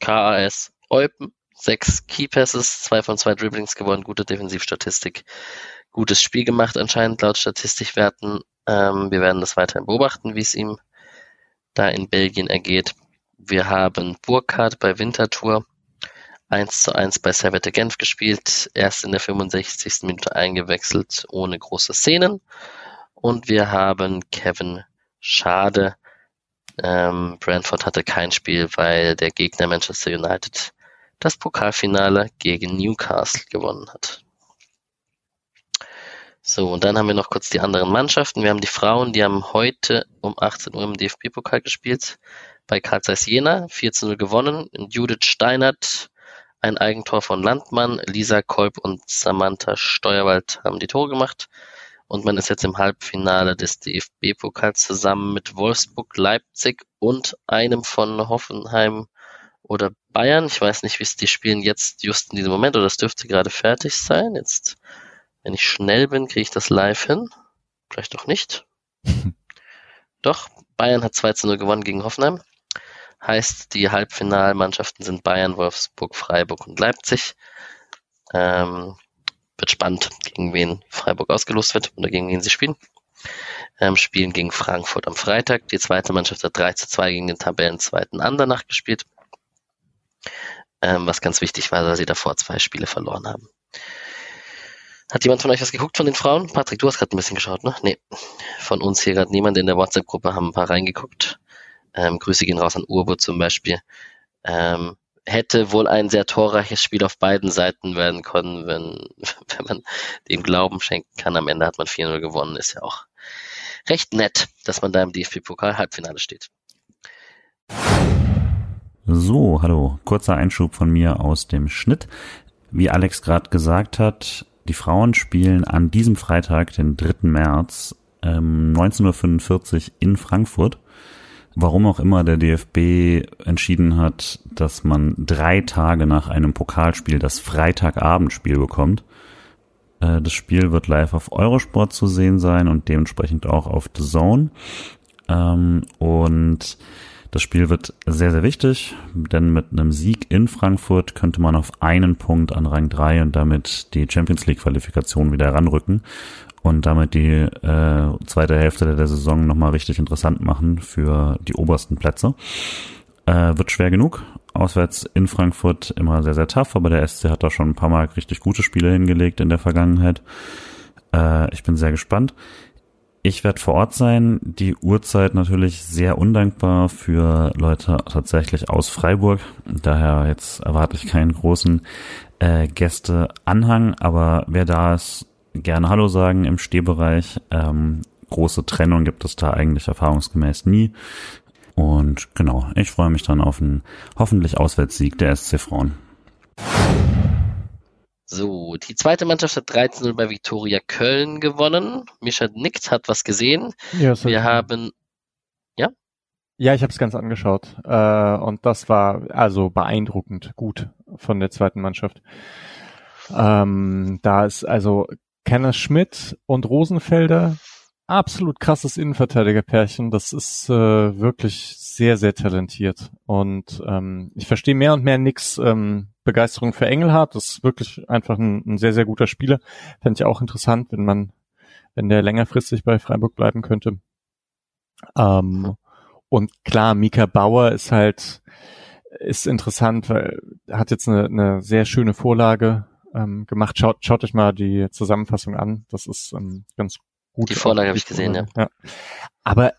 KAS Eupen. Sechs Keypasses, zwei von zwei Dribblings gewonnen, gute Defensivstatistik. Gutes Spiel gemacht anscheinend laut Statistikwerten. Ähm, wir werden das weiterhin beobachten, wie es ihm da in Belgien ergeht. Wir haben Burkhardt bei Winterthur 1 zu 1 bei Servette Genf gespielt, erst in der 65. Minute eingewechselt, ohne große Szenen. Und wir haben Kevin Schade. Ähm, Brentford hatte kein Spiel, weil der Gegner Manchester United das Pokalfinale gegen Newcastle gewonnen hat. So, und dann haben wir noch kurz die anderen Mannschaften. Wir haben die Frauen, die haben heute um 18 Uhr im DFB-Pokal gespielt. Bei Karl Zeiss Jena 14-0 gewonnen. Judith Steinert, ein Eigentor von Landmann. Lisa Kolb und Samantha Steuerwald haben die Tore gemacht. Und man ist jetzt im Halbfinale des DFB-Pokals zusammen mit Wolfsburg, Leipzig und einem von Hoffenheim oder Bayern. Ich weiß nicht, wie es die spielen jetzt just in diesem Moment oder es dürfte gerade fertig sein. Jetzt, wenn ich schnell bin, kriege ich das live hin. Vielleicht doch nicht. doch, Bayern hat 2 zu 0 gewonnen gegen Hoffenheim. Heißt, die Halbfinalmannschaften sind Bayern, Wolfsburg, Freiburg und Leipzig. Ähm, wird spannend, gegen wen Freiburg ausgelost wird oder gegen wen sie spielen. Ähm, spielen gegen Frankfurt am Freitag. Die zweite Mannschaft hat 3 zu 2 gegen den Tabellenzweiten Andernach gespielt. Ähm, was ganz wichtig war, weil sie davor zwei Spiele verloren haben. Hat jemand von euch was geguckt von den Frauen? Patrick, du hast gerade ein bisschen geschaut, ne? Nee. Von uns hier gerade niemand in der WhatsApp-Gruppe haben ein paar reingeguckt. Ähm, Grüße gehen raus an Urbo zum Beispiel. Ähm, hätte wohl ein sehr torreiches Spiel auf beiden Seiten werden können, wenn, wenn man dem Glauben schenken kann. Am Ende hat man 4-0 gewonnen, ist ja auch recht nett, dass man da im DFB-Pokal-Halbfinale steht. So, hallo. Kurzer Einschub von mir aus dem Schnitt. Wie Alex gerade gesagt hat, die Frauen spielen an diesem Freitag, den 3. März, ähm, 19.45 Uhr in Frankfurt. Warum auch immer der DFB entschieden hat, dass man drei Tage nach einem Pokalspiel das Freitagabendspiel bekommt. Äh, das Spiel wird live auf Eurosport zu sehen sein und dementsprechend auch auf The Zone. Ähm, und das Spiel wird sehr, sehr wichtig, denn mit einem Sieg in Frankfurt könnte man auf einen Punkt an Rang 3 und damit die Champions League Qualifikation wieder ranrücken und damit die äh, zweite Hälfte der Saison nochmal richtig interessant machen für die obersten Plätze. Äh, wird schwer genug. Auswärts in Frankfurt immer sehr, sehr tough, aber der SC hat da schon ein paar Mal richtig gute Spiele hingelegt in der Vergangenheit. Äh, ich bin sehr gespannt. Ich werde vor Ort sein. Die Uhrzeit natürlich sehr undankbar für Leute tatsächlich aus Freiburg. Daher jetzt erwarte ich keinen großen äh, Gästeanhang, aber wer da ist, gerne Hallo sagen im Stehbereich. Ähm, große Trennung gibt es da eigentlich erfahrungsgemäß nie. Und genau, ich freue mich dann auf einen hoffentlich Auswärtssieg der SC Frauen. So, die zweite Mannschaft hat 13-0 bei Viktoria Köln gewonnen. Mischa nickt, hat was gesehen. Ja, Wir haben, ja? Ja, ich habe es ganz angeschaut. Äh, und das war also beeindruckend gut von der zweiten Mannschaft. Ähm, da ist also Kenner Schmidt und Rosenfelder absolut krasses Innenverteidigerpärchen. Das ist äh, wirklich sehr, sehr talentiert. Und ähm, ich verstehe mehr und mehr nix ähm, Begeisterung für Engelhardt. Das ist wirklich einfach ein, ein sehr, sehr guter Spieler. Fände ich auch interessant, wenn man, wenn der längerfristig bei Freiburg bleiben könnte. Ähm, und klar, Mika Bauer ist halt, ist interessant, weil er hat jetzt eine, eine sehr schöne Vorlage ähm, gemacht. Schaut, schaut euch mal die Zusammenfassung an. Das ist ähm, ganz gut. Die Vorlage habe ich gesehen, ja. ja. Aber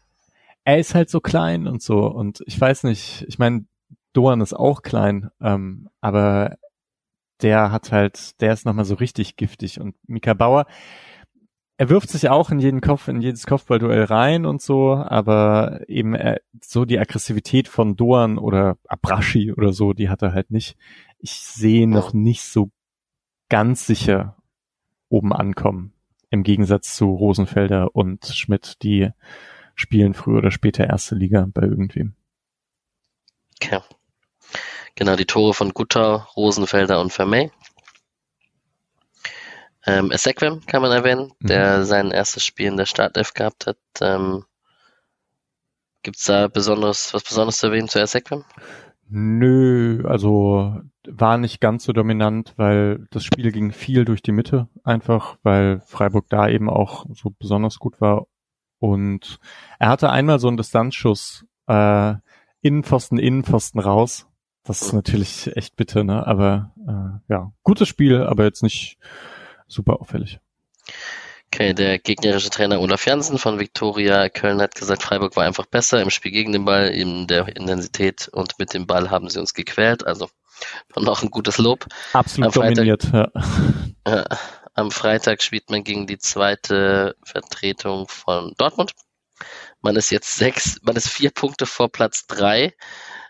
er ist halt so klein und so. Und ich weiß nicht, ich meine, Doan ist auch klein, ähm, aber der hat halt, der ist nochmal so richtig giftig. Und Mika Bauer, er wirft sich auch in jeden Kopf, in jedes Kopfballduell rein und so, aber eben er, so die Aggressivität von Doan oder Abrashi oder so, die hat er halt nicht. Ich sehe noch nicht so ganz sicher oben ankommen. Im Gegensatz zu Rosenfelder und Schmidt, die spielen früher oder später erste Liga bei irgendwem. Okay. Genau, die Tore von Gutter, Rosenfelder und Vermey. Ähm, Esequem kann man erwähnen, mhm. der sein erstes Spiel in der Startelf gehabt hat. Ähm, Gibt es da besonderes, was Besonderes zu erwähnen zu Esequem? Nö, also war nicht ganz so dominant, weil das Spiel ging viel durch die Mitte, einfach weil Freiburg da eben auch so besonders gut war. Und er hatte einmal so einen Distanzschuss, äh, Innenpfosten, Innenpfosten raus. Das ist natürlich echt bitter, ne? Aber äh, ja, gutes Spiel, aber jetzt nicht super auffällig. Okay, der gegnerische Trainer Olaf Janssen von Viktoria Köln hat gesagt, Freiburg war einfach besser im Spiel gegen den Ball, in der Intensität und mit dem Ball haben sie uns gequält. Also noch ein gutes Lob. Absolut Freitag, dominiert, ja. Äh, am Freitag spielt man gegen die zweite Vertretung von Dortmund. Man ist jetzt sechs, man ist vier Punkte vor Platz drei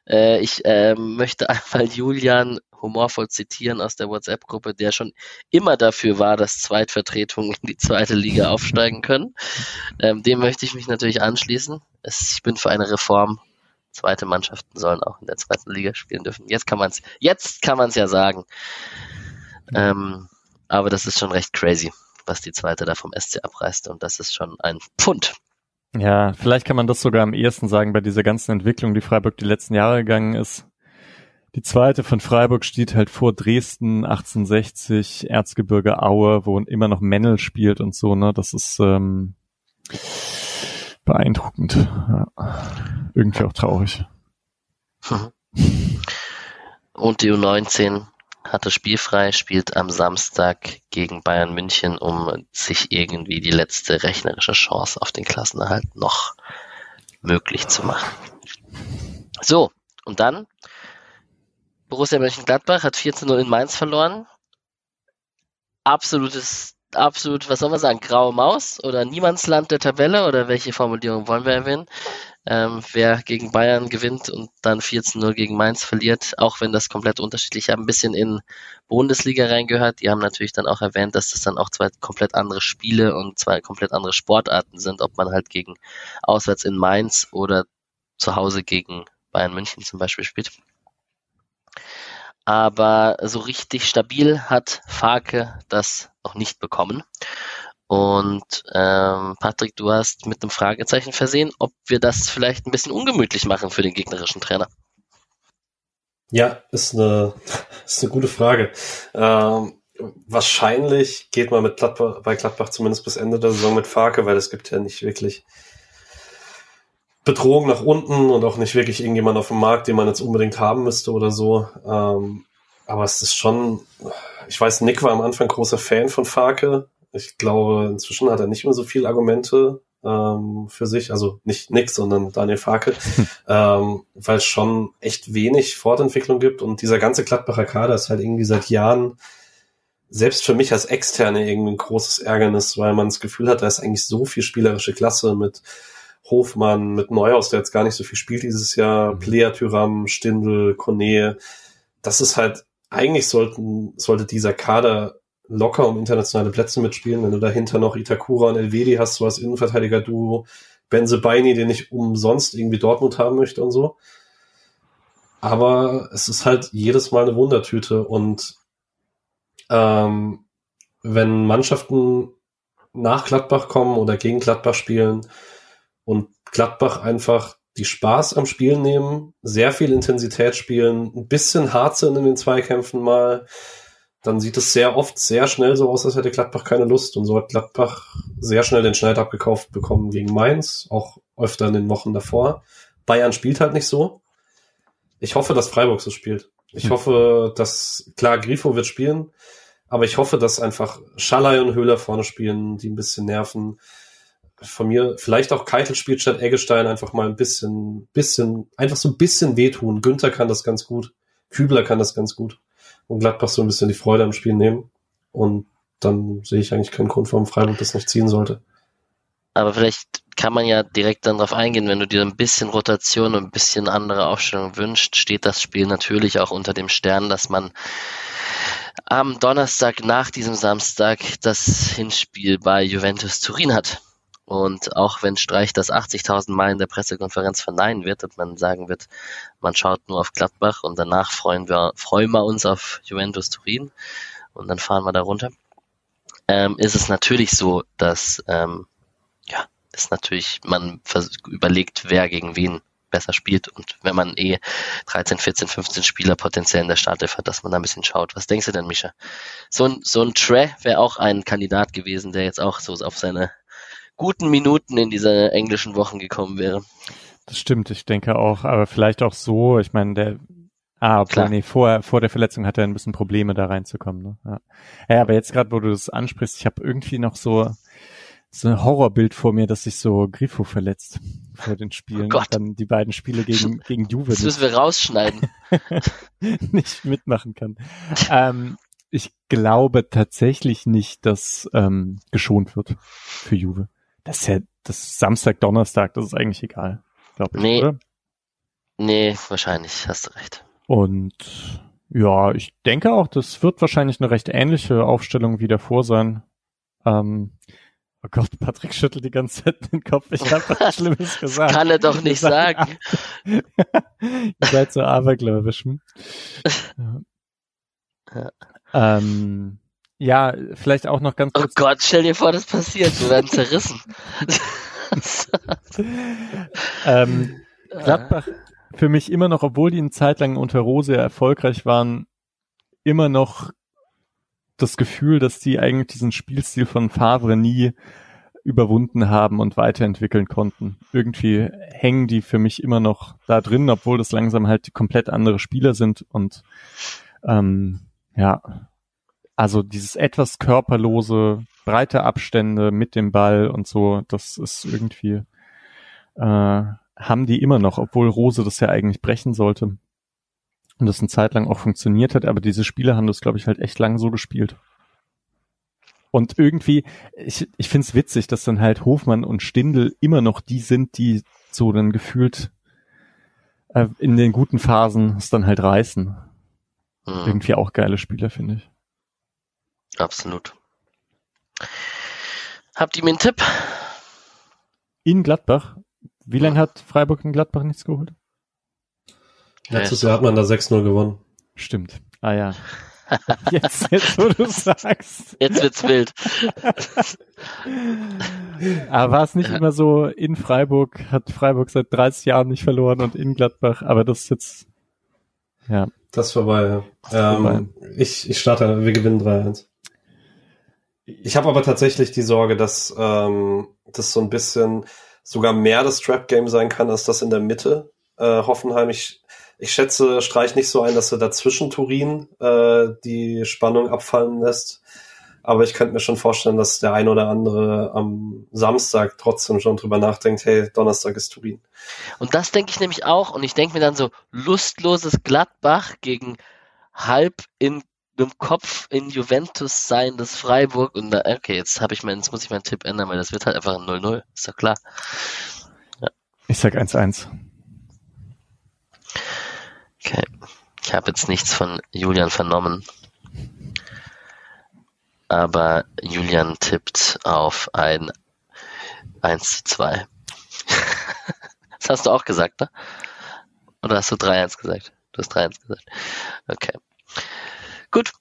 Äh, ich äh, möchte einmal Julian humorvoll zitieren aus der WhatsApp-Gruppe, der schon immer dafür war, dass Zweitvertretungen in die zweite Liga aufsteigen können. Ähm, dem möchte ich mich natürlich anschließen. Es, ich bin für eine Reform. Zweite Mannschaften sollen auch in der zweiten Liga spielen dürfen. Jetzt kann man es, jetzt kann man es ja sagen. Ähm, aber das ist schon recht crazy, was die zweite da vom SC abreißt und das ist schon ein Pfund. Ja, vielleicht kann man das sogar am ehesten sagen bei dieser ganzen Entwicklung, die Freiburg die letzten Jahre gegangen ist. Die zweite von Freiburg steht halt vor Dresden 1860, Erzgebirge Aue, wo immer noch Mennel spielt und so, ne? Das ist ähm, beeindruckend. Ja. Irgendwie auch traurig. Und die U19 hatte spielfrei, spielt am Samstag gegen Bayern München, um sich irgendwie die letzte rechnerische Chance auf den Klassenerhalt noch möglich zu machen. So, und dann Borussia Mönchengladbach hat 4 zu 0 in Mainz verloren. Absolutes, absolut, was soll man sagen, graue Maus oder Niemandsland der Tabelle oder welche Formulierung wollen wir erwähnen? Ähm, wer gegen Bayern gewinnt und dann 4 zu 0 gegen Mainz verliert, auch wenn das komplett unterschiedlich ein bisschen in Bundesliga reingehört. Die haben natürlich dann auch erwähnt, dass das dann auch zwei komplett andere Spiele und zwei komplett andere Sportarten sind, ob man halt gegen auswärts in Mainz oder zu Hause gegen Bayern München zum Beispiel spielt. Aber so richtig stabil hat Farke das noch nicht bekommen. Und ähm, Patrick, du hast mit einem Fragezeichen versehen, ob wir das vielleicht ein bisschen ungemütlich machen für den gegnerischen Trainer. Ja, ist eine, ist eine gute Frage. Ähm, wahrscheinlich geht man mit Gladbach, bei Gladbach zumindest bis Ende der Saison mit Farke, weil es gibt ja nicht wirklich Bedrohung nach unten und auch nicht wirklich irgendjemand auf dem Markt, den man jetzt unbedingt haben müsste oder so. Ähm, aber es ist schon, ich weiß, Nick war am Anfang großer Fan von Farke. Ich glaube, inzwischen hat er nicht mehr so viele Argumente ähm, für sich, also nicht Nick, sondern Daniel Farke, ähm, weil es schon echt wenig Fortentwicklung gibt und dieser ganze Gladbacher Kader ist halt irgendwie seit Jahren selbst für mich als Externe irgendwie ein großes Ärgernis, weil man das Gefühl hat, da ist eigentlich so viel spielerische Klasse mit Hofmann, mit Neuhaus, der jetzt gar nicht so viel spielt dieses Jahr, mhm. Plea, Tyram, Stindl, Kone. Das ist halt, eigentlich sollten, sollte dieser Kader locker um internationale Plätze mitspielen, wenn du dahinter noch Itakura und Elvedi hast, so als Innenverteidiger-Duo, Benzebaini, den ich umsonst irgendwie Dortmund haben möchte und so. Aber es ist halt jedes Mal eine Wundertüte und ähm, wenn Mannschaften nach Gladbach kommen oder gegen Gladbach spielen, und Gladbach einfach die Spaß am Spielen nehmen, sehr viel Intensität spielen, ein bisschen hart sind in den Zweikämpfen mal, dann sieht es sehr oft sehr schnell so aus, als hätte Gladbach keine Lust. Und so hat Gladbach sehr schnell den Schneid abgekauft bekommen gegen Mainz, auch öfter in den Wochen davor. Bayern spielt halt nicht so. Ich hoffe, dass Freiburg so spielt. Ich hm. hoffe, dass, klar, Grifo wird spielen, aber ich hoffe, dass einfach Schallei und Höhler vorne spielen, die ein bisschen nerven von mir vielleicht auch Keitel spielt statt Eggestein einfach mal ein bisschen, bisschen, einfach so ein bisschen wehtun. Günther kann das ganz gut. Kübler kann das ganz gut. Und Gladbach so ein bisschen die Freude am Spiel nehmen. Und dann sehe ich eigentlich keinen Grund, warum Freiburg das nicht ziehen sollte. Aber vielleicht kann man ja direkt dann darauf eingehen, wenn du dir ein bisschen Rotation und ein bisschen andere Aufstellung wünscht, steht das Spiel natürlich auch unter dem Stern, dass man am Donnerstag nach diesem Samstag das Hinspiel bei Juventus Turin hat. Und auch wenn Streich das 80.000 Mal in der Pressekonferenz verneinen wird und man sagen wird, man schaut nur auf Gladbach und danach freuen wir, freuen wir uns auf Juventus Turin und dann fahren wir da runter, ähm, ist es natürlich so, dass, ähm, ja, ist natürlich, man überlegt, wer gegen wen besser spielt und wenn man eh 13, 14, 15 Spieler potenziell in der Startelf hat, dass man da ein bisschen schaut. Was denkst du denn, Mischa? So ein, so ein Tre wäre auch ein Kandidat gewesen, der jetzt auch so auf seine guten Minuten in diese englischen Wochen gekommen wäre. Das stimmt, ich denke auch, aber vielleicht auch so, ich meine, der Ah, obwohl, nee, vor, vor der Verletzung hat er ein bisschen Probleme, da reinzukommen. Ne? Ja. ja, aber jetzt gerade, wo du das ansprichst, ich habe irgendwie noch so, so ein Horrorbild vor mir, dass sich so Grifo verletzt vor den Spielen. Oh Gott. dann die beiden Spiele gegen, gegen Juve. Das müssen wir rausschneiden. nicht mitmachen kann. ähm, ich glaube tatsächlich nicht, dass ähm, geschont wird für Juve. Das ist ja das Samstag, Donnerstag, das ist eigentlich egal, glaube ich, nee. oder? Nee, wahrscheinlich, hast du recht. Und ja, ich denke auch, das wird wahrscheinlich eine recht ähnliche Aufstellung wie davor sein. Ähm, oh Gott, Patrick schüttelt die ganze Zeit den Kopf. Ich habe was Schlimmes gesagt. Kann er doch nicht sagen. Ihr seid so abergläubisch. Ja. Ähm, ja, vielleicht auch noch ganz Oh kurz. Gott, stell dir vor, das passiert. Wir werden zerrissen. Ähm, Gladbach für mich immer noch, obwohl die eine Zeit lang unter Rose erfolgreich waren, immer noch das Gefühl, dass die eigentlich diesen Spielstil von Favre nie überwunden haben und weiterentwickeln konnten. Irgendwie hängen die für mich immer noch da drin, obwohl das langsam halt komplett andere Spieler sind und ähm, ja, also dieses etwas körperlose, breite Abstände mit dem Ball und so, das ist irgendwie äh, haben die immer noch, obwohl Rose das ja eigentlich brechen sollte. Und das eine Zeit lang auch funktioniert hat, aber diese Spieler haben das, glaube ich, halt echt lang so gespielt. Und irgendwie, ich, ich finde es witzig, dass dann halt Hofmann und Stindl immer noch die sind, die so dann gefühlt äh, in den guten Phasen es dann halt reißen. Hm, Irgendwie auch geile Spieler, finde ich. Absolut. Habt ihr mir einen Tipp? In Gladbach. Wie lange hat Freiburg in Gladbach nichts geholt? Letztes Jahr hat man da 6-0 gewonnen. Stimmt. Ah ja. Jetzt, jetzt wo du sagst. Jetzt wird's wild. Aber war es nicht immer so, in Freiburg hat Freiburg seit 30 Jahren nicht verloren und in Gladbach, aber das ist jetzt, ja. Das ist vorbei, ja. Ähm, ich, ich starte, wir gewinnen 3-1. Ich habe aber tatsächlich die Sorge, dass ähm, das so ein bisschen sogar mehr das Trap-Game sein kann, als das in der Mitte. Äh, Hoffenheim, ich, ich schätze, streich nicht so ein, dass er dazwischen Turin äh, die Spannung abfallen lässt. Aber ich könnte mir schon vorstellen, dass der ein oder andere am Samstag trotzdem schon drüber nachdenkt, hey, Donnerstag ist Turin. Und das denke ich nämlich auch. Und ich denke mir dann so, lustloses Gladbach gegen halb in einem Kopf in Juventus seiendes Freiburg. Und da, okay, jetzt habe ich mein, jetzt muss ich meinen Tipp ändern, weil das wird halt einfach ein 0-0. Ist doch klar. Ich sag 1-1. Okay. Ich habe jetzt nichts von Julian vernommen. Aber Julian tippt auf ein 1 zu 2. das hast du auch gesagt, ne? Oder hast du 3-1 gesagt? Du hast 3-1 gesagt. Okay. Gut.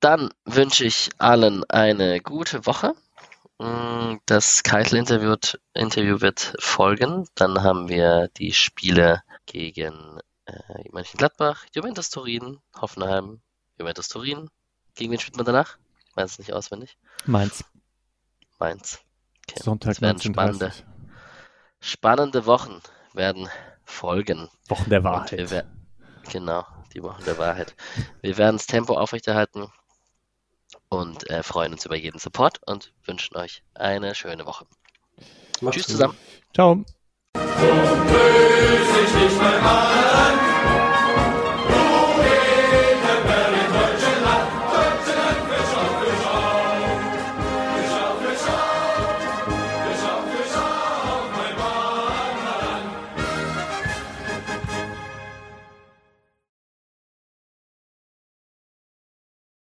Dann wünsche ich allen eine gute Woche. Mm, Das Keitel-Interview Interview wird folgen. Dann haben wir die Spiele gegen äh, Mönchengladbach, Juventus Turin, Hoffenheim, Juventus Turin. Gegen wen spielt man danach? Weiß es nicht auswendig. Mainz. Mainz. Okay. Sonntag Das werden spannende, 19.30 spannende Wochen werden folgen. Wochen der Wahrheit. genau, die Wochen der Wahrheit. Wir werden das Tempo aufrechterhalten und äh, freuen uns über jeden Support und wünschen euch eine schöne Woche. Macht's Tschüss gut. zusammen. Ciao. Böse